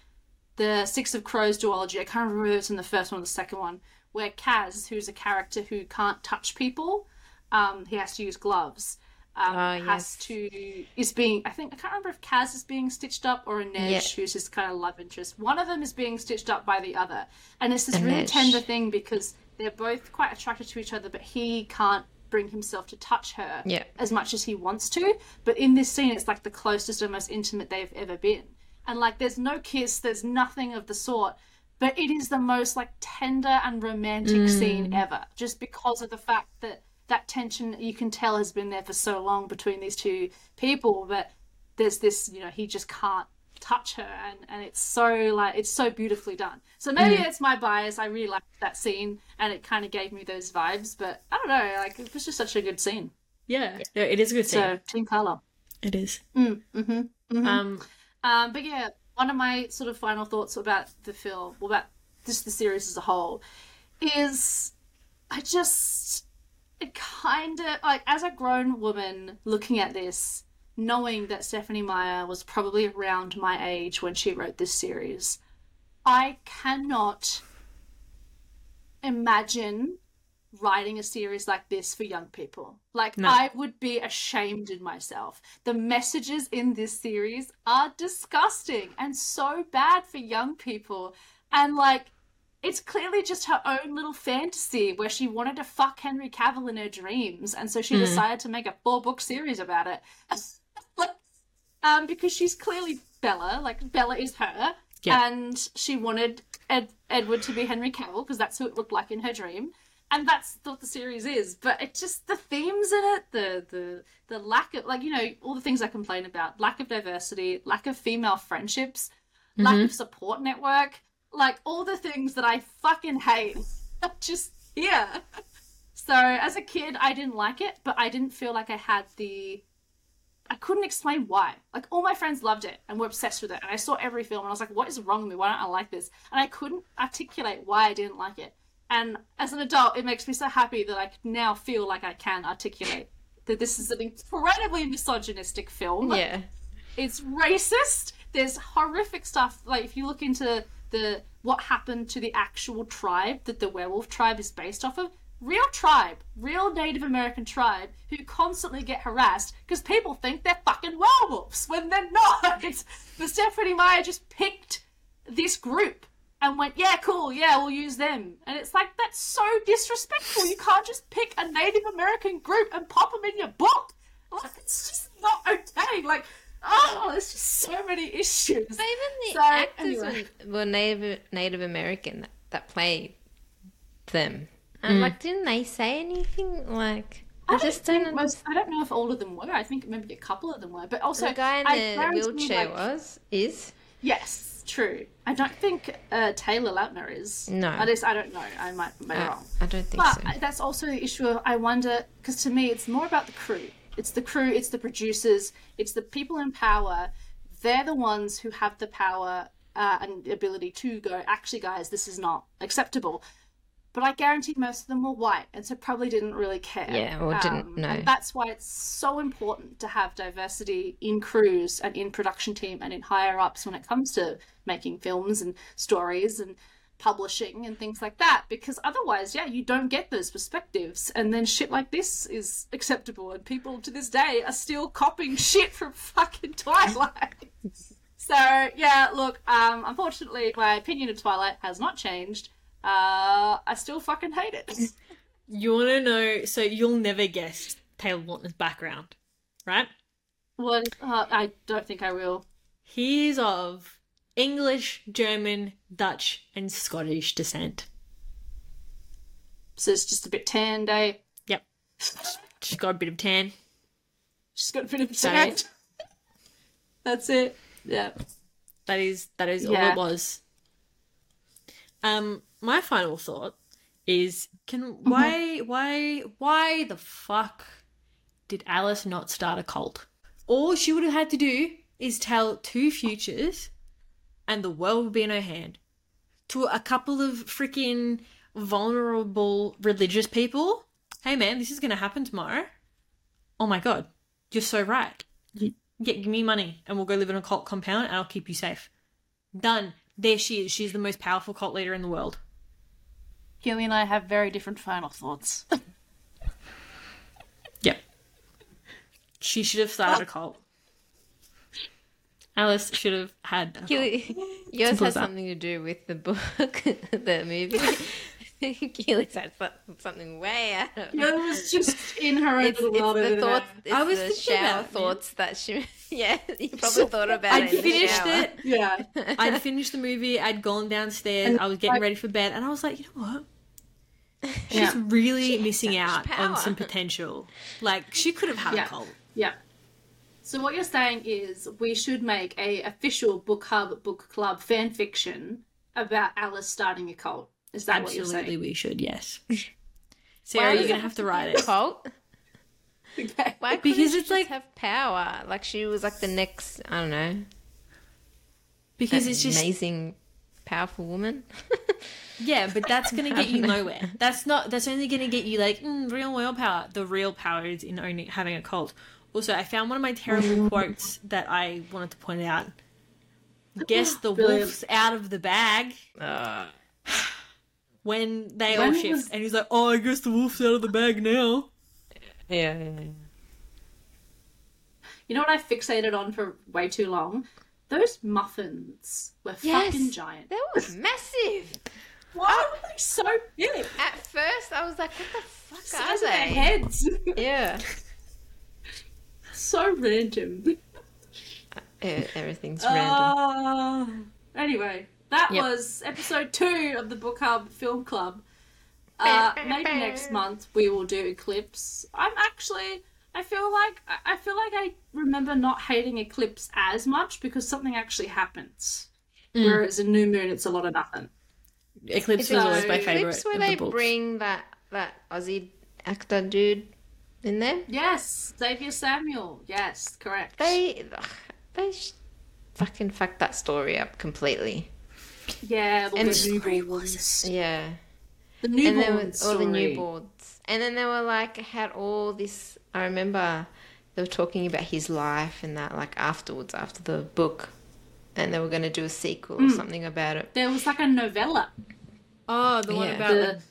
Speaker 1: the Six of Crows duology. I can't remember whether it's in the first one or the second one, where Kaz, who's a character who can't touch people, um, he has to use gloves. Um,
Speaker 3: Oh,
Speaker 1: has
Speaker 3: yes.
Speaker 1: to is being. I think I can't remember if Kaz is being stitched up or Inej,
Speaker 3: Yeah.
Speaker 1: who's his kind of love interest. One of them is being stitched up by the other, and it's this really tender thing because they're both quite attracted to each other, but he can't bring himself to touch her
Speaker 3: Yeah.
Speaker 1: as much as he wants to. But in this scene, it's like the closest and most intimate they've ever been. And like, there's no kiss, there's nothing of the sort. But it is the most like tender and romantic mm. scene ever, just because of the fact that that tension you can tell has been there for so long between these two people. But there's this, you know, he just can't touch her, and and it's so like it's so beautifully done. So maybe it's my bias. I really liked that scene, and it kind of gave me those vibes. But I don't know, like it was just such a good scene.
Speaker 2: Yeah. No, it is a good scene.
Speaker 1: So Team Carla.
Speaker 2: it is.
Speaker 1: Mm, mm-hmm.
Speaker 2: Um,
Speaker 1: Um, but yeah, one of my sort of final thoughts about the film, well, about just the series as a whole, is I just it kind of like as a grown woman looking at this, knowing that Stephenie Meyer was probably around my age when she wrote this series, I cannot imagine writing a series like this for young people. Like
Speaker 2: No.
Speaker 1: I would be ashamed in myself. The messages in this series are disgusting and so bad for young people. And like it's clearly just her own little fantasy where she wanted to fuck Henry Cavill in her dreams, and so she
Speaker 2: Hmm.
Speaker 1: decided to make a four book series about it. Um, because she's clearly Bella, like Bella is her,
Speaker 2: Yeah.
Speaker 1: and she wanted Ed- Edward to be Henry Cavill because that's who it looked like in her dream, and that's what the series is. But it just the themes in it, the the the lack of like you know all the things I complain about, lack of diversity, lack of female friendships, lack of support network, like all the things that I fucking hate. (laughs) just here. (laughs) So as a kid, I didn't like it, but I didn't feel like I had the. I couldn't explain why. Like all my friends loved it and were obsessed with it, and I saw every film and I was like, "What is wrong with me? Why don't I like this?" And I couldn't articulate why I didn't like it. And as an adult, it makes me so happy that I now feel like I can articulate that this is an incredibly misogynistic film
Speaker 3: yeah.
Speaker 1: it's racist. There's horrific stuff. Like if you look into the what happened to the actual tribe that the werewolf tribe is based off of, real tribe, real Native American tribe who constantly get harassed because people think they're fucking werewolves when they're not. (laughs) But Stephenie Meyer just picked this group and went, yeah, cool, yeah, we'll use them. And it's like, that's so disrespectful. You can't just pick a Native American group and pop them in your book. Like, it's just not okay. Like, oh, there's just so many issues.
Speaker 3: But even the
Speaker 1: So,
Speaker 3: actors
Speaker 1: anyway.
Speaker 3: were, were Native Native American that, that played them. And like, didn't they say anything? Like, I,
Speaker 1: I
Speaker 3: just don't
Speaker 1: think most, I don't know if all of them were. I think maybe a couple of them were. But also,
Speaker 3: the guy in
Speaker 1: I
Speaker 3: the
Speaker 1: guarantee,
Speaker 3: wheelchair
Speaker 1: like-
Speaker 3: was is.
Speaker 1: Yes, true. I don't think uh, Taylor Lautner is.
Speaker 3: No.
Speaker 1: At least I don't know. I might be
Speaker 3: Uh,
Speaker 1: wrong.
Speaker 3: I don't think
Speaker 1: But
Speaker 3: so.
Speaker 1: I- that's also the issue of I wonder because to me it's more about the crew. It's the crew. It's the producers. It's the people in power. They're the ones who have the power uh, and ability to go. Actually, guys, this is not acceptable. But I guarantee most of them were white, and so probably didn't really care.
Speaker 3: Yeah, or didn't know.
Speaker 1: And that's why it's so important to have diversity in crews and in production team and in higher ups when it comes to making films and stories and publishing and things like that because otherwise yeah you don't get those perspectives and then shit like this is acceptable and people to this day are still copying (laughs) shit from fucking twilight (laughs) so yeah look um unfortunately my opinion of twilight has not changed uh i still fucking hate it (laughs)
Speaker 2: You want to know? So you'll never guess Taylor Lautner's background, right?
Speaker 1: what uh, i don't think i will
Speaker 2: He is of English, German, Dutch, and Scottish descent.
Speaker 1: so it's just a bit tanned eh
Speaker 2: Yep. (laughs) She's got a bit of tan.
Speaker 1: she's got a bit of tan (laughs) that's it yeah
Speaker 2: That is that is all it was. Um, my final thought is: Can
Speaker 1: Mm-hmm.
Speaker 2: why why why the fuck did Alice not start a cult? All she would have had to do is tell two futures, and the world would be in her hand. To a couple of freaking vulnerable religious people, hey man, this is gonna happen tomorrow. Oh my god, you're so right. Yeah, give me money and we'll go live in a cult compound and I'll keep you safe. Done. There she is. She's the most powerful cult leader in the world.
Speaker 1: Gilly and I have very different final thoughts. (laughs)
Speaker 2: Yep. She should have started a cult. Alice should have had a cult.
Speaker 3: Keely, yours
Speaker 2: Simple
Speaker 3: has
Speaker 2: as that.
Speaker 3: something to do with the book, (laughs) the movie. (laughs) Keely's said something way out of.
Speaker 1: Yeah, it was just in her own
Speaker 3: It's,
Speaker 1: little
Speaker 3: it's
Speaker 1: world.
Speaker 3: the thoughts. It's
Speaker 2: I was
Speaker 3: the shower
Speaker 2: about it, man.
Speaker 3: thoughts that she. (laughs) Yeah, you probably thought about
Speaker 2: I'd
Speaker 3: it. the
Speaker 2: finished it.
Speaker 1: Yeah. (laughs)
Speaker 2: I'd finished the movie. I'd gone downstairs.
Speaker 1: And,
Speaker 2: I was getting
Speaker 1: like-
Speaker 2: ready for bed, and I was like, you know what? She's
Speaker 1: Yeah.
Speaker 2: really
Speaker 3: has
Speaker 2: missing out on some potential. Like she could have had
Speaker 1: Yeah.
Speaker 2: a cult.
Speaker 1: Yeah. So what you're saying is we should make a official book hub book club fan fiction about Alice starting a cult. Is that what you're
Speaker 2: Absolutely,
Speaker 1: saying?
Speaker 2: we should. Yes. (laughs) Sarah, you're
Speaker 3: does
Speaker 2: gonna
Speaker 3: it
Speaker 2: have to write it.
Speaker 3: Cult? (laughs)
Speaker 1: Okay.
Speaker 3: Why couldn't
Speaker 2: Because
Speaker 3: she
Speaker 2: it's
Speaker 3: just
Speaker 2: like-
Speaker 3: have power? Like she was like the next. I don't know.
Speaker 2: Because it's just
Speaker 3: amazing, powerful woman. (laughs)
Speaker 2: Yeah, but that's gonna get you nowhere. That's not. That's only gonna get you like mm, real world power. The real power is in only having a cult. Also, I found one of my terrible quotes that I wanted to point out. (gasps) Guess the
Speaker 1: Brilliant.
Speaker 2: wolf's out of the bag
Speaker 3: Uh,
Speaker 2: when they
Speaker 1: When
Speaker 2: all shift,
Speaker 1: was-
Speaker 2: and he's like, "Oh, I guess the wolf's out of the bag now."
Speaker 3: yeah, yeah, yeah.
Speaker 1: You know what I fixated on for way too long? Those muffins were
Speaker 3: Yes.
Speaker 1: fucking giant.
Speaker 3: That was massive.
Speaker 1: Why were they so big?
Speaker 3: At first, I was like, "What the fuck
Speaker 1: Size
Speaker 3: are
Speaker 1: of their heads. (laughs)
Speaker 3: Yeah.
Speaker 1: so random.
Speaker 3: Everything's
Speaker 2: Uh,
Speaker 3: random.
Speaker 1: Uh, anyway, that
Speaker 3: Yep.
Speaker 1: was episode two of the Book Hub Film Club. Uh, maybe next month we will do Eclipse. I'm actually, I feel like, I- I feel like I remember not hating Eclipse as much because something actually happens.
Speaker 3: Mm.
Speaker 1: Whereas in New Moon, it's a lot of nothing.
Speaker 2: Eclipse
Speaker 3: Is
Speaker 2: was always my
Speaker 3: Eclipse
Speaker 2: favorite
Speaker 3: where
Speaker 2: of
Speaker 3: they
Speaker 2: the books.
Speaker 3: bring that that Aussie actor dude in there?
Speaker 1: Yes, Xavier Samuel. Yes, correct.
Speaker 3: They ugh, they sh- fucking fucked that story up completely.
Speaker 1: Yeah, all
Speaker 3: And
Speaker 1: the
Speaker 3: the
Speaker 1: newborns.
Speaker 3: Yeah.
Speaker 1: The
Speaker 3: and there all the
Speaker 1: story.
Speaker 3: newborns, and then they were like had all this. I remember they were talking about his life and that like afterwards after the book, and they were going to do a sequel
Speaker 1: Hmm.
Speaker 3: or something about it.
Speaker 1: There was like a novella,
Speaker 2: Oh, the one
Speaker 3: Yeah.
Speaker 2: about
Speaker 1: the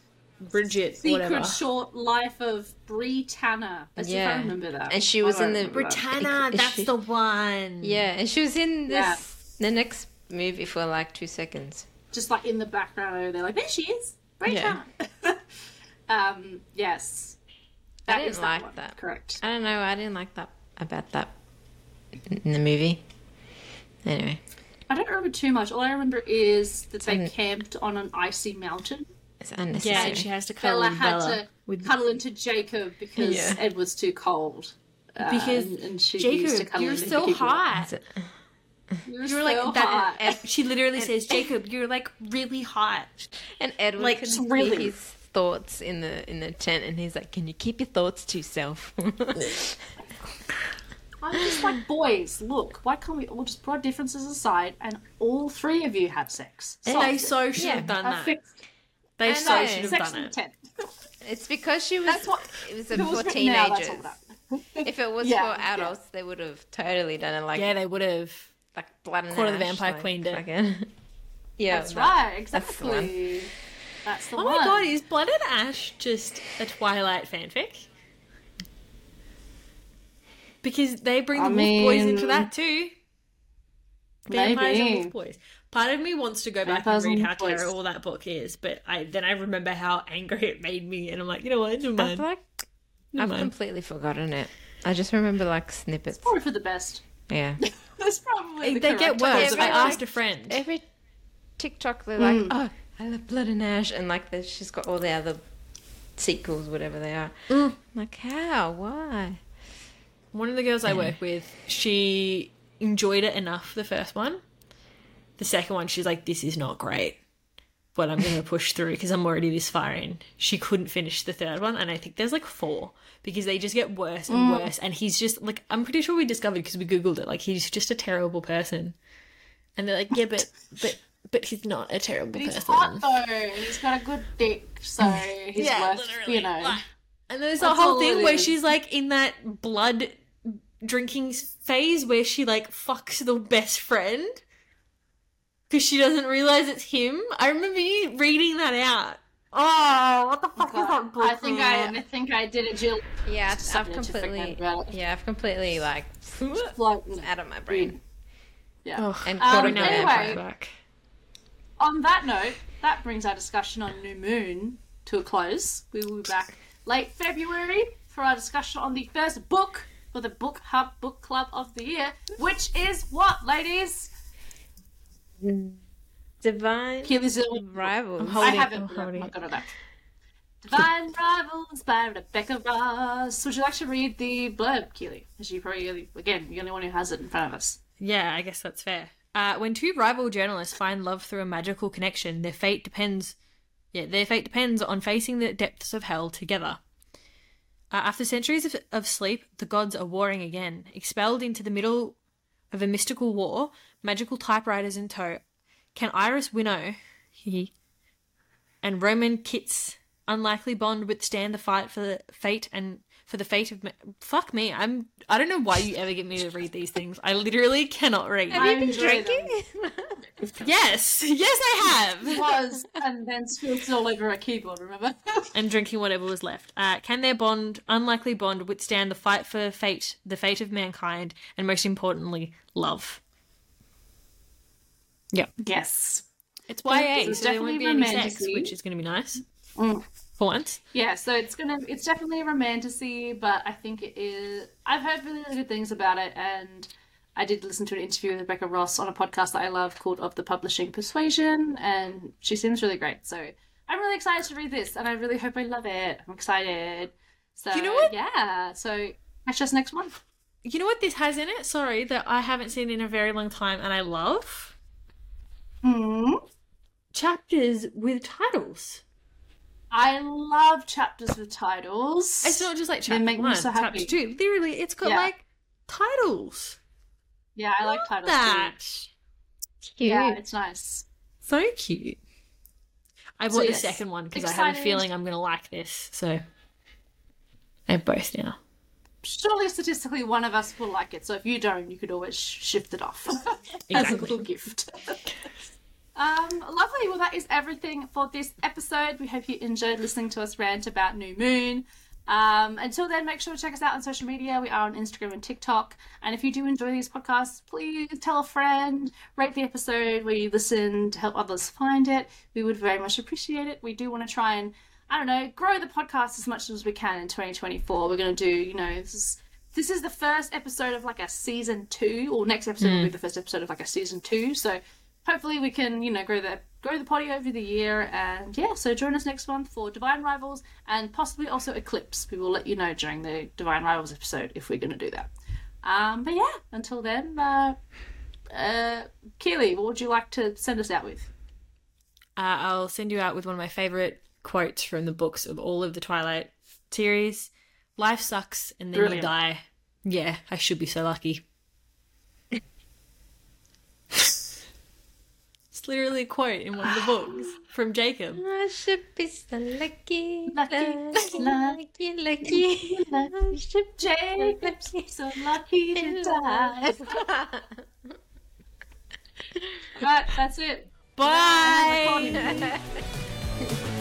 Speaker 2: Bridget,
Speaker 1: secret
Speaker 2: whatever.
Speaker 1: short life of Bree Tanner. As if I remember that.
Speaker 3: And she was in the-
Speaker 1: remember.
Speaker 2: Britannia,
Speaker 3: Is (laughs)
Speaker 2: that's
Speaker 3: she-
Speaker 2: the one.
Speaker 3: Yeah, and she was in this
Speaker 1: Yeah.
Speaker 3: the next movie for like two seconds.
Speaker 1: just like in the background. They're like, there she is, Rachel.
Speaker 3: Yeah. (laughs)
Speaker 1: um, yes,
Speaker 3: I didn't
Speaker 1: is
Speaker 3: like
Speaker 1: one,
Speaker 3: that.
Speaker 1: Correct.
Speaker 3: I don't know. I didn't like that about that in the movie. Anyway,
Speaker 1: I don't remember too much. All I remember is that they camped on an icy mountain.
Speaker 3: it's
Speaker 2: Yeah, and she has to cuddle
Speaker 1: Bella had
Speaker 2: Bella
Speaker 1: to
Speaker 2: with
Speaker 1: cuddle into Jacob because
Speaker 3: Yeah.
Speaker 1: Edward's too cold. Uh,
Speaker 2: because
Speaker 1: and, and she used to
Speaker 2: Jacob,
Speaker 1: cuddle
Speaker 2: you're
Speaker 1: into
Speaker 2: so
Speaker 1: Jacob.
Speaker 2: hot.
Speaker 1: You're,
Speaker 2: You're like
Speaker 1: so
Speaker 2: that.
Speaker 1: hot.
Speaker 2: and She literally says, (laughs) "Jacob, you're like really hot."
Speaker 3: And Edward
Speaker 2: Like,
Speaker 3: can see
Speaker 1: really-
Speaker 3: his thoughts in the in the tent, and he's like, "Can you keep your thoughts to yourself?" (laughs)
Speaker 1: I'm just like, boys, look, why can't we all just put our differences aside and all three of you have sex?
Speaker 2: And they so should
Speaker 3: Yeah,
Speaker 2: have done that.
Speaker 1: fixed
Speaker 2: They
Speaker 3: I
Speaker 2: so
Speaker 3: know.
Speaker 2: should have done it.
Speaker 1: tent.
Speaker 3: it's because she was.
Speaker 1: That's what
Speaker 3: it was
Speaker 1: it
Speaker 3: for
Speaker 1: was written now,
Speaker 3: teenagers.
Speaker 1: all.
Speaker 3: If it was (laughs)
Speaker 1: Yeah,
Speaker 3: for
Speaker 1: yeah.
Speaker 3: adults, they would have totally done it like
Speaker 2: Yeah, they would have.
Speaker 3: Like blood and
Speaker 2: Court of the Vampire
Speaker 3: like,
Speaker 2: Queen did.
Speaker 3: fucking- (laughs) yeah,
Speaker 1: That's
Speaker 3: that-
Speaker 1: right,
Speaker 3: that's the one.
Speaker 1: exactly. That's the
Speaker 2: Oh
Speaker 1: one.
Speaker 2: my god, is Blood and Ash just a Twilight fanfic? Because they bring
Speaker 1: I
Speaker 2: the wolf boys into that too. Vampires and wolf boys. Part of me wants to go back
Speaker 1: Vampires
Speaker 2: and read how
Speaker 1: wolf boys.
Speaker 2: terrible that book is, but I then I remember how angry it made me, and I'm like, you know what, never
Speaker 3: I've
Speaker 2: mind.
Speaker 3: like
Speaker 2: Never
Speaker 3: I've
Speaker 2: mind.
Speaker 3: completely forgotten it. I just remember like snippets.
Speaker 1: Probably for the best.
Speaker 3: Yeah. (laughs) (laughs)
Speaker 1: That's probably
Speaker 2: They,
Speaker 1: the
Speaker 2: they get
Speaker 1: correct
Speaker 2: worse.
Speaker 1: course of
Speaker 2: I
Speaker 3: Yeah,
Speaker 1: action.
Speaker 2: asked a friend.
Speaker 3: Every TikTok they're like,
Speaker 1: Mm.
Speaker 3: oh, I love Blood and Ash, and like there's- she's got all the other sequels, whatever they are.
Speaker 2: Mm.
Speaker 3: I'm like, how? Why?
Speaker 2: One of the girls I work with, she enjoyed it enough the first one. The second one, she's like, "This is not great," but I'm going to push through because I'm already this far in. She couldn't finish the third one, and I think there's like four because they just get worse and mm. worse. And he's just like, I'm pretty sure we discovered because we googled it, like he's just a terrible person. And they're like, "Yeah, but but but he's not a terrible
Speaker 1: But he's
Speaker 2: person."
Speaker 1: hot though, and he's got a good dick, so (laughs) he's
Speaker 2: Yeah,
Speaker 1: worth,
Speaker 2: literally,
Speaker 1: you know.
Speaker 2: like- And there's a
Speaker 1: That's
Speaker 2: whole thing
Speaker 1: it
Speaker 2: where
Speaker 1: is.
Speaker 2: she's like in that blood drinking phase where she like fucks the best friend because she doesn't realize it's him. I remember you reading that out. Oh, what the fuck is that book?
Speaker 1: I think I,
Speaker 2: man?
Speaker 1: I think I did it, Jill.
Speaker 3: Yeah, I've, I've completely, yeah, I've completely like
Speaker 1: Like,
Speaker 3: out of my brain.
Speaker 1: yeah.
Speaker 2: Ugh.
Speaker 3: And
Speaker 1: Um,
Speaker 3: Court of
Speaker 1: anyway.
Speaker 2: Back.
Speaker 1: On that note, that brings our discussion on New Moon to a close. We will be back late February for our discussion on the first book for the Book Hub Book Club of the year, which is what, ladies?
Speaker 3: Divine
Speaker 1: Keely's the only-
Speaker 3: Rivals.
Speaker 2: I'm
Speaker 1: I haven't.
Speaker 2: I'm holding
Speaker 1: I
Speaker 2: it.
Speaker 1: got it back. Divine (laughs) Rivals by Rebecca Ross. Would you like to read the blurb, Keely? As you probably, again, you're the only one who has it in front of us.
Speaker 2: Yeah, I guess that's fair. Uh, when two rival journalists find love through a magical connection, their fate depends. Yeah, their fate depends on facing the depths of hell together. Uh, after centuries of, of sleep, the gods are warring again. Expelled into the middle of a mystical war, magical typewriters in tow, can Iris Winnow, (laughs) he, and Roman Kitt's unlikely bond withstand the fight for the fate and for the fate of ma- fuck me i'm i don't know why you ever get me to read these things. I literally cannot read.
Speaker 3: Have you been drinking?
Speaker 2: Yes yes i have
Speaker 1: Was and then spilled it all over a keyboard. Remember? (laughs)
Speaker 2: and drinking whatever was left uh, can their bond unlikely bond withstand the fight for fate the fate of mankind and most importantly love yep
Speaker 1: yes.
Speaker 2: it's YA
Speaker 1: It's
Speaker 2: so there won't be any
Speaker 1: definitely
Speaker 2: sex
Speaker 1: romantic-y.
Speaker 2: which is going to be nice
Speaker 1: Mm.
Speaker 2: for once
Speaker 1: Yeah, so it's gonna it's definitely a romantasy, but I think it is I've heard really, really good things about it and I did listen to an interview with Rebecca Ross on a podcast that I love called Of the Publishing Persuasion and she seems really great. So I'm really excited to read this and I really hope I love it. I'm excited. So
Speaker 2: You know what?
Speaker 1: yeah. So catch us next month.
Speaker 2: you know what this has in it sorry that i haven't seen in a very long time and i love
Speaker 1: Mm.
Speaker 2: chapters with titles
Speaker 1: I love chapters with titles.
Speaker 2: It's not just like
Speaker 1: They
Speaker 2: chapter
Speaker 1: make me
Speaker 2: one,
Speaker 1: so happy.
Speaker 2: chapter two. Literally, it's got
Speaker 1: Yeah.
Speaker 2: like titles.
Speaker 1: Yeah, I like titles
Speaker 2: that.
Speaker 1: too.
Speaker 3: Cute.
Speaker 1: Yeah, it's nice.
Speaker 2: So cute. I bought
Speaker 1: So
Speaker 2: the
Speaker 1: yes,
Speaker 2: second one because I have a feeling I'm gonna like this. So I have both now.
Speaker 1: surely statistically one of us will like it. So if you don't, you could always sh- shift it off (laughs) as a little gift. (laughs) um, lovely. Well, that is everything for this episode. We hope you enjoyed listening to us rant about New Moon. Um, until then, make sure to check us out on social media. We are on Instagram and TikTok. And if you do enjoy these podcasts, please tell a friend, rate the episode where you listen to help others find it. We would very much appreciate it. We do want to try and, I don't know, grow the podcast as much as we can in 2024. We're going to do, you know, this is, this is the first episode of like a season two, or next episode will be the first episode of like a season two. So hopefully we can, you know, grow the grow the potty over the year. And yeah, so join us next month for Divine Rivals and possibly also Eclipse. We will let you know during the Divine Rivals episode if we're going to do that. Um, but yeah, until then, uh, uh, Keely, what would you like to send us out with?
Speaker 2: Uh, I'll send you out with one of my favorite quotes from the books of all of the Twilight series. Life sucks and then
Speaker 1: Brilliant.
Speaker 2: you die. Yeah, I should be so lucky. It's literally a quote in one of the books (gasps) from Jacob.
Speaker 3: I should be so lucky,
Speaker 1: Lucky,
Speaker 3: lucky,
Speaker 1: lucky,
Speaker 3: lucky, lucky. I should so
Speaker 1: Jacob's
Speaker 3: lucky.
Speaker 1: so lucky to die. (laughs) Right, that's it.
Speaker 2: Bye.
Speaker 1: Recording.